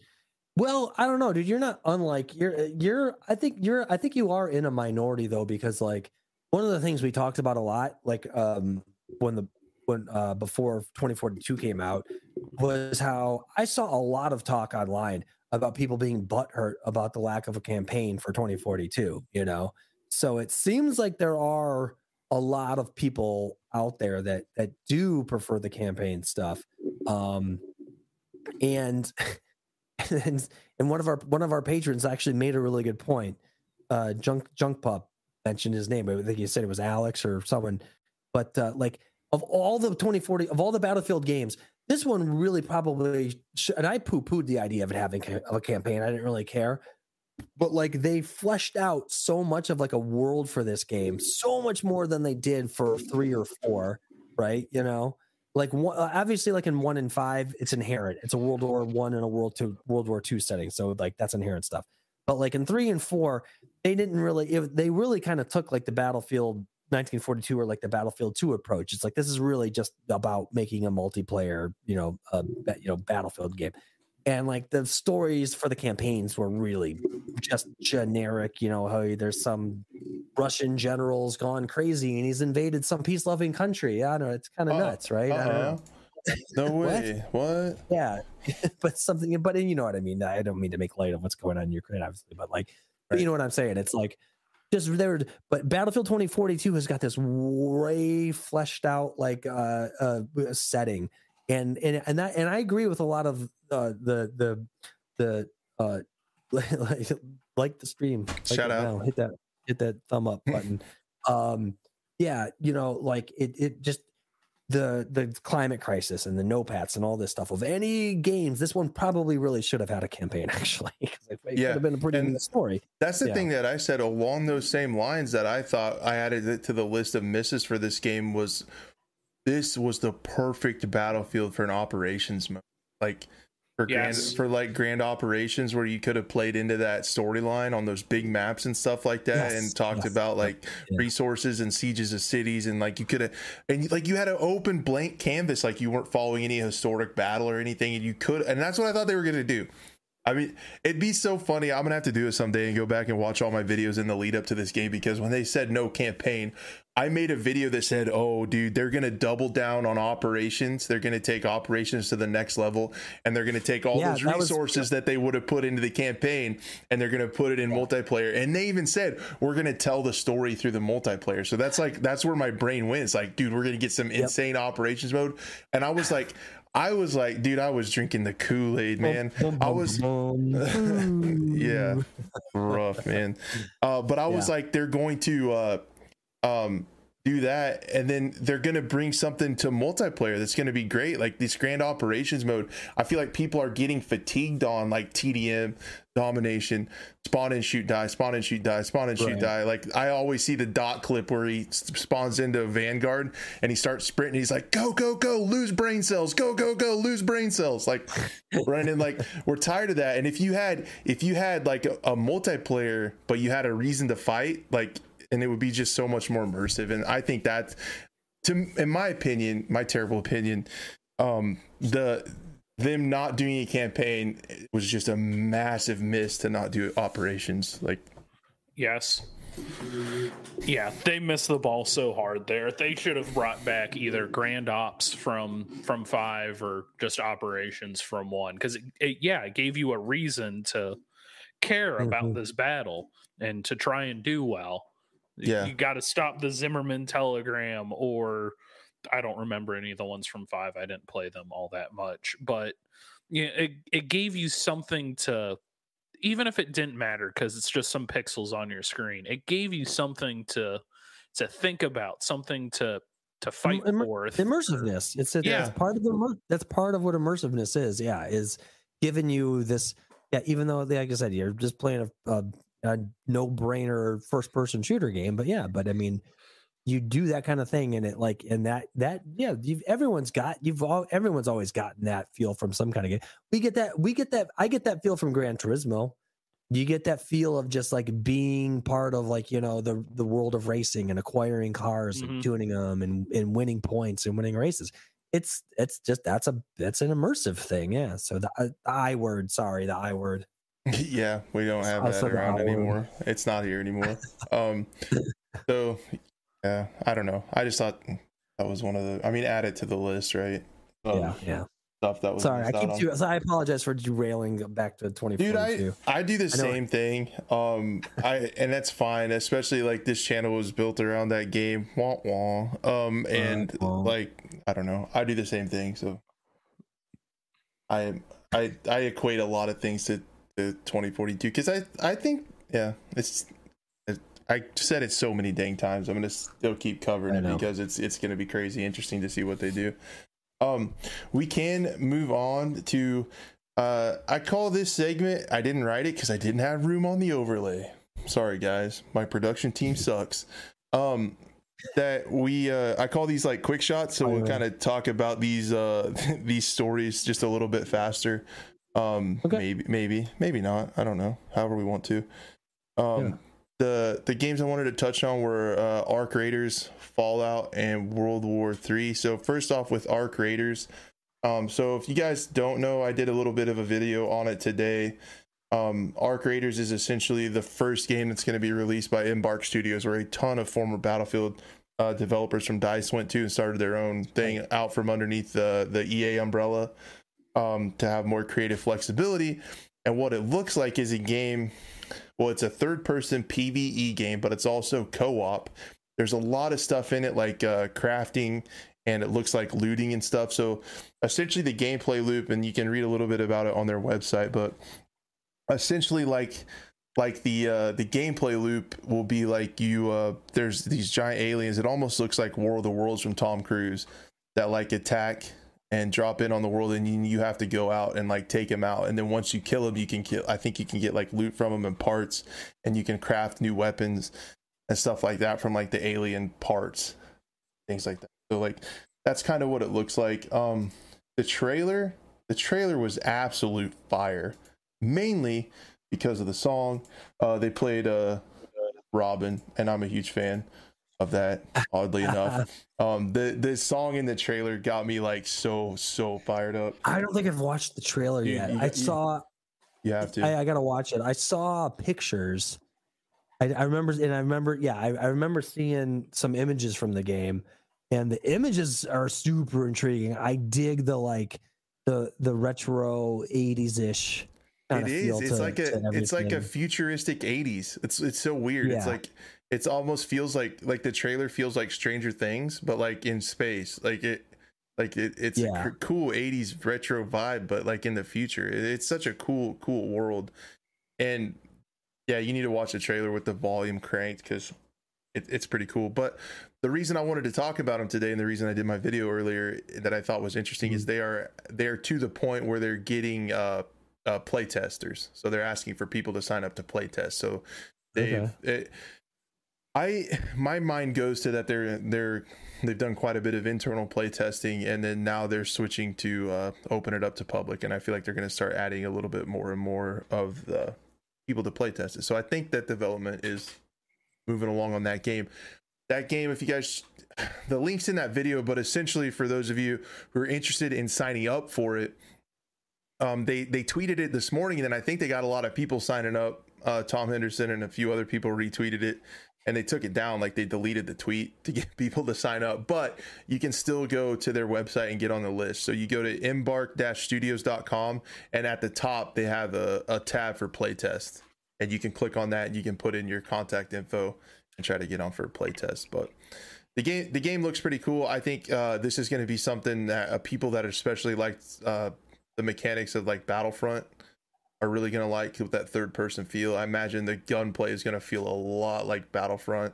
Well, I don't know, dude. You're not unlike you're. You're. I think you're. I think you are in a minority though, because like one of the things we talked about a lot, like um when the when uh before 2042 came out, was how I saw a lot of talk online about people being butthurt about the lack of a campaign for 2042. You know, so it seems like there are a lot of people out there that that do prefer the campaign stuff. Um, and and and one of our one of our patrons actually made a really good point. Uh, Junk Junk Pup mentioned his name. I think he said it was Alex or someone. But uh, like of all the 2040 of all the Battlefield games, this one really probably and I poo pooed the idea of it having a campaign. I didn't really care. But like they fleshed out so much of like a world for this game, so much more than they did for three or four, right? You know, like one, uh, obviously like in one and five it's inherent it's a world war one and a world two world war two setting so like that's inherent stuff but like in three and four they didn't really it, they really kind of took like the battlefield 1942 or like the battlefield 2 approach. It's like this is really just about making a multiplayer you know uh, you know battlefield game. And like the stories for the campaigns were really just generic you know how there's some russian general's gone crazy and he's invaded some peace-loving country. I don't know it's kind of Oh, nuts right? I don't know. No way. What? Yeah, but something, but you know what I mean. I don't mean to make light of what's going on in Ukraine, obviously, but like, but you know what I'm saying. It's like just there. But Battlefield 2042 has got this way fleshed out like uh, uh setting, and and and that and I agree with a lot of uh, the the the uh like, like the stream. Like Shout out. now. hit that hit that thumb up button. um, yeah, you know, like it it just the the climate crisis and the No-Pats and all this stuff of any games, this one probably really should have had a campaign actually. it Yeah, could have been a pretty neat story. That's the Yeah. thing that I said along those same lines that I thought I added it to the list of misses for this game was this was the perfect battlefield for an operations mode. Like for Yes. grand for like grand operations where you could have played into that storyline on those big maps and stuff like that Yes, and talked yes, about like yeah. resources and sieges of cities and like you could have and like you had an open blank canvas like you weren't following any historic battle or anything and you could and that's what I thought they were gonna do. I mean, it'd be so funny. I'm gonna have to do it someday and go back and watch all my videos in the lead up to this game because when they said no campaign, I made a video that said, "Oh, dude, they're gonna double down on operations. They're gonna take operations to the next level, and they're gonna take all Yeah, those that was- resources that they would have put into the campaign, and they're gonna put it in multiplayer." And they even said, "We're gonna tell the story through the multiplayer." So that's like that's where my brain went. It's like, dude, we're gonna get some insane operations mode, and I was like. I was like, dude, I was drinking the Kool Aid, man. I was, yeah, rough, man. Uh, but I was Yeah. like, they're going to uh, um, do that, and then they're going to bring something to multiplayer that's going to be great, like this grand operations mode. I feel like people are getting fatigued on like TDM domination, spawn and shoot die, spawn and shoot die, spawn and shoot Right. die. Like I always see the dot clip where he spawns into Vanguard and he starts sprinting. He's like, "Go, go, go! Lose brain cells! Go, go, go! Lose brain cells!" Like running. Like we're tired of that. And if you had, if you had like a, a multiplayer, but you had a reason to fight, like, and it would be just so much more immersive. And I think that, to in my opinion, my terrible opinion, um, the them not doing a campaign was just a massive miss to not do operations. Like, Yes. Yeah, they missed the ball so hard there. They should have brought back either grand ops from from five or just operations from one because it, it, yeah, it gave you a reason to care about Mhm. this battle and to try and do well. Yeah. you got to stop the Zimmerman telegram or I don't remember any of the ones from five. I didn't play them all that much, but yeah, it it gave you something to even if it didn't matter because it's just some pixels on your screen. It gave you something to to think about, something to to fight immer- for. immersiveness. It's, it's Yeah. part of the that's part of what immersiveness is. Yeah, is giving you this. Yeah, even though like I said, you're just playing a, a a no brainer first person shooter game, but yeah, but I mean, you do that kind of thing and it like and that that yeah you've everyone's got you've all everyone's always gotten that feel from some kind of game. We get that we get that i get that feel from gran turismo. You get that feel of just like being part of like you know the the world of racing and acquiring cars Mhm. and tuning them and and winning points and winning races. It's it's just that's a that's an immersive thing yeah. So the, uh, the i word sorry the i word yeah, we don't have that around anymore. It's not here anymore. um, so yeah, I don't know. I just thought that was one of the. I mean, add it to the list, right? Um, yeah yeah Stuff that was. sorry i keep too, so i apologize for derailing back to Dude, I I do the know. same thing. Um, I and that's fine. Especially like this channel was built around that game. Wah wah. Um, and wah. like I don't know. I do the same thing. So I I I equate a lot of things to, to 2042 because I I think yeah it's. it- I said it so many dang times. I'm gonna still keep covering it because it's it's gonna be crazy interesting to see what they do. Um, we can move on to uh, I call this segment. I didn't write it because I didn't have room on the overlay. Sorry, guys. My production team sucks. Um, that we uh, I call these like quick shots, so we'll kind of talk about these uh these stories just a little bit faster. Um, Okay. maybe, maybe, maybe not. I don't know. However, we want to. Um, Yeah. the the games I wanted to touch on were uh, Arc Raiders, Fallout, and World War Three. So first off, with Arc Raiders, um, so if you guys don't know, I did a little bit of a video on it today. Um, Arc Raiders is essentially the first game that's going to be released by Embark Studios, where a ton of former Battlefield uh, developers from Dice went to and started their own thing out from underneath the the EA umbrella um, to have more creative flexibility. And what it looks like is a game. Well, it's a third person PVE game, but it's also co op. There's a lot of stuff in it, like uh, crafting, and it looks like looting and stuff. So essentially, the gameplay loop, and you can read a little bit about it on their website, but essentially, like like the uh the gameplay loop will be like you uh there's these giant aliens it almost looks like war of the worlds from tom cruise that like attack and drop in on the world and you, have to go out and like take him out. And then once you kill him you can kill i think you can get like loot from him and parts and you can craft new weapons and stuff like that from like the alien parts things like that. So like that's kind of what it looks like. Um the trailer the trailer was absolute fire mainly because of the song. Uh they played uh robin and i'm a huge fan of that oddly enough um the the song in the trailer got me like so so fired up I don't think I've watched the trailer yet. you- I you- saw. you have to I, I gotta watch it. I saw pictures. I, I remember, and I remember, yeah, I, I remember seeing some images from the game, and the images are super intriguing. I dig the like the the retro '80s ish. it is it's like a it's like a futuristic 80s it's it's so weird it's like it's almost feels like like the trailer feels like stranger things but like in space like it like it, it's a Yeah. c- cool 80s retro vibe but like in the future It- it's such a cool cool world and yeah you need to watch the trailer with the volume cranked because it, it's pretty cool but the reason i wanted to talk about them today and the reason i did my video earlier that i thought was interesting is they are they're to the point where they're getting uh uh, play testers. So they're asking for people to sign up to play test. So they've it, I my mind goes to that they're they're they've done quite a bit of internal play testing and then now they're switching to uh, open it up to public and I feel like they're going to start adding a little bit more and more of the people to play test it. So I think that development is moving along on that game. That game, if you guys, the links in that video, but essentially for those of you who are interested in signing up for it, um, they they tweeted it this morning, and then I think they got a lot of people signing up. Uh, Tom Henderson and a few other people retweeted it, and they took it down. Like they deleted the tweet to get people to sign up, but you can still go to their website and get on the list. So you go to embark-studios.com, and at the top they have a, a tab for playtest, and you can click on that and you can put in your contact info and try to get on for a playtest. But the game the game looks pretty cool. I think uh, this is going to be something that uh, people that especially like uh, the mechanics of like Battlefront are really going to like with that third person feel. I imagine the gunplay is going to feel a lot like Battlefront.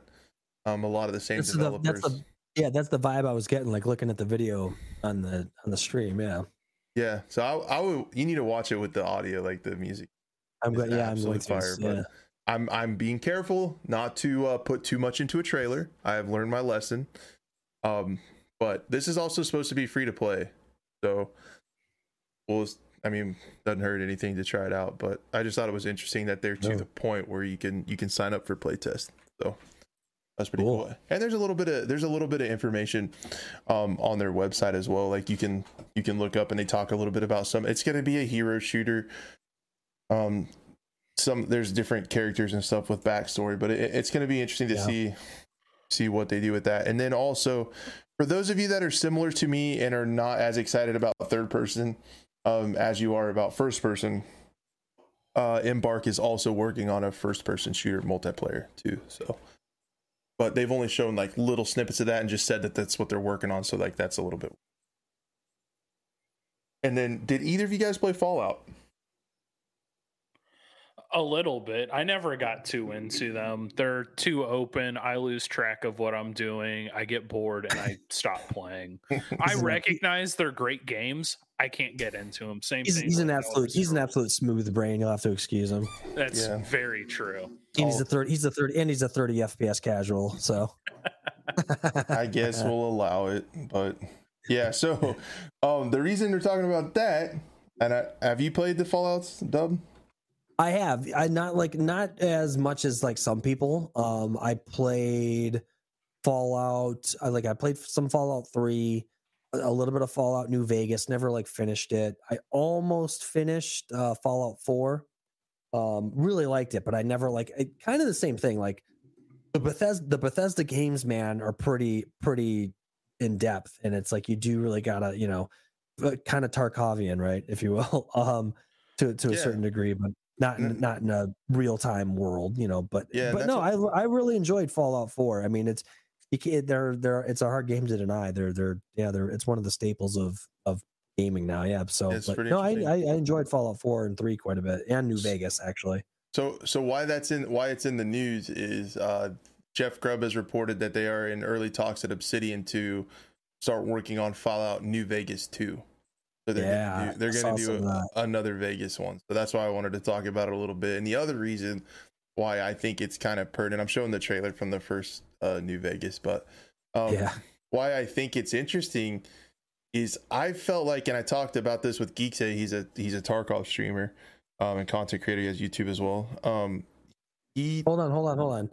Um, a lot of the same That's the- developers. that's the- Yeah, that's the vibe I was getting, like looking at the video on the on the stream. Yeah, yeah, so I, I would you need to watch it with the audio, like the music. I'm going. Yeah, I'm going to. fire, but- yeah. I'm I'm being careful not to uh, put too much into a trailer. I have learned my lesson. Um, but this is also supposed to be free to play, so well, I mean, doesn't hurt anything to try it out. But I just thought it was interesting that they're to No. the point where you can you can sign up for playtest. So that's pretty Cool. cool. And there's a little bit of there's a little bit of information um, on their website as well. Like you can you can look up and they talk a little bit about some. It's going to be a hero shooter. Um, some there's different characters and stuff with backstory, but it, it's going to be interesting to Yeah. see see what they do with that. And then also for those of you that are similar to me and are not as excited about third person um, as you are about first person, uh, Embark is also working on a first person shooter multiplayer too. So, but they've only shown like little snippets of that and just said that that's what they're working on. So like that's a little bit. And then, did either of you guys play Fallout? A little bit. I never got too into them. They're too open. I lose track of what I'm doing. I get bored and I stop playing. I recognize they're great games. I can't get into them. Same He's, thing. he's an absolute he's an absolute smooth brain. You'll have to excuse him. That's Yeah. very true. And he's Oh. a third. He's a third, and he's a thirty FPS casual. So I guess we'll allow it, but yeah. So, um, the reason they're talking about that, and I, have you played the Fallout's Dub? I have. I not like not as much as like some people. Um, I played Fallout. I like I played some Fallout Three, a little bit of Fallout New Vegas. Never like finished it. I almost finished uh, Fallout Four. Um, really liked it, but I never like it, kind of the same thing. Like the Bethesda, the Bethesda games, man, are pretty pretty in depth, and it's like you do really gotta you know, kind of Tarkovian, right, if you will, um, to to a Yeah. certain degree, but not in, not in a real time world, you know. But Yeah, but no, what- I I really enjoyed Fallout Four. I mean, it's you can't they're they're it's a hard game to deny. They're they're yeah they're it's one of the staples of of gaming now. Yeah, so but no, I, I. I enjoyed Fallout Four and Three quite a bit, and New Vegas actually. So, so why that's in why it's in the news is uh, Jeff Grubb has reported that they are in early talks at Obsidian to start working on Fallout New Vegas 2. So they're Yeah, gonna do, they're going to do a, another Vegas one. So that's why I wanted to talk about it a little bit. And the other reason why I think it's kind of pertinent, I'm showing the trailer from the first uh, New Vegas, but um, yeah, why I think it's interesting is I felt like, and I talked about this with Geeksay. He's a he's a Tarkov streamer um, and content creator. He has YouTube as well. Um, he hold on, hold on, hold on.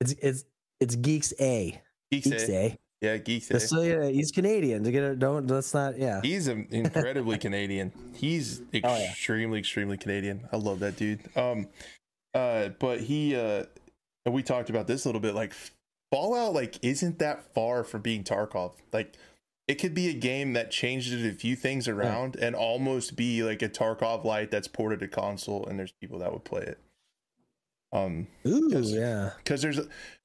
It's it's it's Geeks A. Geeks Geeksay, A. yeah, Just Geeksay. so yeah, he's Canadian. To get it, don't let's not. Yeah, He's incredibly Canadian. He's Oh, yeah. extremely, extremely Canadian. I love that dude. Um, uh, but he uh, we talked about this a little bit. Like Fallout, like isn't that far from being Tarkov. Like it could be a game that changes a few things around and almost be like a Tarkov light that's ported to console, and there's people that would play it. Um, ooh, Yes. yeah. because there's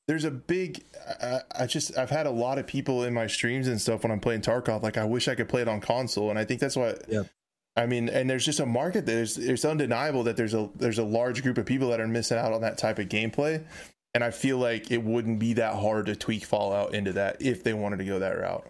there's a big I, I just I've had a lot of people in my streams and stuff when I'm playing Tarkov like I wish I could play it on console and I think that's why Yep. I mean and there's just a market there's it's undeniable that there's a there's a large group of people that are missing out on that type of gameplay and I feel like it wouldn't be that hard to tweak Fallout into that if they wanted to go that route.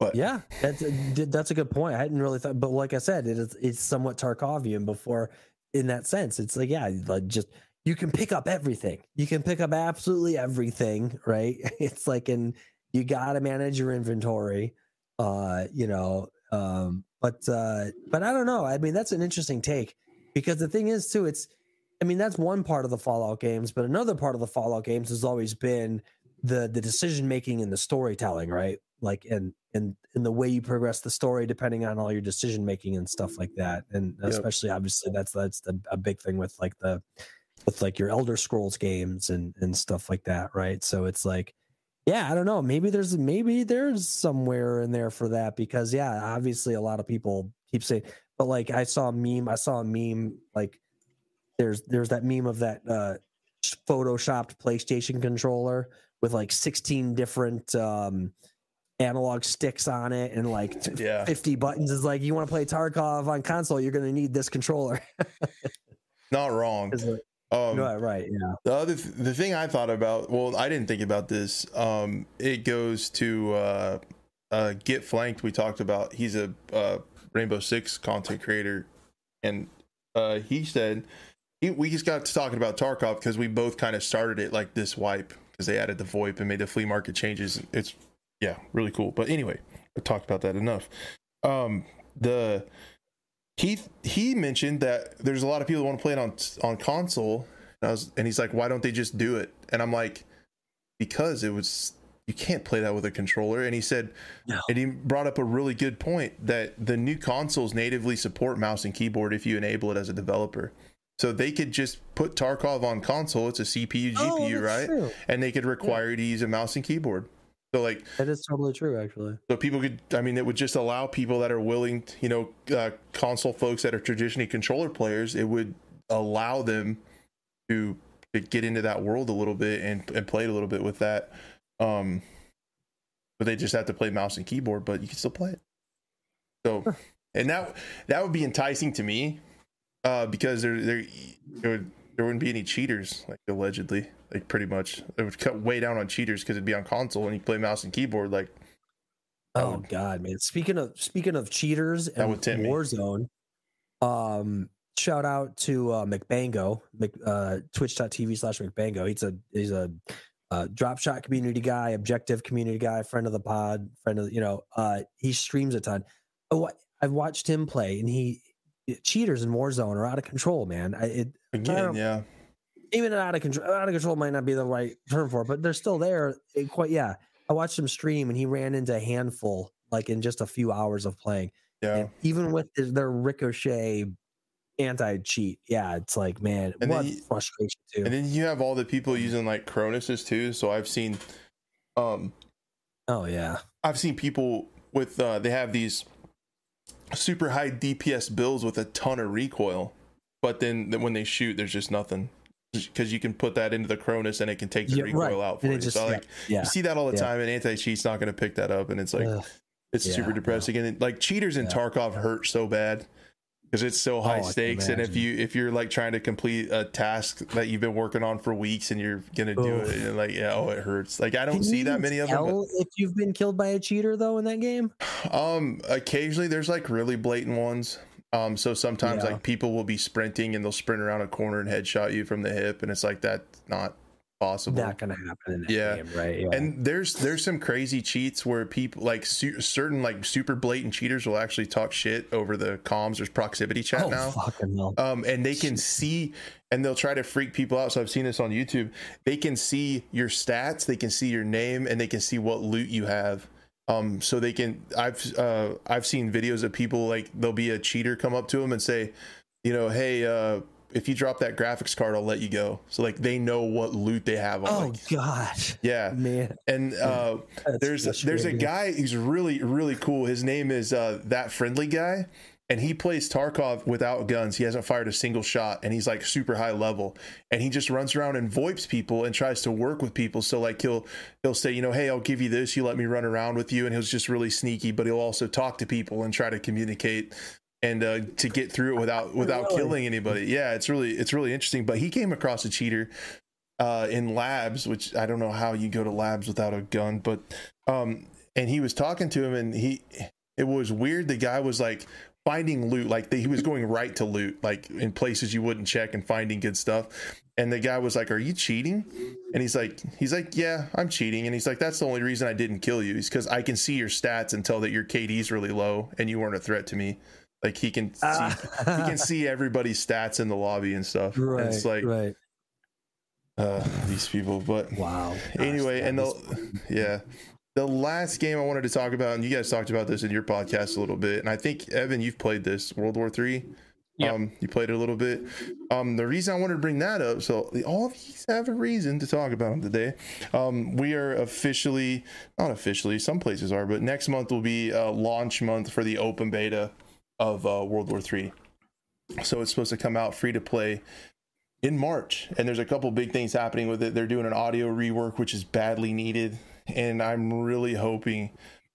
But Yeah, that's a, that's a good point. I hadn't really thought, but like I said, it is it's somewhat Tarkovian before in that sense. It's like yeah, like just you can pick up everything. You can pick up absolutely everything, right? It's like and you got to manage your inventory. Uh, you know, um, but uh, but I don't know. I mean, that's an interesting take because the thing is too, it's I mean that's one part of the Fallout games, but another part of the Fallout games has always been the the decision making and the storytelling, right? Like and and and the way you progress the story depending on all your decision making and stuff like that. And Yep. especially obviously that's that's the, a big thing with like the with like your Elder Scrolls games and and stuff like that, right? So it's like yeah, I don't know. Maybe there's maybe there's somewhere in there for that because yeah, obviously a lot of people keep saying but like I saw a meme, I saw a meme like there's there's that meme of that uh photoshopped PlayStation controller with like 16 different um analog sticks on it and like yeah. 50 buttons is like you want to play Tarkov on console you're going to need this controller. Not wrong. Like, Um, right, right, yeah. The other th- the thing I thought about, well, I didn't think about this. Um, it goes to uh, uh, get flanked. We talked about. He's a uh, Rainbow Six content creator, and uh, he said he, we just got to talking about Tarkov because we both kind of started it like this wipe because they added the VoIP and made the flea market changes. It's yeah, really cool. But anyway, I talked about that enough. Um, the Keith he mentioned that there's a lot of people that want to play it on on console. And I was and he's like, why don't they just do it? And I'm like, because it was you can't play that with a controller. And he said, No. and he brought up a really good point that the new consoles natively support mouse and keyboard if you enable it as a developer. So they could just put Tarkov on console. It's a CPU, Oh, GPU, that's right? true. And they could require you to use a mouse and keyboard. So like, That is totally true, actually. so people could, I mean, it would just allow people that are willing, you know, uh, console folks that are traditionally controller players, it would allow them to, to get into that world a little bit and, and play it a little bit with that. Um, but they just have to play mouse and keyboard, but you can still play it. So, and that that would be enticing to me, uh, because there there there, would, there wouldn't be any cheaters, like allegedly, like pretty much. It would cut way down on cheaters because it'd be on console and you play mouse and keyboard, like Oh would- God, man! Speaking of speaking of cheaters and would tempt me. Warzone, um, shout out to uh, McBango, Mc, uh, Twitch.tv slash McBango. He's a he's a uh, drop shot community guy, objective community guy, friend of the pod, friend of you know. Uh, he streams a ton. Oh, I- I've watched him play, and he cheaters in Warzone are out of control, man. I, it again, yeah. even out of control out of control might not be the right term for it, but they're still there. It quite yeah. I watched him stream and he ran into a handful like in just a few hours of playing. Yeah. And even with his- their ricochet anti cheat, yeah, it's like man, And what you- frustration too. And then you have all the people using like Cronus's too. So I've seen um oh yeah, I've seen people with uh they have these super high DPS builds with a ton of recoil, but then when they shoot, there's just nothing because you can put that into the Cronus and it can take the Yeah, recoil right. out for And you. just so like yeah. you see that all the Yeah. time, and anti cheat's not going to pick that up, and it's like Ugh. it's super no. depressing. And like cheaters in. Tarkov hurt so bad because it's so high Oh, stakes, and if you if you're like trying to complete a task that you've been working on for weeks and you're gonna do Oof. it, and like yeah, oh, it hurts. Like I don't Can see that many of them. but- if you've been killed by a cheater though in that game. Um, occasionally there's like really blatant ones. Um, so sometimes Yeah. like people will be sprinting and they'll sprint around a corner and headshot you from the hip, and it's like that's not possible. Not gonna happen in that Yeah. game, right? Yeah. And there's there's some crazy cheats where people like su- certain like super blatant cheaters will actually talk shit over the comms. There's proximity chat oh now. fucking hell. Um, and they can see and they'll try to freak people out. So I've seen this on YouTube. They can see your stats, they can see your name, and they can see what loot you have. Um, so they can. I've uh, I've seen videos of people like there'll be a cheater come up to them and say, you know, hey, uh, if you drop that graphics card, I'll let you go. So like they know what loot they have. On, Oh like, gosh, yeah. man. And uh, That's there's there's a guy who's really really cool. His name is uh, that friendly guy, and he plays Tarkov without guns. He hasn't fired a single shot, and he's like super high level. And he just runs around and voips people and tries to work with people. So like he'll he'll say, you know, hey, I'll give you this. You let me run around with you, and he'll just really sneaky. But he'll also talk to people and try to communicate. And uh, to get through it without without Really? killing anybody, yeah, it's really it's really interesting. But he came across a cheater uh, in labs, which I don't know how you go to labs without a gun, but um, and he was talking to him, and he it was weird. The guy was like finding loot, like the, he was going right to loot, like in places you wouldn't check and finding good stuff. And the guy was like, "Are you cheating?" And he's like, "He's like, yeah, I'm cheating." And he's like, "That's the only reason I didn't kill you is because I can see your stats and tell that your KD's really low and you weren't a threat to me." Like he can see, he can see everybody's stats in the lobby and stuff. And right, it's like right. uh, these people, but Wow. Gosh, anyway, and is- the yeah, the last game I wanted to talk about, and you guys talked about this in your podcast a little bit, and I think Evan, you've played this World War Three. Yep. Um, you played it a little bit. Um, the reason I wanted to bring that up, so all of these have a reason to talk about them today. Um, we are officially, not officially, some places are, but next month will be uh, launch month for the open beta of uh, World War Three. So it's supposed to come out free to play in March, and there's a couple big things happening with it. They're doing an audio rework, which is badly needed, and I'm really hoping,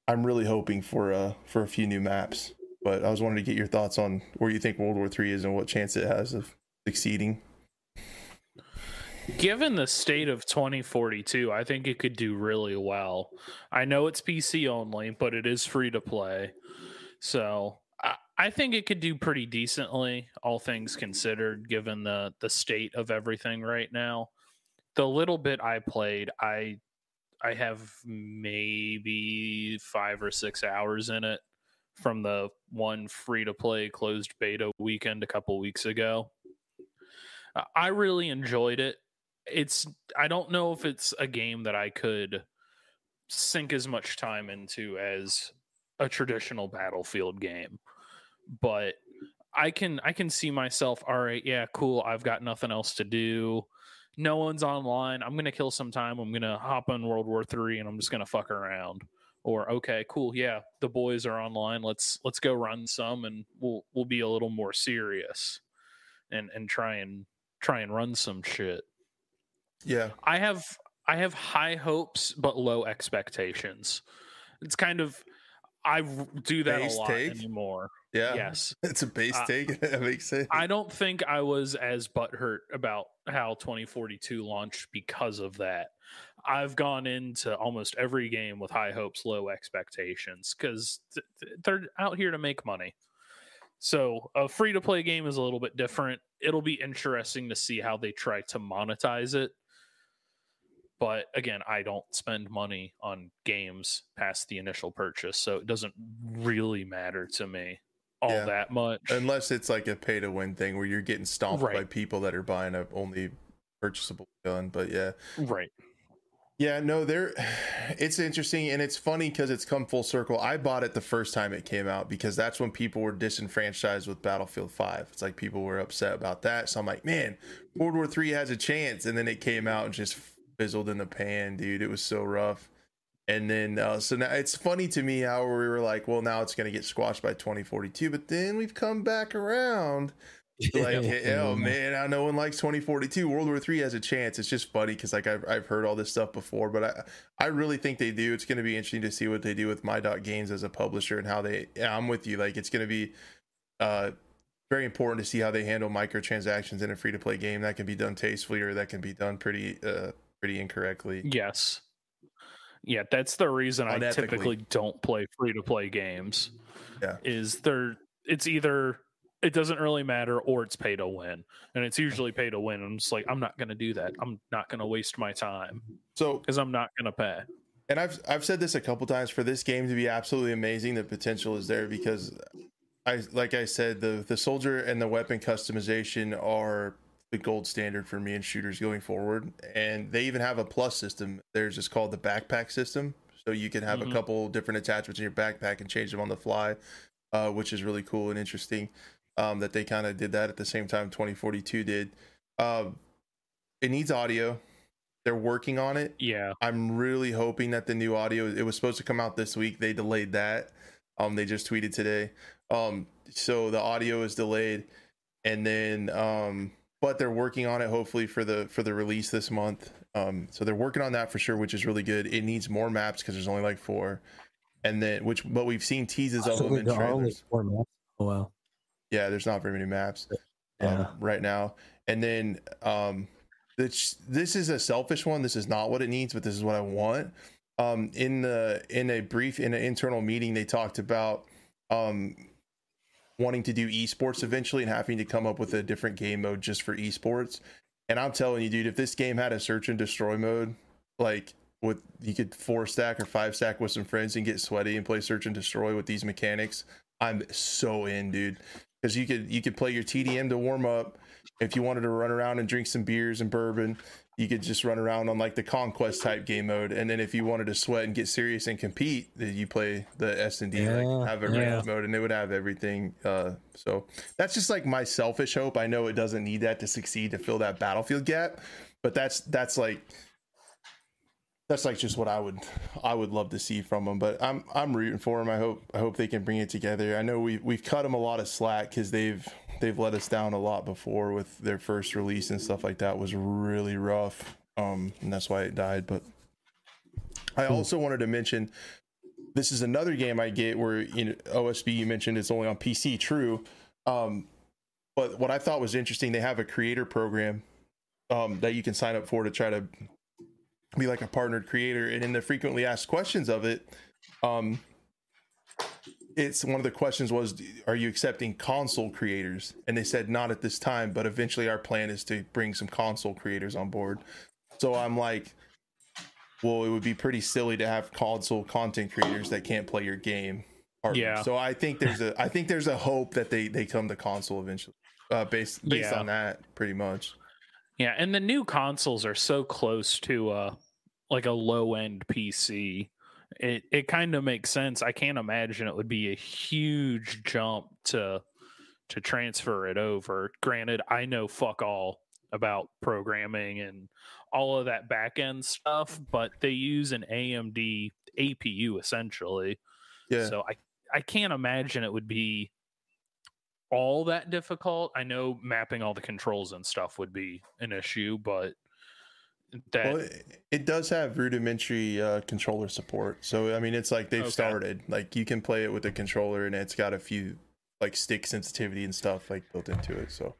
I'm really hoping for a for a few new maps. But I was wanting to get your thoughts on where you think World War Three is and what chance it has of succeeding. Given the state of 2042, I think it could do really well. I know it's PC only, but it is free to play. So I, I think it could do pretty decently, all things considered, given the the state of everything right now. The little bit I played, I I have maybe five or six hours in it from the one free to play closed beta weekend a couple weeks ago. I really enjoyed it. It's I don't know if it's a game that I could sink as much time into as a traditional battlefield game but i can i can see myself all right yeah cool i've got nothing else to do no one's online. I'm gonna kill some time. I'm gonna hop on world war three and i'm just gonna fuck around. Or okay cool. Yeah the boys are online. Let's let's go run some and we'll we'll be a little more serious and and try and try and run some shit. Yeah. I have I have high hopes but low expectations. It's kind of I do that Base a lot take? anymore. Yeah. Yes. It's a base Uh, take. that makes sense. I don't think I was as butthurt about how 2042 launched because of that. I've gone into almost every game with high hopes, low expectations because th- th- they're out here to make money. So a free to play game is a little bit different. It'll be interesting to see how they try to monetize it. But again, I don't spend money on games past the initial purchase, so it doesn't really matter to me all Yeah. that much. Unless it's like a pay to win thing where you're getting stomped by people that are buying a only purchasable gun. But yeah. right. Yeah, no, there it's interesting and it's funny because it's come full circle. I bought it the first time it came out because that's when people were disenfranchised with Battlefield 5. It's like people were upset about that. So I'm like, man, World War 3 has a chance. And then it came out and just fizzled in the pan, dude. It was so rough. And then uh, so now it's funny to me how we were like, well, now it's gonna get squashed by 2042, but then we've come back around. Like oh man i know one likes 2042 world war 3 has a chance. It's just funny because like I've, I've heard all this stuff before but i i really think they do. It's going to be interesting to see what they do with my dot games as a publisher and how they yeah i'm with you. Like it's going to be uh very important to see how they handle microtransactions in a free to play game. That can be done tastefully or that can be done pretty uh pretty incorrectly Yes. Yeah, that's the reason I typically don't play free to play games. Yeah. Is there it's either it doesn't really matter or it's pay to win. And it's usually pay to win. I'm just like, I'm not gonna do that. I'm not gonna waste my time so because I'm not gonna pay. and I've I've said this a couple times for this game to be absolutely amazing. The potential is there because I like I said the the soldier and the weapon customization are the gold standard for me and shooters going forward. And they even have a plus system. There's just called the backpack system, so you can have Mhm. a couple different attachments in your backpack and change them on the fly, uh, which is really cool and interesting. Um, that they kind of did that at the same time 2042 did. Um, it needs audio. They're working on it. Yeah. I'm really hoping that the new audio it was supposed to come out this week. They delayed that. Um they just tweeted today. Um so the audio is delayed and then um but they're working on it hopefully for the for the release this month. Um so they're working on that for sure, which is really good. It needs more maps because there's only like 4. And then which but we've seen teases of them in There trailers. four maps. Oh wow. Yeah, there's not very many maps Yeah. um, right now. And then um, this this is a selfish one. This is not what it needs, but this is what I want. Um, in the in a brief in an internal meeting, they talked about um, wanting to do esports eventually and having to come up with a different game mode just for esports. And I'm telling you, dude, if this game had a search and destroy mode, like with you could four stack or five stack with some friends and get sweaty and play search and destroy with these mechanics, I'm so in, dude. Because you could you could play your TDM to warm up. If you wanted to run around and drink some beers and bourbon, you could just run around on like the conquest type game mode. And then if you wanted to sweat and get serious and compete, then you play the S and D Yeah, like have a yeah. ranked mode, and it would have everything. Uh, so that's just like my selfish hope. I know it doesn't need that to succeed to fill that battlefield gap, but that's that's like that's like just what I would I would love to see from them. But I'm I'm rooting for them. I hope I hope they can bring it together. I know we we've cut them a lot of slack because they've they've let us down a lot before with their first release and stuff like that was really rough. Um, and that's why it died. But I also wanted to mention this is another game I get where you know OSB you mentioned it's only on PC. True. Um, but what I thought was interesting, they have a creator program um, that you can sign up for to try to be like a partnered creator. And in the frequently asked questions of it, um, it's one of the questions was, are you accepting console creators? And they said not at this time, but eventually our plan is to bring some console creators on board. So I'm like, well, it would be pretty silly to have console content creators that can't play your game. Yeah. So I think there's a I think there's a hope that they they come to console eventually. Uh, based based Yeah. on that, pretty much. Yeah, and the new consoles are so close to uh like a low end PC. It it kind of makes sense. I can't imagine it would be a huge jump to to transfer it over. Granted, I know fuck all about programming and all of that back end stuff, but they use an AMD APU essentially. Yeah. So I I can't imagine it would be all that difficult. I know mapping all the controls and stuff would be an issue, but that Well, it, it does have rudimentary uh, controller support. So I mean, it's like they've Okay. started. Like you can play it with the controller, and it's got a few like stick sensitivity and stuff like built into it. So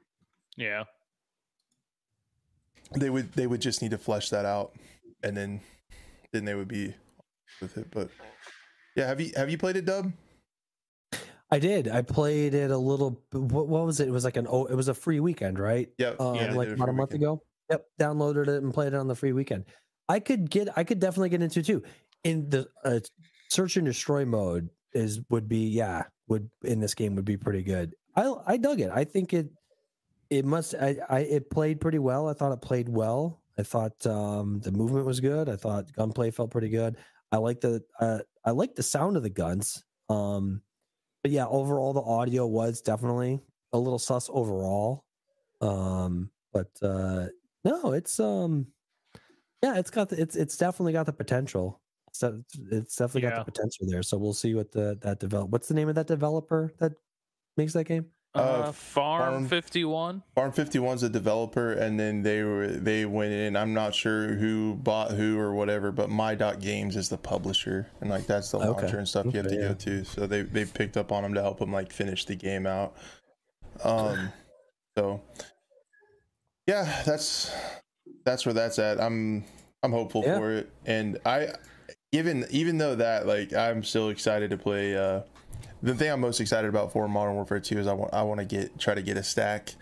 yeah. they would they would just need to flesh that out, and then then they would be with it. But yeah, have you have you played it, Dub? I did. I played it a little. What, what was it? It was like an oh, it was a free weekend, right? Yep. Um, Yeah, they like did about a month weekend. ago. Yep, downloaded it and played it on the free weekend. I could get. I could definitely get into too. In the uh, search and destroy mode is would be yeah would in this game would be pretty good. I I dug it. I think it it must. I, I it played pretty well. I thought it played well. I thought um, the movement was good. I thought gunplay felt pretty good. I like the uh, I like the sound of the guns. Um, but yeah, overall the audio was definitely a little sus overall. Um, but uh, no, it's um, yeah, it's got the, it's it's definitely got the potential. It's, it's definitely got the potential there. So we'll see what the that develop. What's the name of that developer that makes that game? Uh, Uh, Farm Farm- 51. Farm 51's a developer, and then they were they went in. I'm not sure who bought who or whatever, but My Dot Games is the publisher, and like that's the Okay. launcher and stuff you have to Okay, go to. So they they picked up on them to help them like finish the game out. Um, so yeah, that's that's where that's at. I'm I'm hopeful Yeah. for it, and I even even though that like I'm still excited to play. uh the thing I'm most excited about for Modern Warfare 2 is I want I want to get try to get a stack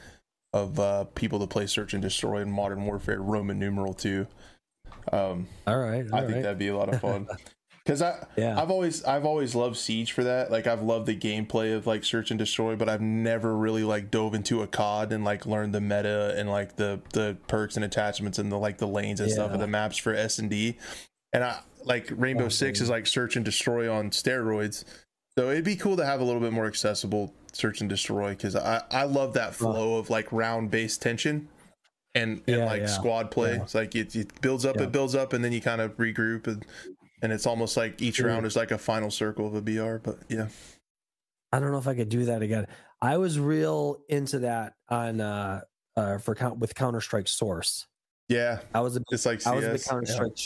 of uh, people to play Search and Destroy in Modern Warfare Roman numeral 2. Um, All right, I all think right. that'd be a lot of fun. Cuz I yeah, I've always I've always loved Siege for that. Like I've loved the gameplay of like Search and Destroy, but I've never really like dove into a COD and like learned the meta and like the the perks and attachments and the like the lanes and stuff of Yeah. the maps for S and D. And I like Rainbow Oh, Six is like Search and Destroy on steroids. So it'd be cool to have a little bit more accessible Search and Destroy because I I love that flow of like round based tension. And, and Yeah, like yeah. squad play, Yeah. it's like it, it builds up, Yeah. it builds up, and then you kind of regroup, and and it's almost like each Dude. round is like a final circle of a BR. But yeah, I don't know if I could do that again. I was real into that on uh, uh for count with Counter Strike Source. yeah, I was a just like CS. I was a big Counter. Strike.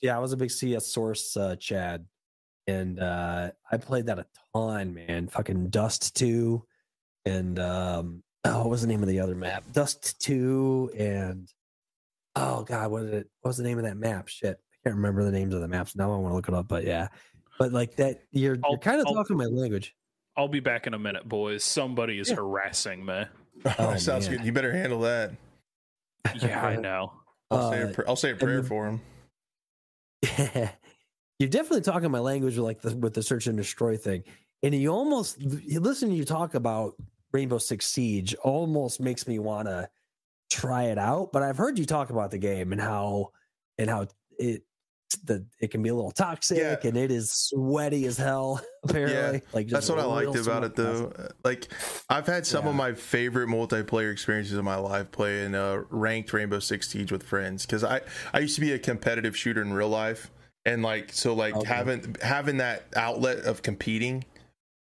Yeah. I was a big CS Source uh, Chad, and uh, I played that a ton, man. Fucking Dust Two, and um, oh, what was the name of the other map? Dust Two, and oh god, what is it? What was the name of that map? Shit, can't remember the names of the maps now. I want to look it up, but yeah, but like that, you're I'll- you're kind of I'll- talking my language. I'll be back in a minute, boys. Somebody is Yeah. harassing me. Oh, Sounds man. good. You better handle that. Yeah, I know. I'll say a Uh, pr- I'll say a prayer then- for him. you're definitely talking my language with like the, with the search and destroy thing and you almost you listen to you talk about rainbow six siege almost makes me want to try it out but i've heard you talk about the game and how and how it the it can be a little toxic Yeah. and it is sweaty as hell apparently like That's what I liked about it, though. Uh, Like, I've had some of my favorite multiplayer experiences in my life playing uh, ranked Rainbow Six Siege with friends because I I used to be a competitive shooter in real life, and like so like Okay. having having that outlet of competing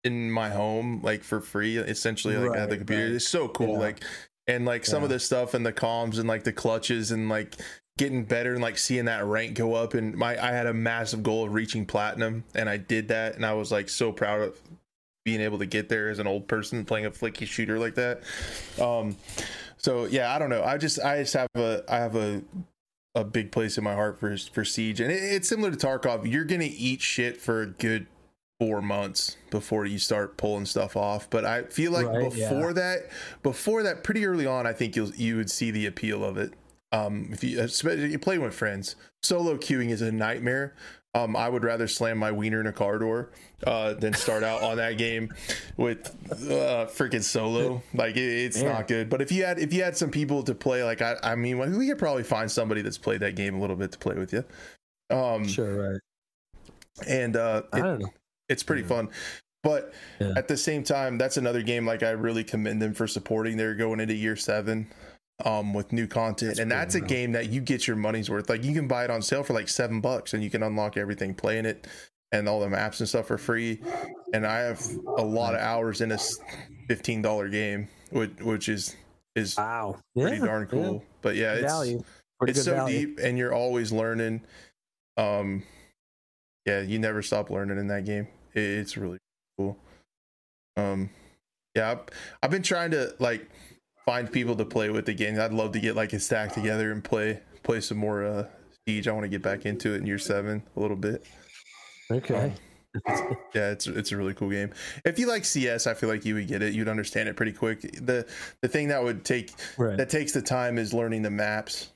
in my home like for free essentially like at the computer right. is so cool Yeah. like and like some of Yeah. this stuff and the comms and like the clutches and like getting better and like seeing that rank go up and my I had a massive goal of reaching platinum and I did that and I was like so proud of being able to get there as an old person playing a flicky shooter like that. Um so yeah, I don't know. I just I just have a I have a a big place in my heart for for Siege and it, it's similar to Tarkov. You're going to eat shit for a good four months before you start pulling stuff off. But I feel like Right, before yeah. that, before that, pretty early on, I think you'll you would see the appeal of it. Um, if you you play with friends, solo queuing is a nightmare. Um, I would rather slam my wiener in a car door uh, than start out on that game with uh, freaking solo. Like it, it's Man. not good. But if you had if you had some people to play, like I, I mean, we could probably find somebody that's played that game a little bit to play with you. Um, Sure, right. and uh, I it, don't know. it's pretty Yeah. fun. But Yeah. at the same time, that's another game like I really commend them for supporting. They're going into year seven um with new content. That's and that's a game that you get your money's worth. Like you can buy it on sale for like seven bucks and you can unlock everything playing it and all the maps and stuff for free. And i have a lot of hours in a s- $15 game which which is is Wow. pretty Yeah, darn yeah. cool. But yeah Good it's. It's so value. deep and you're always learning. Um yeah you never stop learning in that game. It- it's really cool. Um yeah I've, I've been trying to like find people to play with again i'd love to get like a stack together and play play some more uh siege i want to get back into it in year seven a little bit Okay. yeah, it's it's a really cool game. If you like CS, I feel like you would get it. You'd understand it pretty quick. The the thing that would take Right. that takes the time is learning the maps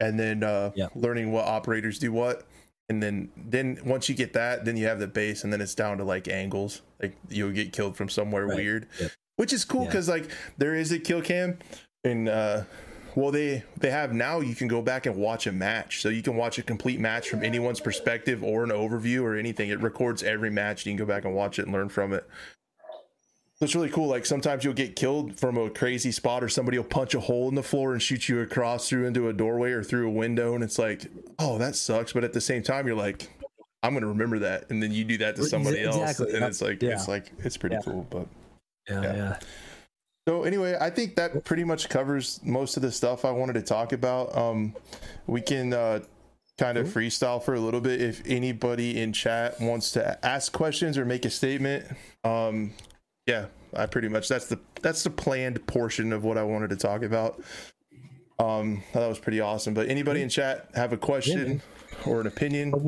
and then uh Yeah. learning what operators do what. And then then once you get that, then you have the base and then it's down to like angles. Like you'll get killed from somewhere Right. weird. Yep. Which is cool Yeah. because like there is a kill cam and uh well they they have now you can go back and watch a match so you can watch a complete match from anyone's perspective or an overview or anything it records every match you can go back and watch it and learn from it so it's really cool like sometimes you'll get killed from a crazy spot or somebody will punch a hole in the floor and shoot you across through into a doorway or through a window and it's like oh that sucks but at the same time you're like i'm gonna remember that and then you do that to somebody else and it's like yeah. it's like it's pretty Yeah. cool but yeah, yeah. yeah. so anyway, I think that pretty much covers most of the stuff I wanted to talk about. Um, we can uh, kind of freestyle for a little bit. If anybody in chat wants to ask questions or make a statement, um, yeah, I pretty much that's the that's the planned portion of what I wanted to talk about. Um, I thought that was pretty awesome. But anybody in chat have a question or an opinion Hope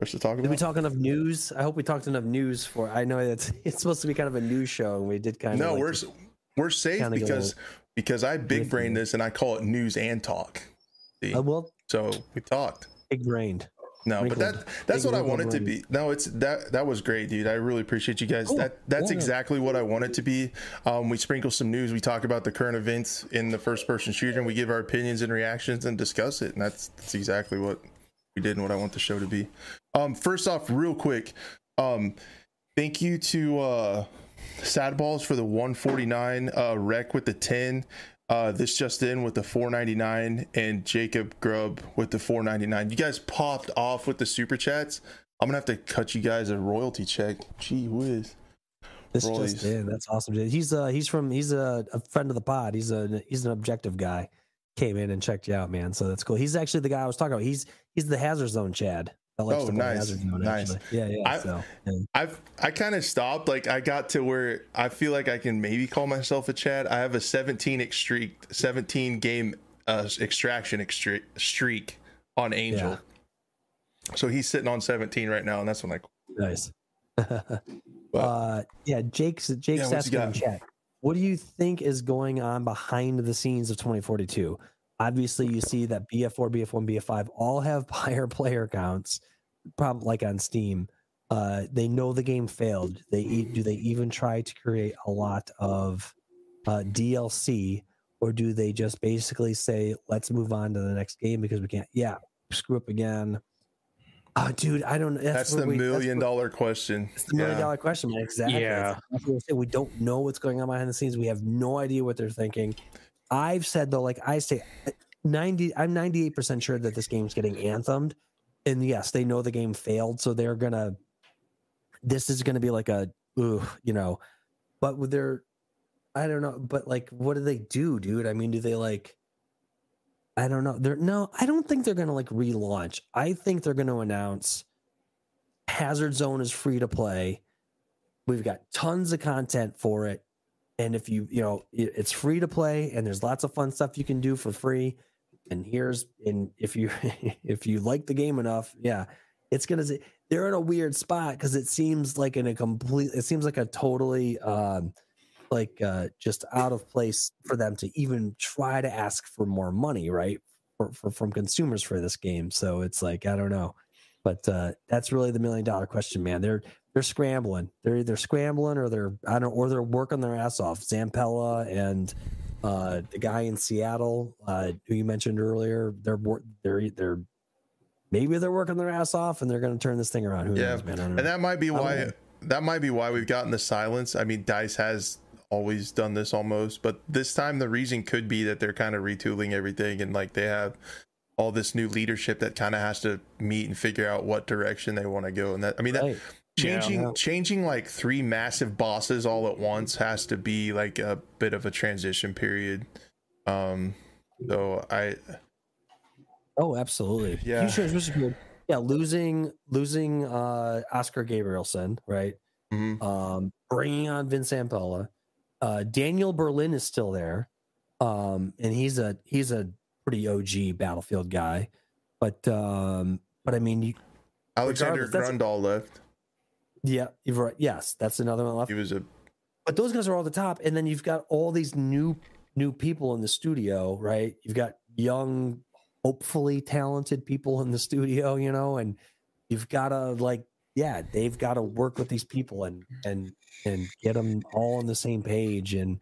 us to talk did we talk enough news? I hope we talked enough news for. I know it's it's supposed to be kind of a news show, and we did kind of. No, like we're we're safe because because I big brain this and I call it news and talk. See? uh, well, So we talked. big brained. No, but that that's big what I wrinkled wanted to be. No, it's that that was great, dude. I really appreciate you guys. Cool. That that's Yeah. exactly what I want it to be. Um, we sprinkle some news. We talk about the current events in the first person shooter, and we give our opinions and reactions and discuss it. And that's that's exactly what we did and what I want the show to be. Um, first off, real quick, um, thank you to uh, Sad Balls for the 149 uh, rec with the 10. Uh, this just in with the 499 and Jacob Grubb with the 499. You guys popped off with the super chats. I'm gonna have to cut you guys a royalty check. Gee whiz. This Roy's. just in. That's awesome. dude. He's uh he's from he's a, a friend of the pod. He's a he's an objective guy. Came in and checked you out, man. So that's cool. He's actually the guy I was talking about. He's he's the Hazard Zone Chad. Oh, nice. Zone, Nice. actually. Yeah, yeah. I- so yeah. I've I kind of stopped. Like I got to where I feel like I can maybe call myself a Chad. I have a 17 extreak, 17 game uh, extraction extre- streak on Angel. So he's sitting on 17 right now, and that's when I. nice. uh yeah, Jake's Jake's Yeah, asking in chat. What do you think is going on behind the scenes of 2042? Obviously, you see that BF4, BF1, BF5 all have higher player counts, probably like on Steam. Uh, they know the game failed. They e- do they even try to create a lot of uh, DLC, or do they just basically say, "Let's move on to the next game because we can't"? Yeah, screw up again. Oh, dude, I don't. That's, That's, the we- that's million where- dollar question. it's the million Yeah. dollar question, man. Exactly. Yeah. That's exactly what I'm saying. We don't know what's going on behind the scenes. We have no idea what they're thinking. I've said though, like I say, uh, ninety. I'm ninety eight percent sure that this game's getting anthemed, and yes, they know the game failed, so they're gonna. This is gonna be like a, ooh, you know, but with their, I don't know, but like, what do they do, dude? I mean, do they like? I don't know. They're no, I don't think they're gonna like relaunch. I think they're gonna announce Hazard Zone is free to play. We've got tons of content for it. And if you, you know, it- it's free to play and there's lots of fun stuff you can do for free. And here's and if you if you like the game enough, yeah, it's gonna say they're in a weird spot because it seems like in a complete it seems like a totally um like uh just out of place for them to even try to ask for more money right? For, for from consumers for this game. So it's like i don't know. But uh that's really the million dollar question man. They're they're scrambling they're either scrambling or they're i don't or they're working their ass off zampella and uh the guy in seattle uh who you mentioned earlier they're they're they're maybe they're working their ass off and they're going to turn this thing around. Who Yeah, knows, man? And know. that might be why know. that might be why we've gotten the silence. I mean, Dice has always done this almost, but this time the reason could be that they're kind of retooling everything and like they have all this new leadership that kind of has to meet and figure out what direction they want to go. And that I mean, that, Right. Changing Yeah. changing like three massive bosses all at once has to be like a bit of a transition period. Um, so I Oh, absolutely. Yeah. Huge transition period. Yeah, losing losing uh Oskar Gabrielson, right? mhm. Um, bringing on Vince Zampella. Uh, Daniel Berlin is still there, um, and he's a he's a pretty OG Battlefield guy. But um, but I mean, you, Alexander regardless, Grøndal left. Yeah, you've right. Yes, that's another one left. He was a but those guys are all the top and then you've got all these new new people in the studio right you've got young hopefully talented people in the studio you know and you've got to like yeah they've got to work with these people and and and get them all on the same page and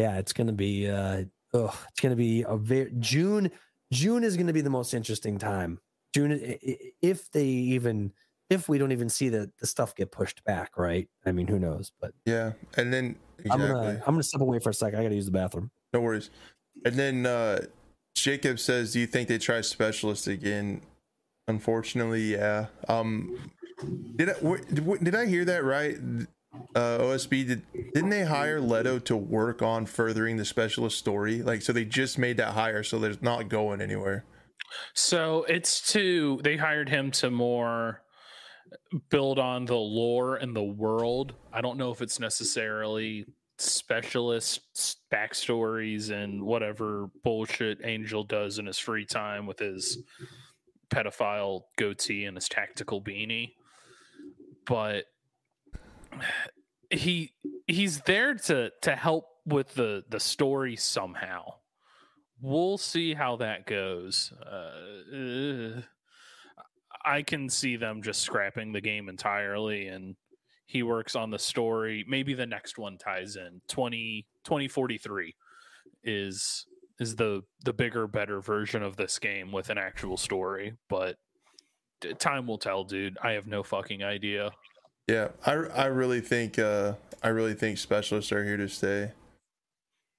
yeah it's gonna be uh ugh, it's gonna be a very june june is gonna be the most interesting time june if they even if we don't even see the the stuff get pushed back right i mean who knows but yeah, and then I'm gonna I'm gonna step away for a second. I gotta use the bathroom. No worries. And then uh Jacob says, "Do you think they try specialist again?" Unfortunately, yeah. Um, did I w- w- did I hear that right? Uh, OSB did didn't they hire Lehto to work on furthering the specialist story? Like, so they just made that hire, so there's not going anywhere. So it's to they hired him to more build on the lore and the world. I don't know if it's necessarily specialist backstories and whatever bullshit Angel does in his free time with his pedophile goatee and his tactical beanie. But he he's there to to help with the the story somehow we'll see how that goes. Uh, I can see them just scrapping the game entirely and he works on the story. Maybe the next one ties in. 20, 2043 is is the the bigger better version of this game with an actual story, but time will tell, dude. I have no fucking idea. Yeah, I I really think uh I really think specialists are here to stay.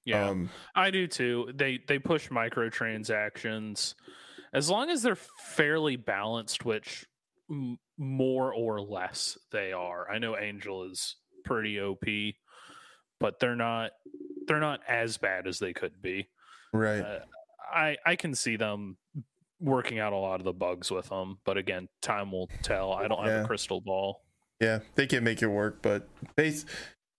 Yeah. Um, I do too. They they push microtransactions as long as they're fairly balanced, which m- more or less they are. I know Angel is pretty OP, but they're not they're not as bad as they could be. right. Uh, I I can see them working out a lot of the bugs with them, but again, time will tell. I don't have a crystal ball. Yeah, they can make it work, but based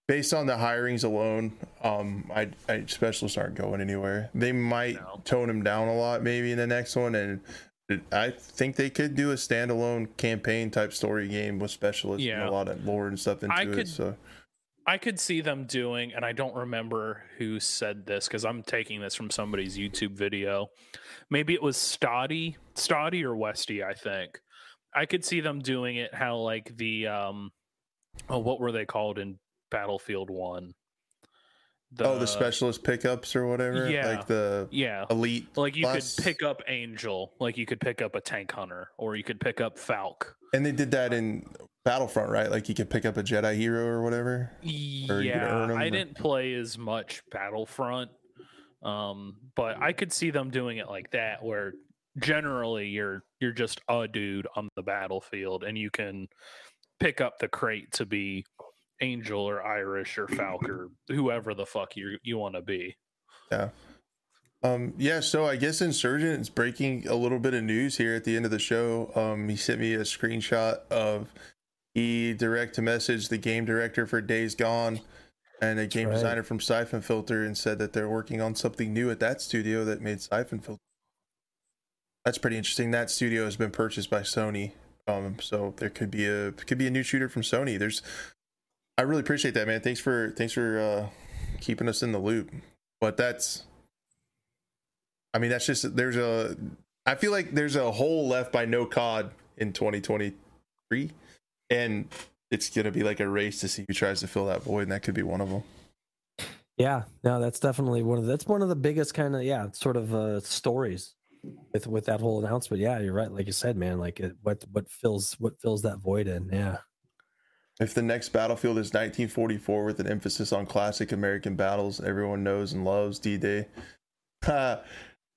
based on the hirings alone, um, I, I specialists aren't going anywhere. They might No. tone them down a lot, maybe in the next one, and I think they could do a standalone campaign type story game with specialists Yeah. and a lot of lore and stuff into I it. could- So I could see them doing, and I don't remember who said this because I'm taking this from somebody's YouTube video. Maybe it was Stoddy, Stoddy or Westie, I think. I could see them doing it how like the um, oh, what were they called in Battlefield One? oh, the specialist pickups or whatever, yeah. like the yeah, elite. like you class. could pick up Angel, like you could pick up a tank hunter, or you could pick up Falck. And they did that in Battlefront, right? Like you could pick up a Jedi hero or whatever. Or Yeah, I or- didn't play as much Battlefront, um, but I could see them doing it like that, where generally you're you're just a dude on the battlefield, and you can pick up the crate to be Angel or Irish or Falck or whoever the fuck you you want to be. Yeah. Um, yeah, so I guess Insurgent is breaking a little bit of news here at the end of the show. Um, he sent me a screenshot of he direct to message the game director for Days Gone and a game right. designer from Siphon Filter and said that they're working on something new at that studio that made Siphon Filter. That's pretty interesting. That studio has been purchased by Sony Um, so there could be a could be a new shooter from Sony. There's, I really appreciate that, man. Thanks for thanks for uh, keeping us in the loop. But that's, I mean, that's just there's a. I feel like there's a hole left by no COD in 2023, and it's gonna be like a race to see who tries to fill that void, and that could be one of them. Yeah, no, that's definitely one of that's one of the biggest kind of yeah sort of uh, stories with with that whole announcement. Yeah, you're right. Like you said, man, like it, what what fills what fills that void in? Yeah. If the next battlefield is 1944 with an emphasis on classic American battles everyone knows and loves, D-Day. uh,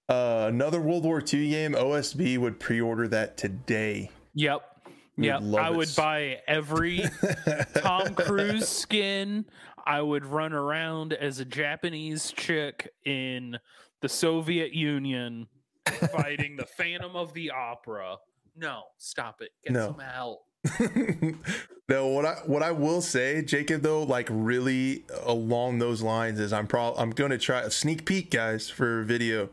another World War II game, OSB would pre-order that today. Yep. Yep. I it. would buy every Tom Cruise skin. I would run around as a Japanese chick in the Soviet Union fighting the Phantom of the Opera. No, stop it. Get No. some help. no, what I what I will say, Jacob, though, like really along those lines is I'm probably I'm gonna try a sneak peek, guys, for video.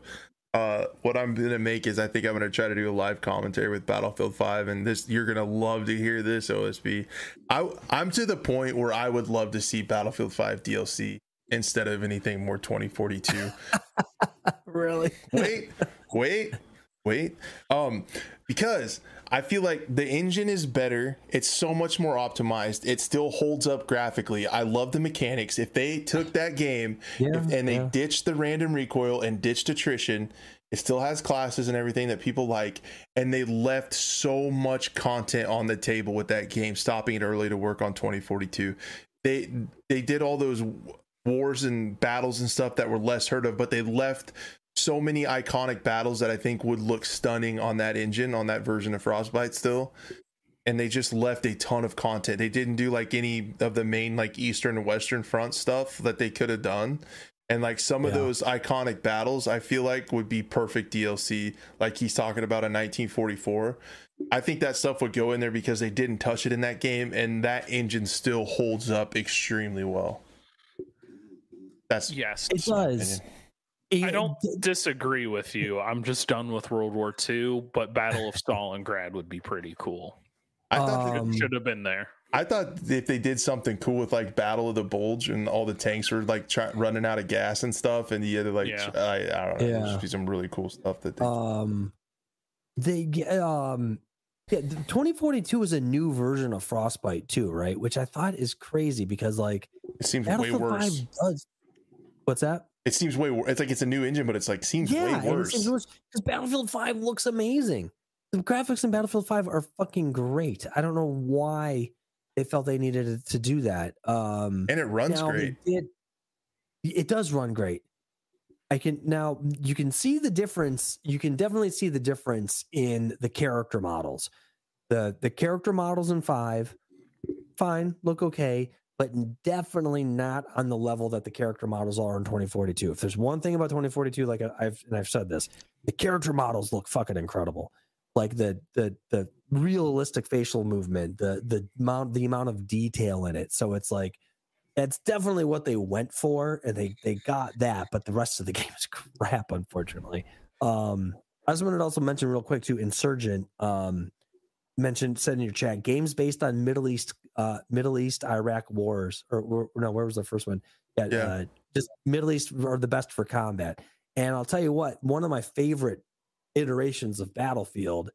Uh, what I'm gonna make is I think I'm gonna try to do a live commentary with Battlefield 5, and this you're gonna love to hear this OSB. I I'm to the point where I would love to see Battlefield 5 DLC instead of anything more 2042 Really? wait, wait, wait. Um, because I feel like the engine is better. It's so much more optimized. It still holds up graphically. I love the mechanics. If they took that game Yeah, if, and they yeah. ditched the random recoil and ditched attrition, it still has classes and everything that people like, and they left so much content on the table with that game, stopping it early to work on 2042. They they did all those wars and battles and stuff that were less heard of, but they left so many iconic battles that I think would look stunning on that engine, on that version of Frostbite still. And they just left a ton of content. They didn't do like any of the main like Eastern and Western Front stuff that they could have done. And like some of those iconic battles, I feel like would be perfect DLC, like he's talking about in 1944. I think that stuff would go in there because they didn't touch it in that game, and that engine still holds up extremely well. That's Yes. It does. opinion. I don't disagree with you. I'm just done with World War II, but Battle of Stalingrad would be pretty cool. I thought Um, It should have been there. I thought if they did something cool with like Battle of the Bulge and all the tanks were like try, running out of gas and stuff, and you had to like Yeah. I, I don't know, Yeah. there'd just be some really cool stuff that they, Um, they ge- um, yeah, 2042 is a new version of Frostbite too, right? Which I thought is crazy because like it seems way Battlefield worse. does. What's that? It seems way worse. It's like it's a new engine, but it's like seems Yeah, way worse. worse because Battlefield 5 looks amazing. The graphics in Battlefield 5 are fucking great. I don't know why they felt they needed to do that. Um, and it runs great. It, it does run great. I can now you can see the difference. You can definitely see the difference in the character models. The the character models in five, fine, look okay, but definitely not on the level that the character models are in 2042. If there's one thing about 2042, like I- I've and I've said this, the character models look fucking incredible. Like the the the realistic facial movement, the the amount the amount of detail in it. So it's like that's definitely what they went for, and they they got that. But the rest of the game is crap, unfortunately. Um, I just wanted to also mention real quick too. Insurgent um, mentioned said in your chat games based on Middle East uh, Middle East Iraq wars or, or no, where was the first one? Yeah, Yeah. Uh, just Middle East are the best for combat. And I'll tell you what, one of my favorite iterations of Battlefield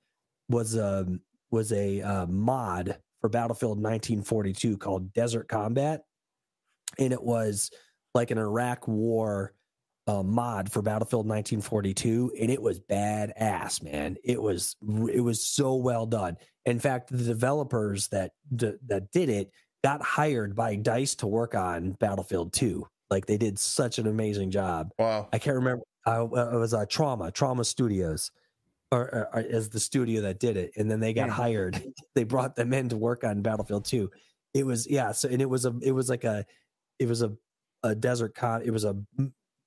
was um was a uh, mod for Battlefield 1942 called Desert Combat, and it was like an Iraq War uh, mod for Battlefield 1942, and it was badass, man. It was it was so well done. In fact, the developers that d- that did it got hired by Dice to work on Battlefield 2. Like they did such an amazing job. Wow. I can't remember. Uh, it was uh, Trauma, Trauma Studios, or, or, or as the studio that did it, and then they got Hmm. hired. they brought them in to work on Battlefield 2. It was yeah. So and it was a it was like a it was a a desert con. It was a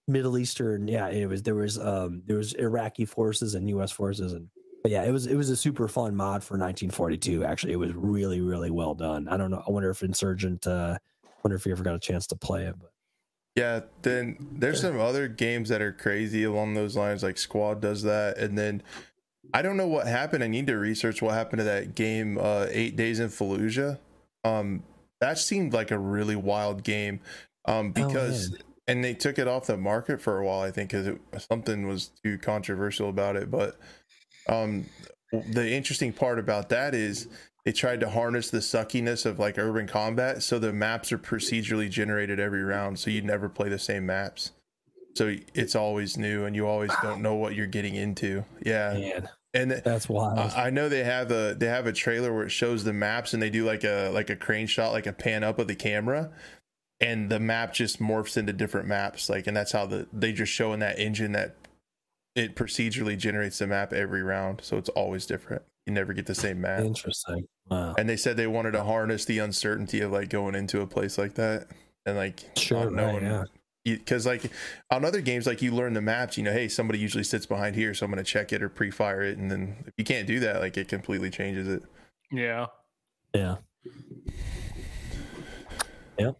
Middle Eastern. Yeah, it was there was um there was Iraqi forces and U.S. forces and. But yeah, it was it was a super fun mod for 1942. Actually, it was really really well done. I don't know. I wonder if Insurgent. uh Wonder if you ever got a chance to play it. But Yeah, then there's some other games that are crazy along those lines, like Squad does that, and then I don't know what happened. I need to research what happened to that game, uh, Eight Days in Fallujah. Um, that seemed like a really wild game. Um, Oh, because man. And they took it off the market for a while, I think, because something was too controversial about it. But um, the interesting part about that is they tried to harness the suckiness of like urban combat, so the maps are procedurally generated every round, so you never play the same maps. So it's always new, and you always don't know what you're getting into. Yeah, Man, and that's wild. I I know they have a they have a trailer where it shows the maps and they do like a like a crane shot, like a pan up of the camera, and the map just morphs into different maps. Like, and that's how the they just show in that engine that it procedurally generates the map every round, so it's always different. You never get the same map. Interesting. Wow. And they said they wanted to harness the uncertainty of like going into a place like that and like Sure, not right, yeah. because like on other games like you learn the maps you know hey somebody usually sits behind here so i'm going to check it or pre-fire it and then if you can't do that like it completely changes it Yeah. Yeah. yeah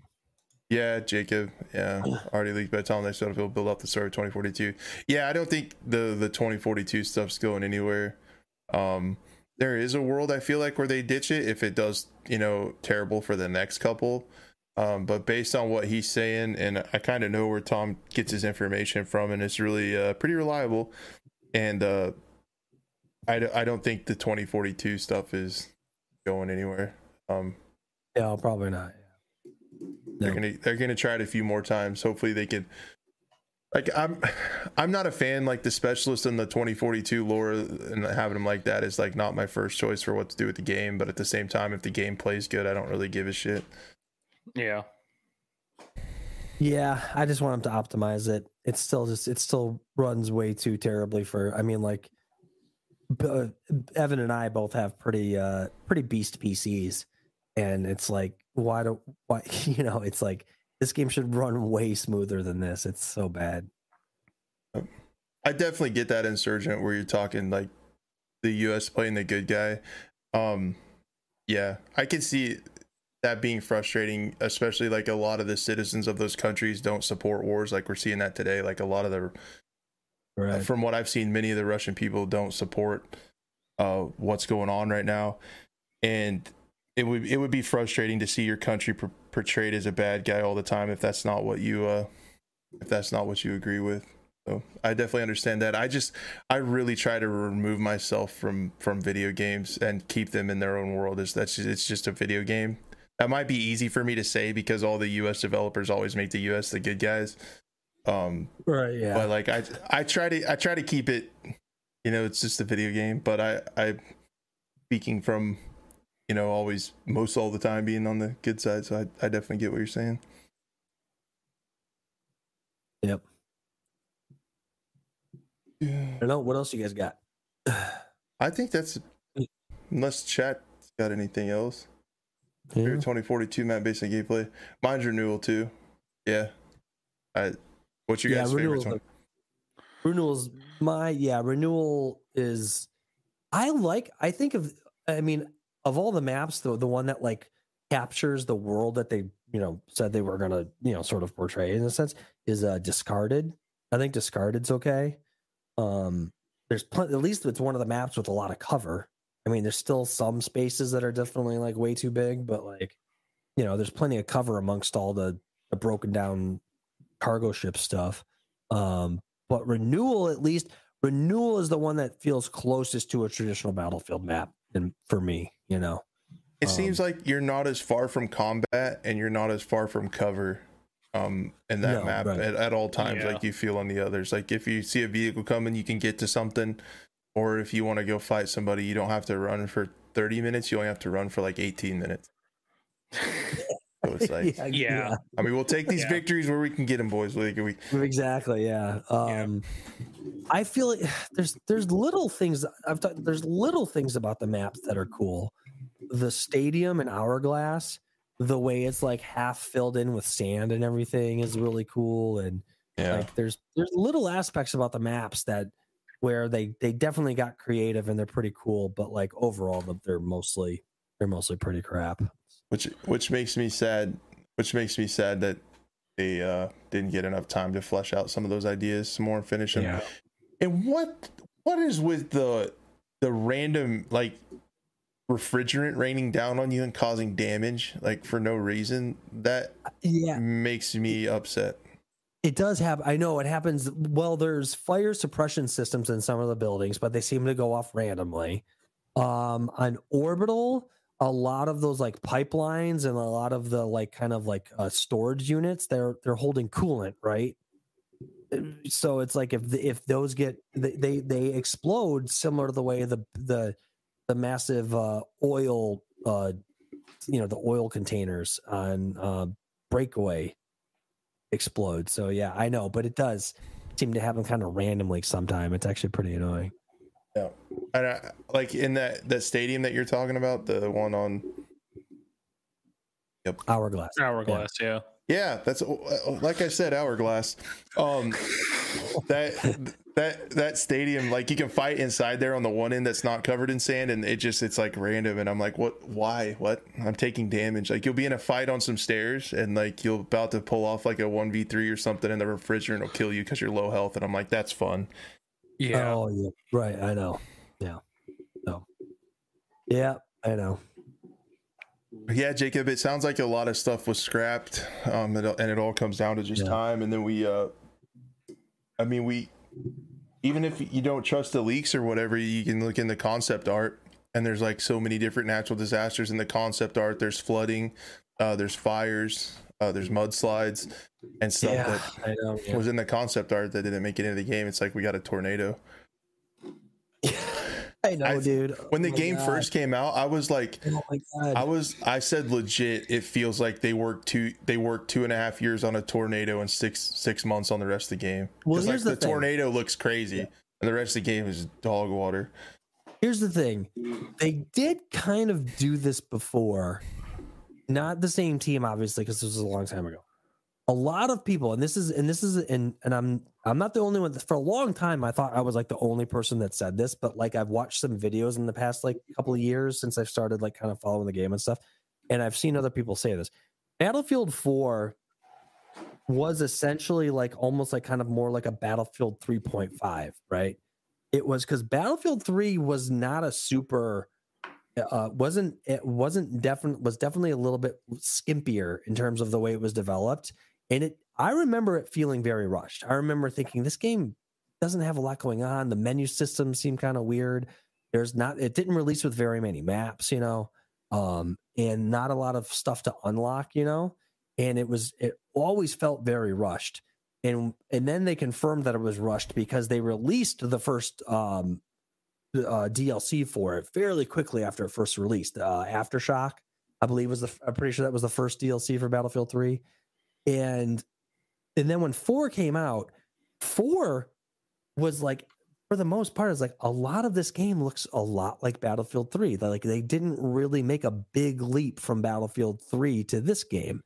jacob yeah already leaked by the time they said will build up the server 2042 yeah i don't think the the 2042 stuff's going anywhere um there is a world i feel like where they ditch it if it does you know terrible for the next couple um, but based on what he's saying, and I kind of know where Tom gets his information from, and it's really uh, pretty reliable. And uh, I, d- I don't think the 2042 stuff is going anywhere. Um, Yeah, probably not. They're gonna they're gonna try it a few more times. Hopefully they can. Like I'm, I'm not a fan. Like the specialist in the 2042 lore and having them like that is like not my first choice for what to do with the game. But at the same time, if the game plays good, I don't really give a shit. Yeah. Yeah, I just want them to optimize it. It's still just it still runs way too terribly for. I mean, like b- uh, Evan and I both have pretty uh pretty beast PCs, and it's like why do why you know it's like this game should run way smoother than this. It's so bad. I definitely get that insurgent where you're talking like the US playing the good guy. Um yeah, I can see that being frustrating, especially like a lot of the citizens of those countries don't support wars like we're seeing that today. Like a lot of the Right. from what I've seen, many of the Russian people don't support uh, what's going on right now, and it would it would be frustrating to see your country per- portrayed as a bad guy all the time if that's not what you uh, if that's not what you agree with. So I definitely understand that. I just I really try to remove myself from from video games and keep them in their own world. Is that's just, it's just a video game. That might be easy for me to say because all the U.S. developers always make the U.S. the good guys. Um, Right. Yeah. but like I I try to I try to keep it you know it's just a video game but I I speaking from you know always most all the time being on the good side so I, I definitely get what you're saying Yep. yeah. I don't know what else you guys got. I think that's unless chat got anything else Yeah. 2042 map based on gameplay mine's renewal too yeah I what's your Yeah, guys favorite one renewals my yeah renewal is i like i think of i mean of all the maps the the one that like captures the world that they you know said they were gonna you know sort of portray in a sense is uh discarded. I think discarded's okay. Um there's plenty at least it's one of the maps with a lot of cover. I mean there's still some spaces that are definitely like way too big but like you know there's plenty of cover amongst all the, the broken down cargo ship stuff. Um but renewal at least renewal is the one that feels closest to a traditional battlefield map and for me you know It seems Um, like you're not as far from combat and you're not as far from cover um in that No, map right. at, at all times Yeah. like you feel on the others. Like if you see a vehicle coming you can get to something or if you want to go fight somebody you don't have to run for 30 minutes, you only have to run for like 18 minutes. So it's like Yeah. I mean we'll take these Yeah. victories where we can get them boys. Like we exactly yeah Yeah. um i feel like there's there's little things i've thought there's little things about the maps that are cool the stadium and hourglass the way it's like half filled in with sand and everything is really cool and yeah. like there's there's little aspects about the maps that where they they definitely got creative and they're pretty cool but like overall they're mostly they're mostly pretty crap which which makes me sad which makes me sad that they uh didn't get enough time to flesh out some of those ideas some more and finish them and what what is with the the random like refrigerant raining down on you and causing damage like for no reason that Yeah, makes me upset. it does happen. I know it happens. Well, there's fire suppression systems in some of the buildings, but they seem to go off randomly. Um, on orbital, a lot of those like pipelines and a lot of the like kind of like uh, storage units, they're they're holding coolant, right? So it's like if the, if those get they, they they explode similar to the way the the the massive uh, oil uh, you know the oil containers on uh, breakaway explode. So yeah, I know, but it does seem to happen kind of randomly sometime. It's actually pretty annoying. Yeah. And I, like in that that stadium that you're talking about, the one on Yep. Hourglass. Hourglass, yeah. Yeah, that's uh, like I said, hourglass. Um, that that that stadium, like you can fight inside there on the one end that's not covered in sand, and it just it's like random. And I'm like, what? Why? What? I'm taking damage. Like you'll be in a fight on some stairs, and like you'll about to pull off like a one v three or something, and the refrigerant will kill you because you're low health. And I'm like, that's fun. Yeah. Oh yeah. Right. I know. Yeah. So. Yeah, I know. Yeah, Jacob. It sounds like a lot of stuff was scrapped, um, and it, and it all comes down to just Yeah. time. And then we, uh, I mean, we, even if you don't trust the leaks or whatever, you can look in the concept art, and there's like so many different natural disasters in the concept art. There's flooding, uh, there's fires, uh, there's mudslides, and stuff Yeah, that know. yeah. was in the concept art that didn't make it into the game. It's like we got a tornado. I know, I- dude. When the Oh game God. first came out, I was like, Oh. I was I said legit. It feels like they worked two they worked two and a half years on a tornado and six six months on the rest of the game. Well, 'Cause, like here's the, the tornado looks crazy, and the rest of the game is dog water. Here's the thing. They did kind of do this before. Not the same team, obviously, because this was a long time ago. A lot of people, and this is and this is and and I'm I'm not the only one. For a long time, I thought I was like the only person that said this, but like I've watched some videos in the past like couple of years since I've started like kind of following the game and stuff, and I've seen other people say this. Battlefield 4 was essentially like almost like kind of more like a Battlefield 3.5, right? It was because Battlefield 3 was not a super uh wasn't it wasn't definitely was definitely a little bit skimpier in terms of the way it was developed. And it I remember it feeling very rushed. I remember thinking this game doesn't have a lot going on. The menu system seemed kind of weird. There's not it didn't release with very many maps, you know, um, and not a lot of stuff to unlock, you know. And it was it always felt very rushed. And and then they confirmed that it was rushed because they released the first um uh, DLC for it fairly quickly after it first released. Uh, Aftershock, I believe, was the I'm pretty sure that was the first DLC for Battlefield Three, and and then when four came out, four was like for the most part, it's like a lot of this game looks a lot like Battlefield Three. Like they didn't really make a big leap from Battlefield Three to this game.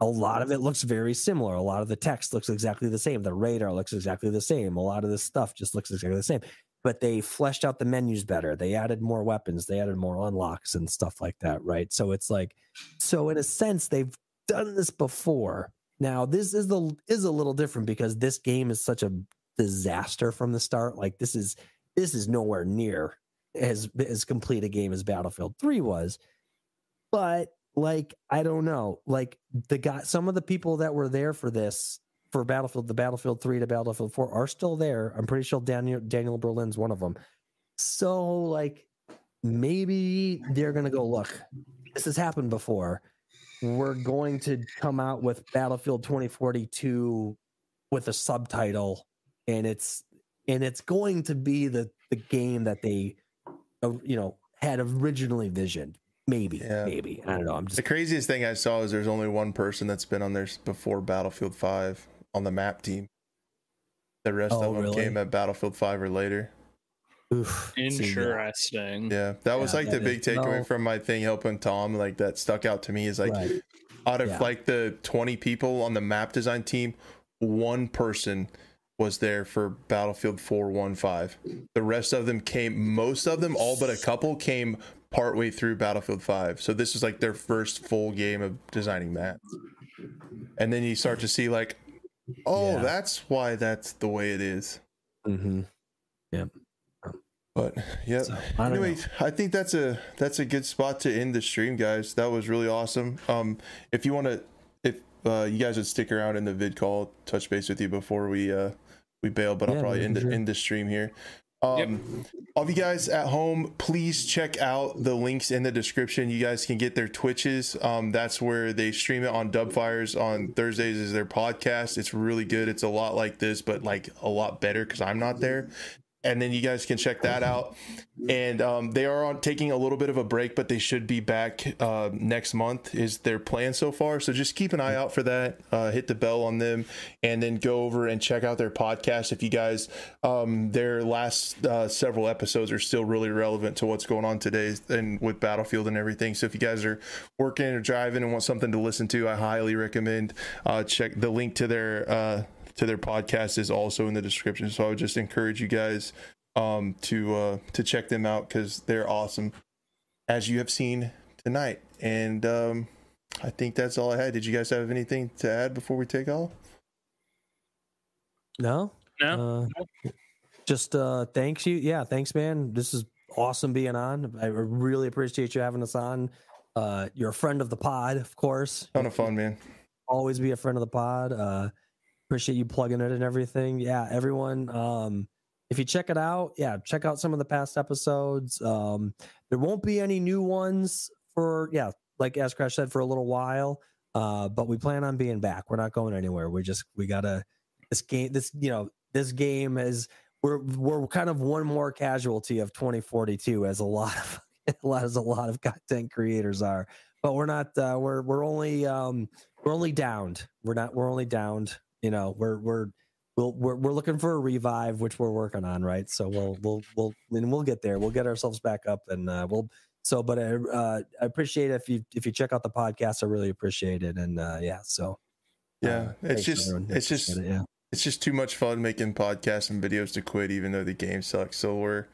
A lot of it looks very similar. A lot of the text looks exactly the same. The radar looks exactly the same. A lot of this stuff just looks exactly the same but they fleshed out the menus better. They added more weapons, they added more unlocks and stuff like that, right? So it's like, so in a sense, they've done this before. Now this is the is a little different because this game is such a disaster from the start. Like this is this is nowhere near as as complete a game as Battlefield Three was, but like I don't know, like the guy, some of the people that were there for this for Battlefield, the Battlefield 3 to Battlefield 4 are still there. I'm pretty sure Daniel Daniel Berlin's one of them. So like maybe they're gonna go look. This has happened before. We're going to come out with Battlefield 2042 with a subtitle, and it's and it's going to be the the game that they, uh, you know, had originally visioned. Maybe, Yeah. maybe I don't know. I'm just The craziest thing I saw is there's only one person that's been on there before Battlefield 5 on the map team. The rest Oh, of them really? came at Battlefield 5 or later. oof. Interesting. Yeah, that was Yeah, like the that big is- takeaway no. from my thing helping Tom. Like that stuck out to me is like Right. out of Yeah. like the 20 people on the map design team, one person was there for Battlefield 415. The rest of them came, most of them, all but a couple came partway through Battlefield 5. So this was like their first full game of designing maps. And then you start to see like, oh, Yeah. that's why that's the way it is. Mm-hmm. Yep. But yeah. So, I Anyway, know. I think that's a that's a good spot to end the stream, guys. That was really awesome. Um, if you want to, if uh, you guys would stick around in the vid call, touch base with you before we uh we bail, but I'll probably end, the sure. end the stream here. Um, all of you guys at home, please check out the links in the description. You guys can get their Twitches. Um, that's where they stream it on Dubfires on Thursdays is their podcast. It's really good. It's a lot like this, but like a lot better because I'm not there. And then you guys can check that out. And um, they are on taking a little bit of a break, but they should be back uh, next month. Is their plan so far? So just keep an eye out for that. Uh, hit the bell on them, and then go over and check out their podcast. If you guys, um, their last uh, several episodes are still really relevant to what's going on today and with Battlefield and everything. So if you guys are working or driving and want something to listen to, I highly recommend uh, check the link to their. To their podcast is also in the description. So I would just encourage you guys um, to uh, to check them out because they're awesome, as you have seen tonight. And um, I think that's all I had. Did you guys have anything to add before we take off? No, No, Uh, just uh thanks you yeah thanks man this is awesome being on i really appreciate you having us on uh you're a friend of the pod of course Ton of fun, man. always be a friend of the pod uh appreciate you plugging it and everything. Yeah everyone um if you check it out yeah check out some of the past episodes. Um there won't be any new ones for yeah like as crash said for a little while uh but we plan on being back. We're not going anywhere. We just we gotta this game this you know this game is we're we're kind of one more casualty of 2042 as a lot of a lot as a lot of content creators are. But we're not uh we're we're only um we're only downed. We're not we're only downed you know we're we're we'll, we're we're looking for a revive which we're working on right? So we'll we'll we'll and we'll get there. We'll get ourselves back up and uh we'll so but i uh i appreciate it if you if you check out the podcast i really appreciate it. And uh yeah so Yeah, uh, it's just it's just it, yeah. it's just too much fun making podcasts and videos to quit, even though the game sucks. So we're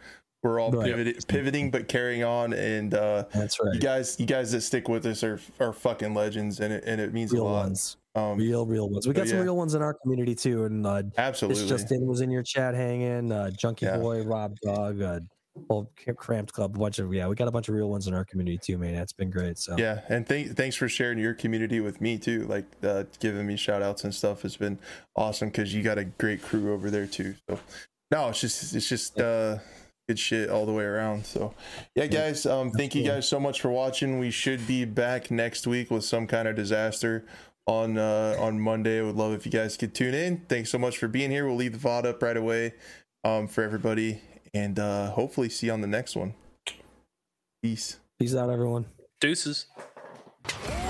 we're all Right. pivoting, pivoting, but carrying on. And uh, that's right you guys, you guys that stick with us are are fucking legends, and it and it means real a lot. ones Um, real real ones we got some real ones in our community too and uh absolutely. This just in was in your chat hanging. Uh, Junkie Yeah. Boy, Rob Dog, uh, old Cramped Club, a bunch of yeah, we got a bunch of real ones in our community too, man. It's been great. So Yeah, and th- thanks for sharing your community with me too. Like uh, giving me shout outs and stuff has been awesome because you got a great crew over there too. So no, it's just it's just uh, good shit all the way around. So yeah, guys, um, thank you guys so much for watching. We should be back next week with some kind of disaster on uh, on Monday. I would love if you guys could tune in. Thanks so much for being here. We'll leave the VOD up right away um, for everybody, and uh, hopefully see you on the next one. Peace. peace out, everyone. deuces. Thank